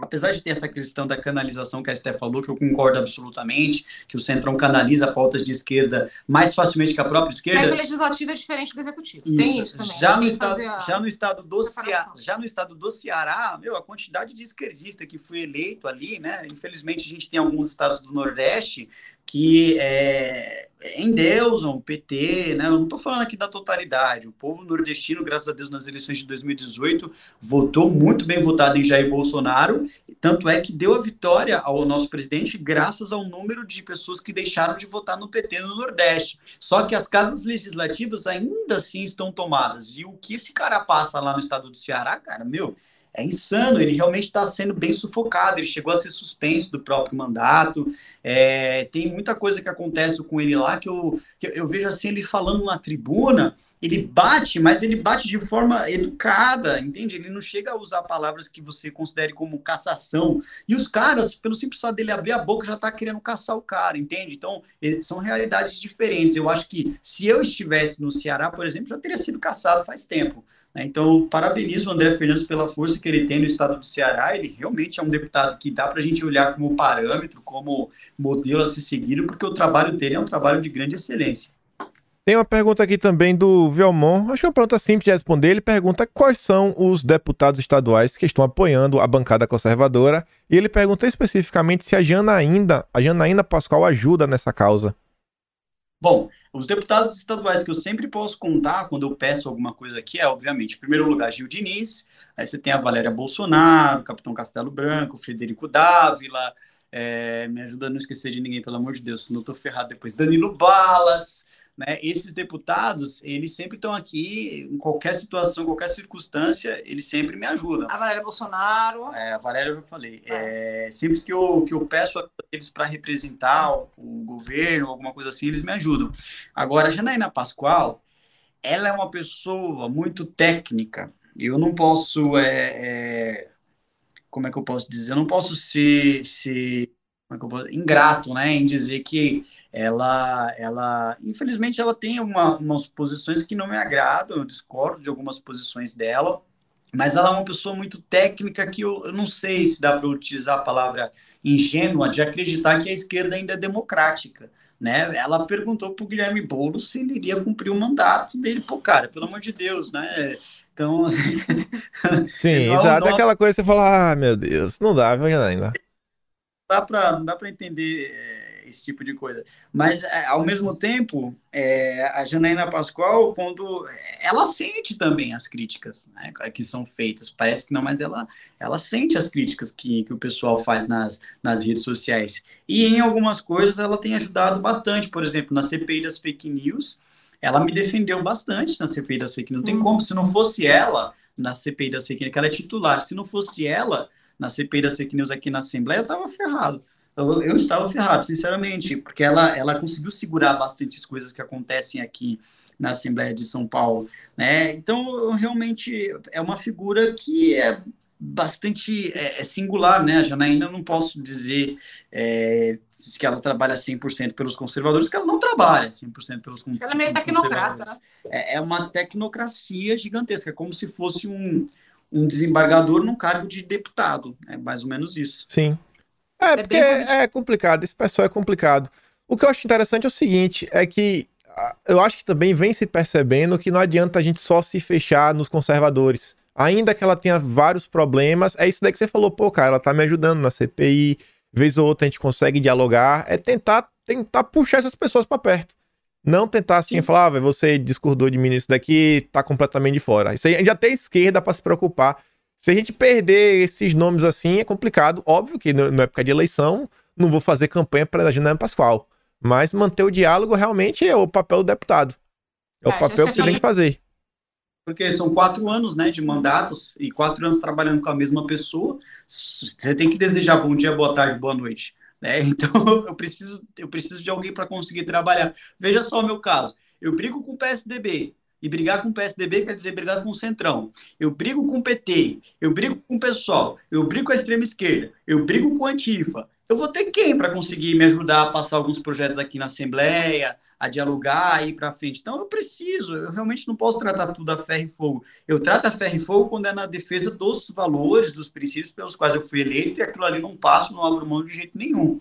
apesar de ter essa questão da canalização que a Esté falou, que eu concordo absolutamente, que o Centrão canaliza pautas de esquerda mais facilmente que a própria Mas o esquerda. legislativo é diferente do executivo. Tem isso também. Já no, estado, a já, no estado do Cea, separação. já no estado do Ceará, meu, a quantidade de esquerdista que foi eleito ali, né? Infelizmente, a gente tem alguns estados do Nordeste que é, endeusam o PT, né? Eu não estou falando aqui da totalidade. O povo nordestino, graças a Deus, nas eleições de 2018, votou muito bem votado em Jair Bolsonaro. Tanto é que deu a vitória ao nosso presidente graças ao número de pessoas que deixaram de votar no PT no Nordeste. Só que as casas legislativas ainda assim estão tomadas. E o que esse cara passa lá no estado do Ceará, cara, meu, é insano. Ele realmente está sendo bem sufocado. Ele chegou a ser suspenso do próprio mandato. É, tem muita coisa que acontece com ele lá que eu, que eu vejo assim ele falando na tribuna. Ele bate, mas ele bate de forma educada, entende? Ele não chega a usar palavras que você considere como cassação. E os caras, pelo simples fato dele abrir a boca, já tá querendo caçar o cara, entende? Então, eh, são realidades diferentes. Eu acho que se eu estivesse no Ceará, por exemplo, já teria sido caçado faz tempo. Né? Então, parabenizo o André Fernandes pela força que ele tem no estado do Ceará. Ele realmente é um deputado que dá para a gente olhar como parâmetro, como modelo a ser seguido, porque o trabalho dele é um trabalho de grande excelência. Tem uma pergunta aqui também do Velmon. Acho que é uma pergunta simples de responder. Ele pergunta quais são os deputados estaduais que estão apoiando a bancada conservadora. E ele pergunta especificamente se a Janaína, a Janaína Pascoal ajuda nessa causa. Bom, os deputados estaduais que eu sempre posso contar quando eu peço alguma coisa aqui é, obviamente, em primeiro lugar, Gil Diniz, aí você tem a Valéria Bolsonaro, Capitão Castelo Branco, Frederico Dávila, é, me ajuda a não esquecer de ninguém, pelo amor de Deus, senão eu tô ferrado. Depois, Danilo Balas, né? Esses deputados, eles sempre estão aqui, em qualquer situação, qualquer circunstância, eles sempre me ajudam. A Valéria Bolsonaro. É, a Valéria eu já falei. É, sempre que eu, que eu peço a eles para representar o, o governo, alguma coisa assim, eles me ajudam. Agora, a Janaína Pascoal, ela é uma pessoa muito técnica. Eu não posso. é, é, como é que eu posso dizer? Eu não posso ser, ser como é que eu posso- ingrato, né, em dizer que ela, ela, infelizmente, ela tem uma, umas posições que não me agradam. Eu discordo de algumas posições dela. Mas ela é uma pessoa muito técnica que eu, eu não sei se dá para utilizar a palavra ingênua de acreditar que a esquerda ainda é democrática. Né? Ela perguntou para o Guilherme Boulos se ele iria cumprir o mandato dele. Pô, cara, pelo amor de Deus, né? Então, Sim, exato. É aquela coisa que você fala, ah, meu Deus, não dá, viu, Janaína? dá pra, não dá para entender é, esse tipo de coisa. Mas, é, ao mesmo tempo, é, a Janaína Pascoal, quando ela sente também as críticas né, que são feitas, parece que não, mas ela, ela sente as críticas que, que o pessoal faz nas, nas redes sociais. E em algumas coisas ela tem ajudado bastante, por exemplo, na CPI das fake news, ela me defendeu bastante na CPI das fake news. Não tem Hum. como, se não fosse ela na CPI das fake news, que ela é titular, se não fosse ela na CPI das fake news aqui na Assembleia, eu tava ferrado. Eu, eu estava ferrado, sinceramente, porque ela, ela conseguiu segurar bastante as coisas que acontecem aqui na Assembleia de São Paulo, né? Então, realmente é uma figura que é bastante é, é singular, né? A Janaína, não posso dizer é, que ela trabalha 100% pelos conservadores, que ela não trabalha 100% pelos, con- Ela é meio tecnocrata, conservadores. É, é uma tecnocracia gigantesca, é como se fosse um, um desembargador num cargo de deputado, é mais ou menos isso. Sim. É, bem porque é complicado, esse pessoal é complicado. O que eu acho interessante é o seguinte, é que ah, eu acho que também vem se percebendo que não adianta a gente só se fechar nos conservadores. ainda que ela tenha vários problemas, é isso daí que você falou, pô, cara, ela tá me ajudando na CPI, vez ou outra a gente consegue dialogar, é tentar, tentar puxar essas pessoas para perto. Não tentar assim, Sim. falar, ah, você discordou de mim nisso daqui, tá completamente de fora. Isso aí já tem esquerda para se preocupar. Se a gente perder esses nomes assim, é complicado. Óbvio que na época de eleição, não vou fazer campanha para a Janaína Pascoal. Mas manter o diálogo realmente é o papel do deputado. É o é, papel que você tem que fazer. Porque são quatro anos né, de mandatos e quatro anos trabalhando com a mesma pessoa. Você tem que desejar bom dia, boa tarde, boa noite. Né? Então eu preciso, eu preciso de alguém para conseguir trabalhar. Veja só o meu caso. Eu brigo com o PSDB. E brigar com o PSDB quer dizer brigar com o Centrão. Eu brigo com o PT, eu brigo com o pessoal, eu brigo com a extrema esquerda, eu brigo com a Antifa, eu vou ter quem para conseguir me ajudar a passar alguns projetos aqui na Assembleia, a dialogar e ir para frente? Então eu preciso, eu realmente não posso tratar tudo a ferro e fogo. Eu trato a ferro e fogo quando é na defesa dos valores, dos princípios pelos quais eu fui eleito e aquilo ali não passo, não abro mão de jeito nenhum.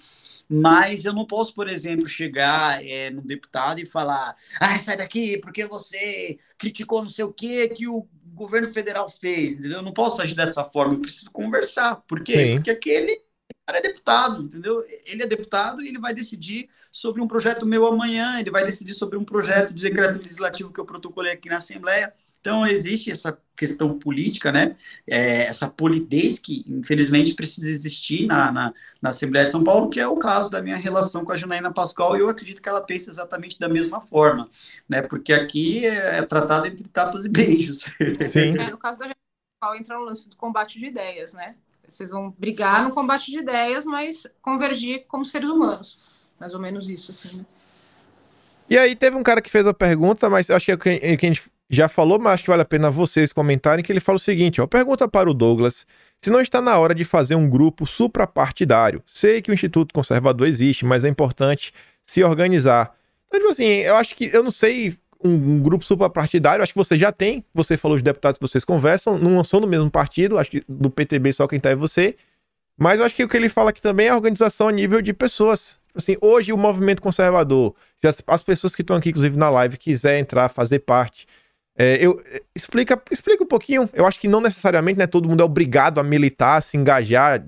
Mas eu não posso, por exemplo, chegar é, no deputado e falar: ah, sai daqui porque você criticou não sei o que que o governo federal fez, entendeu? Eu não posso agir dessa forma, eu preciso conversar. Por quê? Sim. Porque aquele cara é deputado, entendeu? Ele é deputado e ele vai decidir sobre um projeto meu amanhã, ele vai decidir sobre um projeto de decreto legislativo que eu protocolei aqui na Assembleia. Então, existe essa questão política, né? É, essa polidez que, infelizmente, precisa existir na, na, na, Assembleia de São Paulo, que é o caso da minha relação com a Janaína Pascoal, e eu acredito que ela pensa exatamente da mesma forma, né? Porque aqui é, é tratado entre tapas e beijos. Sim. É, no caso da Janaína Pascoal, entra no lance do combate de ideias, né? Vocês vão brigar no combate de ideias, mas convergir como seres humanos. Mais ou menos isso, assim, né? E aí teve um cara que fez a pergunta, mas acho que é o que a gente já falou, mas acho que vale a pena vocês comentarem, que ele fala o seguinte, ó, pergunta para o Douglas se não está na hora de fazer um grupo suprapartidário. Sei que o Instituto Conservador existe, mas é importante se organizar. Então, tipo assim, eu acho que, eu não sei um, um grupo suprapartidário, acho que você já tem, você falou os deputados que vocês conversam, não são do mesmo partido, acho que do PTB só quem tá é você, mas eu acho que o que ele fala aqui também é a organização a nível de pessoas. Assim, hoje o movimento conservador, se as, as pessoas que estão aqui, inclusive na live, quiser entrar, fazer parte, é, eu explica, explica um pouquinho. Eu acho que não necessariamente, né, todo mundo é obrigado a militar, a se engajar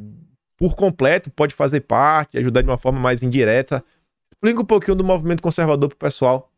por completo, pode fazer parte, ajudar de uma forma mais indireta. Explica um pouquinho do movimento conservador pro pessoal.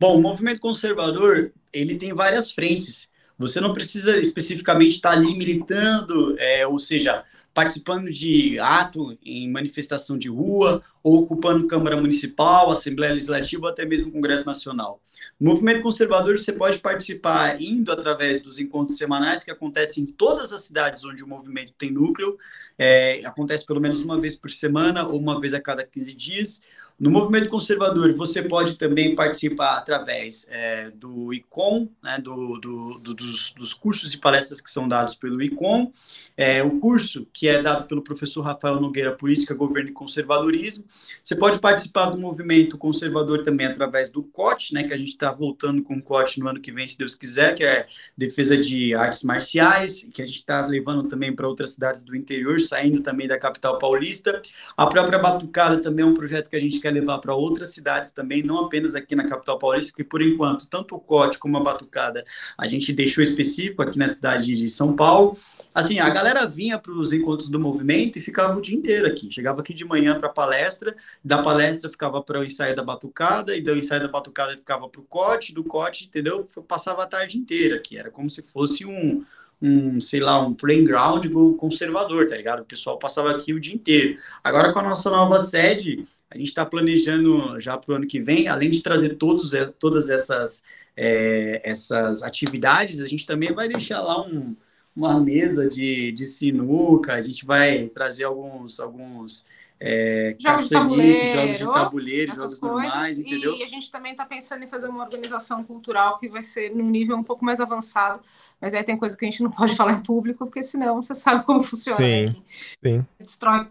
Bom, o movimento conservador ele tem várias frentes. Você não precisa especificamente estar ali militando, é, ou seja, participando de ato em manifestação de rua, ou ocupando Câmara Municipal, Assembleia Legislativa ou até mesmo Congresso Nacional. No movimento conservador, você pode participar indo através dos encontros semanais que acontecem em todas as cidades onde o movimento tem núcleo. É, acontece pelo menos uma vez por semana ou uma vez a cada 15 dias. No movimento conservador, você pode também participar através é, do ICOM, né, do, do, do, dos, dos, cursos e palestras que são dados pelo ICOM, é, o curso que é dado pelo professor Rafael Nogueira, Política, Governo e Conservadorismo. Você pode participar do movimento conservador também através do COT, né, que a gente está voltando com o COT no ano que vem, se Deus quiser, que é defesa de artes marciais, que a gente está levando também para outras cidades do interior, saindo também da capital paulista. A própria Batucada também é um projeto que a gente quer levar para outras cidades também, não apenas aqui na capital paulista, que por enquanto, tanto o Cote como a Batucada, a gente deixou específico aqui na cidade de São Paulo. Assim, a galera vinha para os encontros do movimento e ficava o dia inteiro aqui. Chegava aqui de manhã para palestra, da palestra ficava para o ensaio da Batucada, e do ensaio da Batucada ficava para o Cote, do Cote, entendeu? Passava a tarde inteira aqui. Era como se fosse um um, sei lá, um playground conservador, tá ligado? O pessoal passava aqui o dia inteiro. Agora, com a nossa nova sede, a gente está planejando já para o ano que vem, além de trazer todos, todas essas, é, essas atividades, a gente também vai deixar lá um, uma mesa de, de sinuca, a gente vai trazer alguns, alguns é, jogos de tabuleiro, jogos de tabuleiro, jogos coisas, normais, entendeu? E a gente também está pensando em fazer uma organização cultural que vai ser num nível um pouco mais avançado, mas aí tem coisa que a gente não pode falar em público, porque senão você sabe como funciona. Sim, né? sim. Destrói,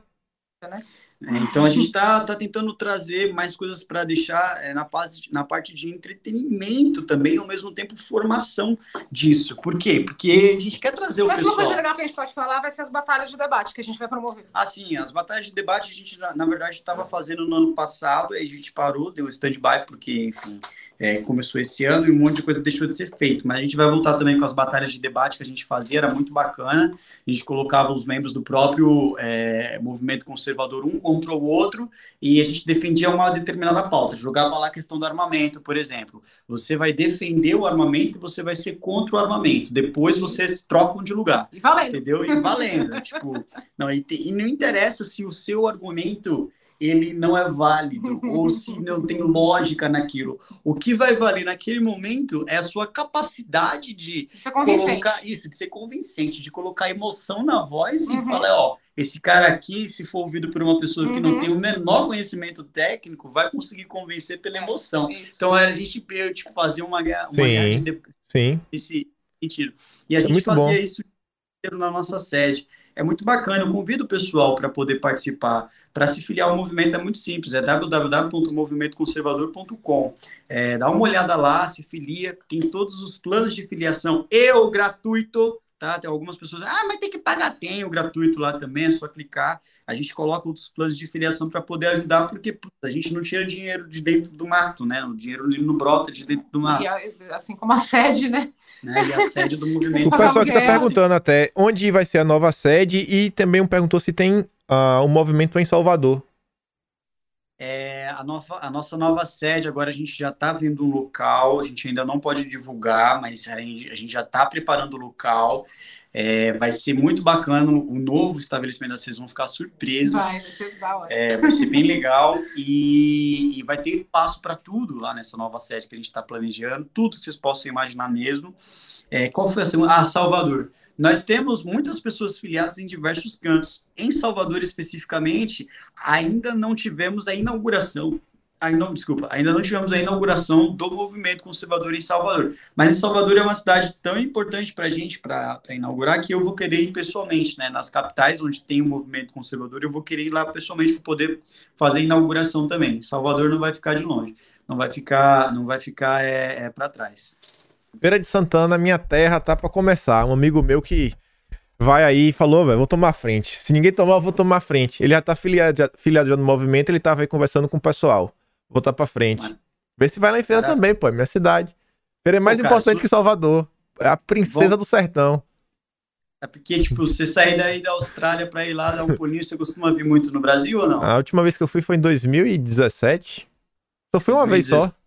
né? É, então a gente está tá tentando trazer mais coisas para deixar é, na, parte, na parte de entretenimento também, ao mesmo tempo formação disso. Por quê? Porque a gente quer trazer o Mas pessoal. Mas uma coisa legal que a gente pode falar vai ser as batalhas de debate que a gente vai promover. Ah, sim, as batalhas de debate a gente, na verdade, estava fazendo no ano passado, aí a gente parou, deu stand-by, porque, enfim, é, começou esse ano e um monte de coisa deixou de ser feito. Mas a gente vai voltar também com as batalhas de debate que a gente fazia, era muito bacana. A gente colocava os membros do próprio é, movimento conservador um contra o outro e a gente defendia uma determinada pauta. Jogava lá a questão do armamento, por exemplo. Você vai defender o armamento e você vai ser contra o armamento. Depois vocês trocam de lugar. E valendo. Entendeu? E valendo. tipo, não, e, te, e não interessa se o seu argumento ele não é válido ou se não tem lógica naquilo. O que vai valer naquele momento é a sua capacidade de colocar isso, de ser convincente, de colocar emoção na voz uhum. e falar, ó, esse cara aqui, se for ouvido por uma pessoa uhum. que não uhum. tem o menor conhecimento técnico, vai conseguir convencer pela é, emoção. É, então a gente tipo, fazia uma, uma sim, guerra de sim. nesse sentido. E a é gente fazia bom. isso na nossa sede é muito bacana. Eu convido o pessoal para poder participar. Para se filiar ao movimento é muito simples, é www.movimentoconservador.com. É, dá uma olhada lá, se filia, tem todos os planos de filiação e o gratuito. Tá? Tem algumas pessoas, ah, mas tem que pagar, tem o gratuito lá também, é só clicar. A gente coloca outros planos de filiação para poder ajudar, porque a gente não tira dinheiro de dentro do mato, né? O dinheiro não brota de dentro do mato. E, assim como a sede, né? Né? E a sede do movimento. O pessoal está perguntando até onde vai ser a nova sede e também perguntou se tem uh, um movimento em Salvador. É, a, nova, a nossa nova sede, agora a gente já está vendo um local, a gente ainda não pode divulgar, mas a gente já está preparando o local. É, vai ser muito bacana o novo estabelecimento, vocês vão ficar surpresos. Vai, vai ser da hora. É, vai ser bem legal e, e vai ter espaço para tudo lá nessa nova sede que a gente está planejando, tudo que vocês possam imaginar mesmo. É, qual foi a segunda? Ah, Salvador. Nós temos muitas pessoas filiadas em diversos cantos. Em Salvador, especificamente, ainda não tivemos a inauguração Ai, não, desculpa, ainda não tivemos a inauguração do movimento conservador em Salvador. Mas em Salvador é uma cidade tão importante para a gente, para inaugurar, que eu vou querer ir pessoalmente, né? Nas capitais onde tem o um movimento conservador, eu vou querer ir lá pessoalmente para poder fazer a inauguração também. Salvador não vai ficar de longe, não vai ficar, não vai ficar é, é para trás. Feira de Santana, minha terra, tá para começar. Um amigo meu que vai aí e falou, velho, vou tomar frente. Se ninguém tomar, eu vou tomar frente. Ele já tá filiado, já, filiado já no movimento, ele tava aí conversando com o pessoal botar pra frente. Mano. Vê se vai lá em feira Caraca. também, pô. É minha cidade. Feira é mais pô, cara, importante que Salvador. É a princesa Bom, do sertão. É porque, tipo, você sair daí da Austrália pra ir lá dar um pulinho, você costuma vir muito no Brasil ou não? A última vez que eu fui foi em 2017. Só fui uma 2017. vez só.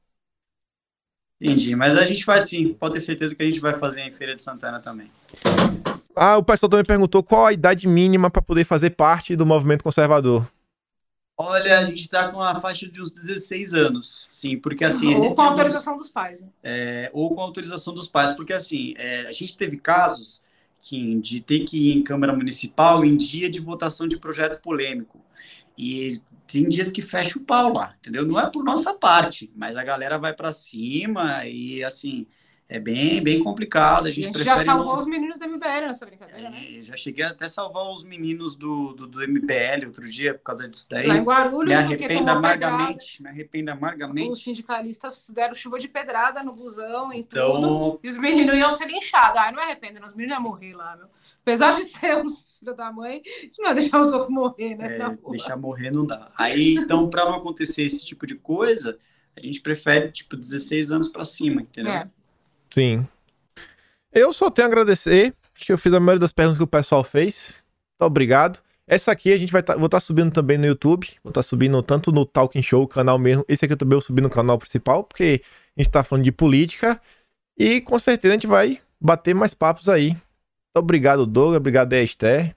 Entendi, mas a gente faz sim. Pode ter certeza que a gente vai fazer em Feira de Santana também. Ah, o pessoal também perguntou qual a idade mínima para poder fazer parte do movimento conservador. Olha, a gente está com a faixa de uns 16 anos, sim, porque assim... Ou com autorização dos pais, né? É, ou com autorização dos pais, porque assim, é, a gente teve casos que, de ter que ir em Câmara Municipal em dia de votação de projeto polêmico. E tem dias que fecha o pau lá, entendeu? Não é por nossa parte, mas a galera vai para cima e assim é bem, bem complicado. A gente, a gente já salvou os meninos do MBL nessa brincadeira, né? é, né? Já cheguei até a salvar os meninos do, do, do, MBL outro dia por causa disso daí. Lá em Guarulhos, me arrependo amargamente. Me arrependo amargamente. Os sindicalistas deram chuva de pedrada no busão e então... tudo. E os meninos iam ser linchados. Ah, não me arrependo, os meninos iam morrer lá, meu. Apesar de ser os filhos da mãe, não ia deixar os outros morrer, né? É, deixar morrer não dá. Aí, então, para não acontecer esse tipo de coisa, a gente prefere, tipo, 16 anos para cima, entendeu? É. Sim. Eu só tenho a agradecer. Acho que eu fiz a maioria das perguntas que o pessoal fez. Muito obrigado. Essa aqui a gente vai tá, vou estar tá subindo também no YouTube. Vou estar tá subindo tanto no Talking Show, o canal mesmo. Esse aqui eu também vou subir no canal principal, porque a gente tá falando de política. E com certeza a gente vai bater mais papos aí. Muito obrigado, Douglas. Obrigado, Esther.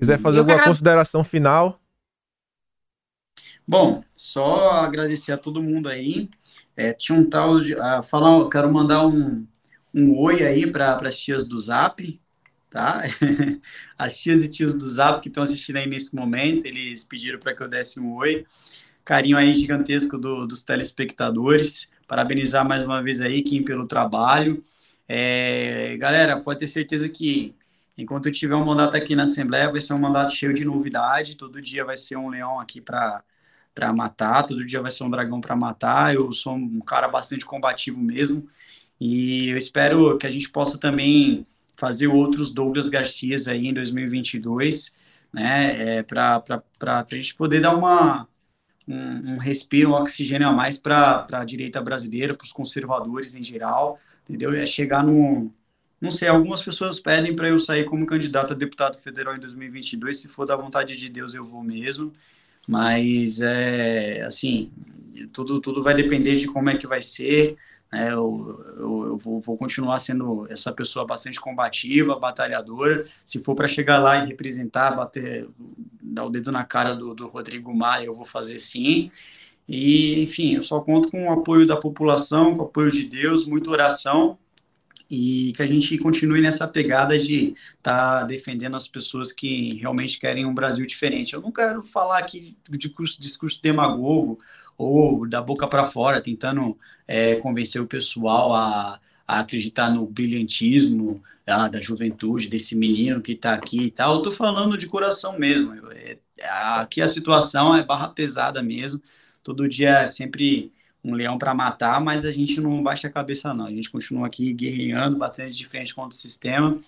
Quiser fazer eu alguma consideração final. Bom, só agradecer a todo mundo aí. É, tinha um tal de. Ah, falar, quero mandar um, um oi aí para as tias do Zap, tá? As tias e tios do Zap que estão assistindo aí nesse momento, eles pediram para que eu desse um oi. Carinho aí gigantesco do, dos telespectadores. Parabenizar mais uma vez aí, Kim, pelo trabalho. É, galera, pode ter certeza que enquanto eu tiver um mandato aqui na Assembleia, vai ser um mandato cheio de novidade. Todo dia vai ser um leão aqui para para matar, todo dia vai ser um dragão para matar. Eu sou um cara bastante combativo mesmo. E eu espero que a gente possa também fazer outros Douglas Garcias aí em 2022, né? É, para a gente poder dar uma, um, um respiro, um oxigênio a mais para a direita brasileira, para os conservadores em geral, entendeu? É chegar num. Não sei, algumas pessoas pedem para eu sair como candidato a deputado federal em 2022. Se for da vontade de Deus, eu vou mesmo. Mas, é, assim, tudo, tudo vai depender de como é que vai ser. Né? Eu, eu, eu vou, vou, continuar sendo essa pessoa bastante combativa, batalhadora. Se for para chegar lá e representar, bater, dar o dedo na cara do, do Rodrigo Maia, eu vou fazer sim. E, enfim, eu só conto com o apoio da população, com o apoio de Deus, muita oração e que a gente continue nessa pegada de estar tá defendendo as pessoas que realmente querem um Brasil diferente. Eu não quero falar aqui de discurso, discurso demagogo ou da boca para fora, tentando é, convencer o pessoal a, a acreditar no brilhantismo ah, da juventude, desse menino que está aqui e tal. Eu estou falando de coração mesmo. É, aqui a situação é barra pesada mesmo. Todo dia é sempre um leão para matar, mas a gente não baixa a cabeça não. A gente continua aqui guerreando, batendo de frente contra o sistema.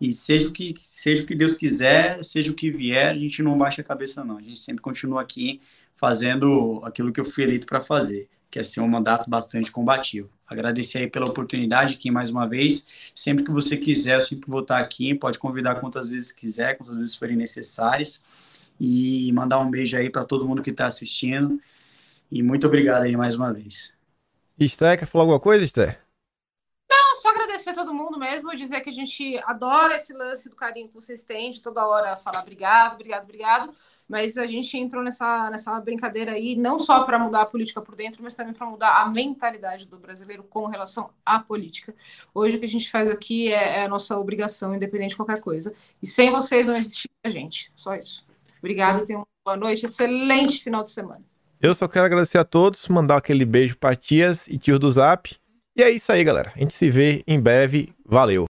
E seja o que seja o que Deus quiser, seja o que vier, a gente não baixa a cabeça não. A gente sempre continua aqui fazendo aquilo que eu fui eleito para fazer, que é ser um mandato bastante combativo. Agradecer aí pela oportunidade aqui mais uma vez. Sempre que você quiser, eu sempre vou estar aqui. Pode convidar quantas vezes quiser, quantas vezes forem necessárias. E mandar um beijo aí para todo mundo que está assistindo. E muito obrigado aí mais uma vez. Esther, quer falar alguma coisa, Esther? Não, só agradecer a todo mundo mesmo, dizer que a gente adora esse lance do carinho que vocês têm, de toda hora falar obrigado, obrigado, obrigado. Mas a gente entrou nessa, nessa brincadeira aí, não só para mudar a política por dentro, mas também para mudar a mentalidade do brasileiro com relação à política. Hoje o que a gente faz aqui é, é a nossa obrigação, independente de qualquer coisa. E sem vocês não existiria a gente. Só isso. Obrigada, tenham uma boa noite, excelente final de semana. Eu só quero agradecer a todos, mandar aquele beijo para tias e tio do Zap. E é isso aí, galera. A gente se vê em breve. Valeu!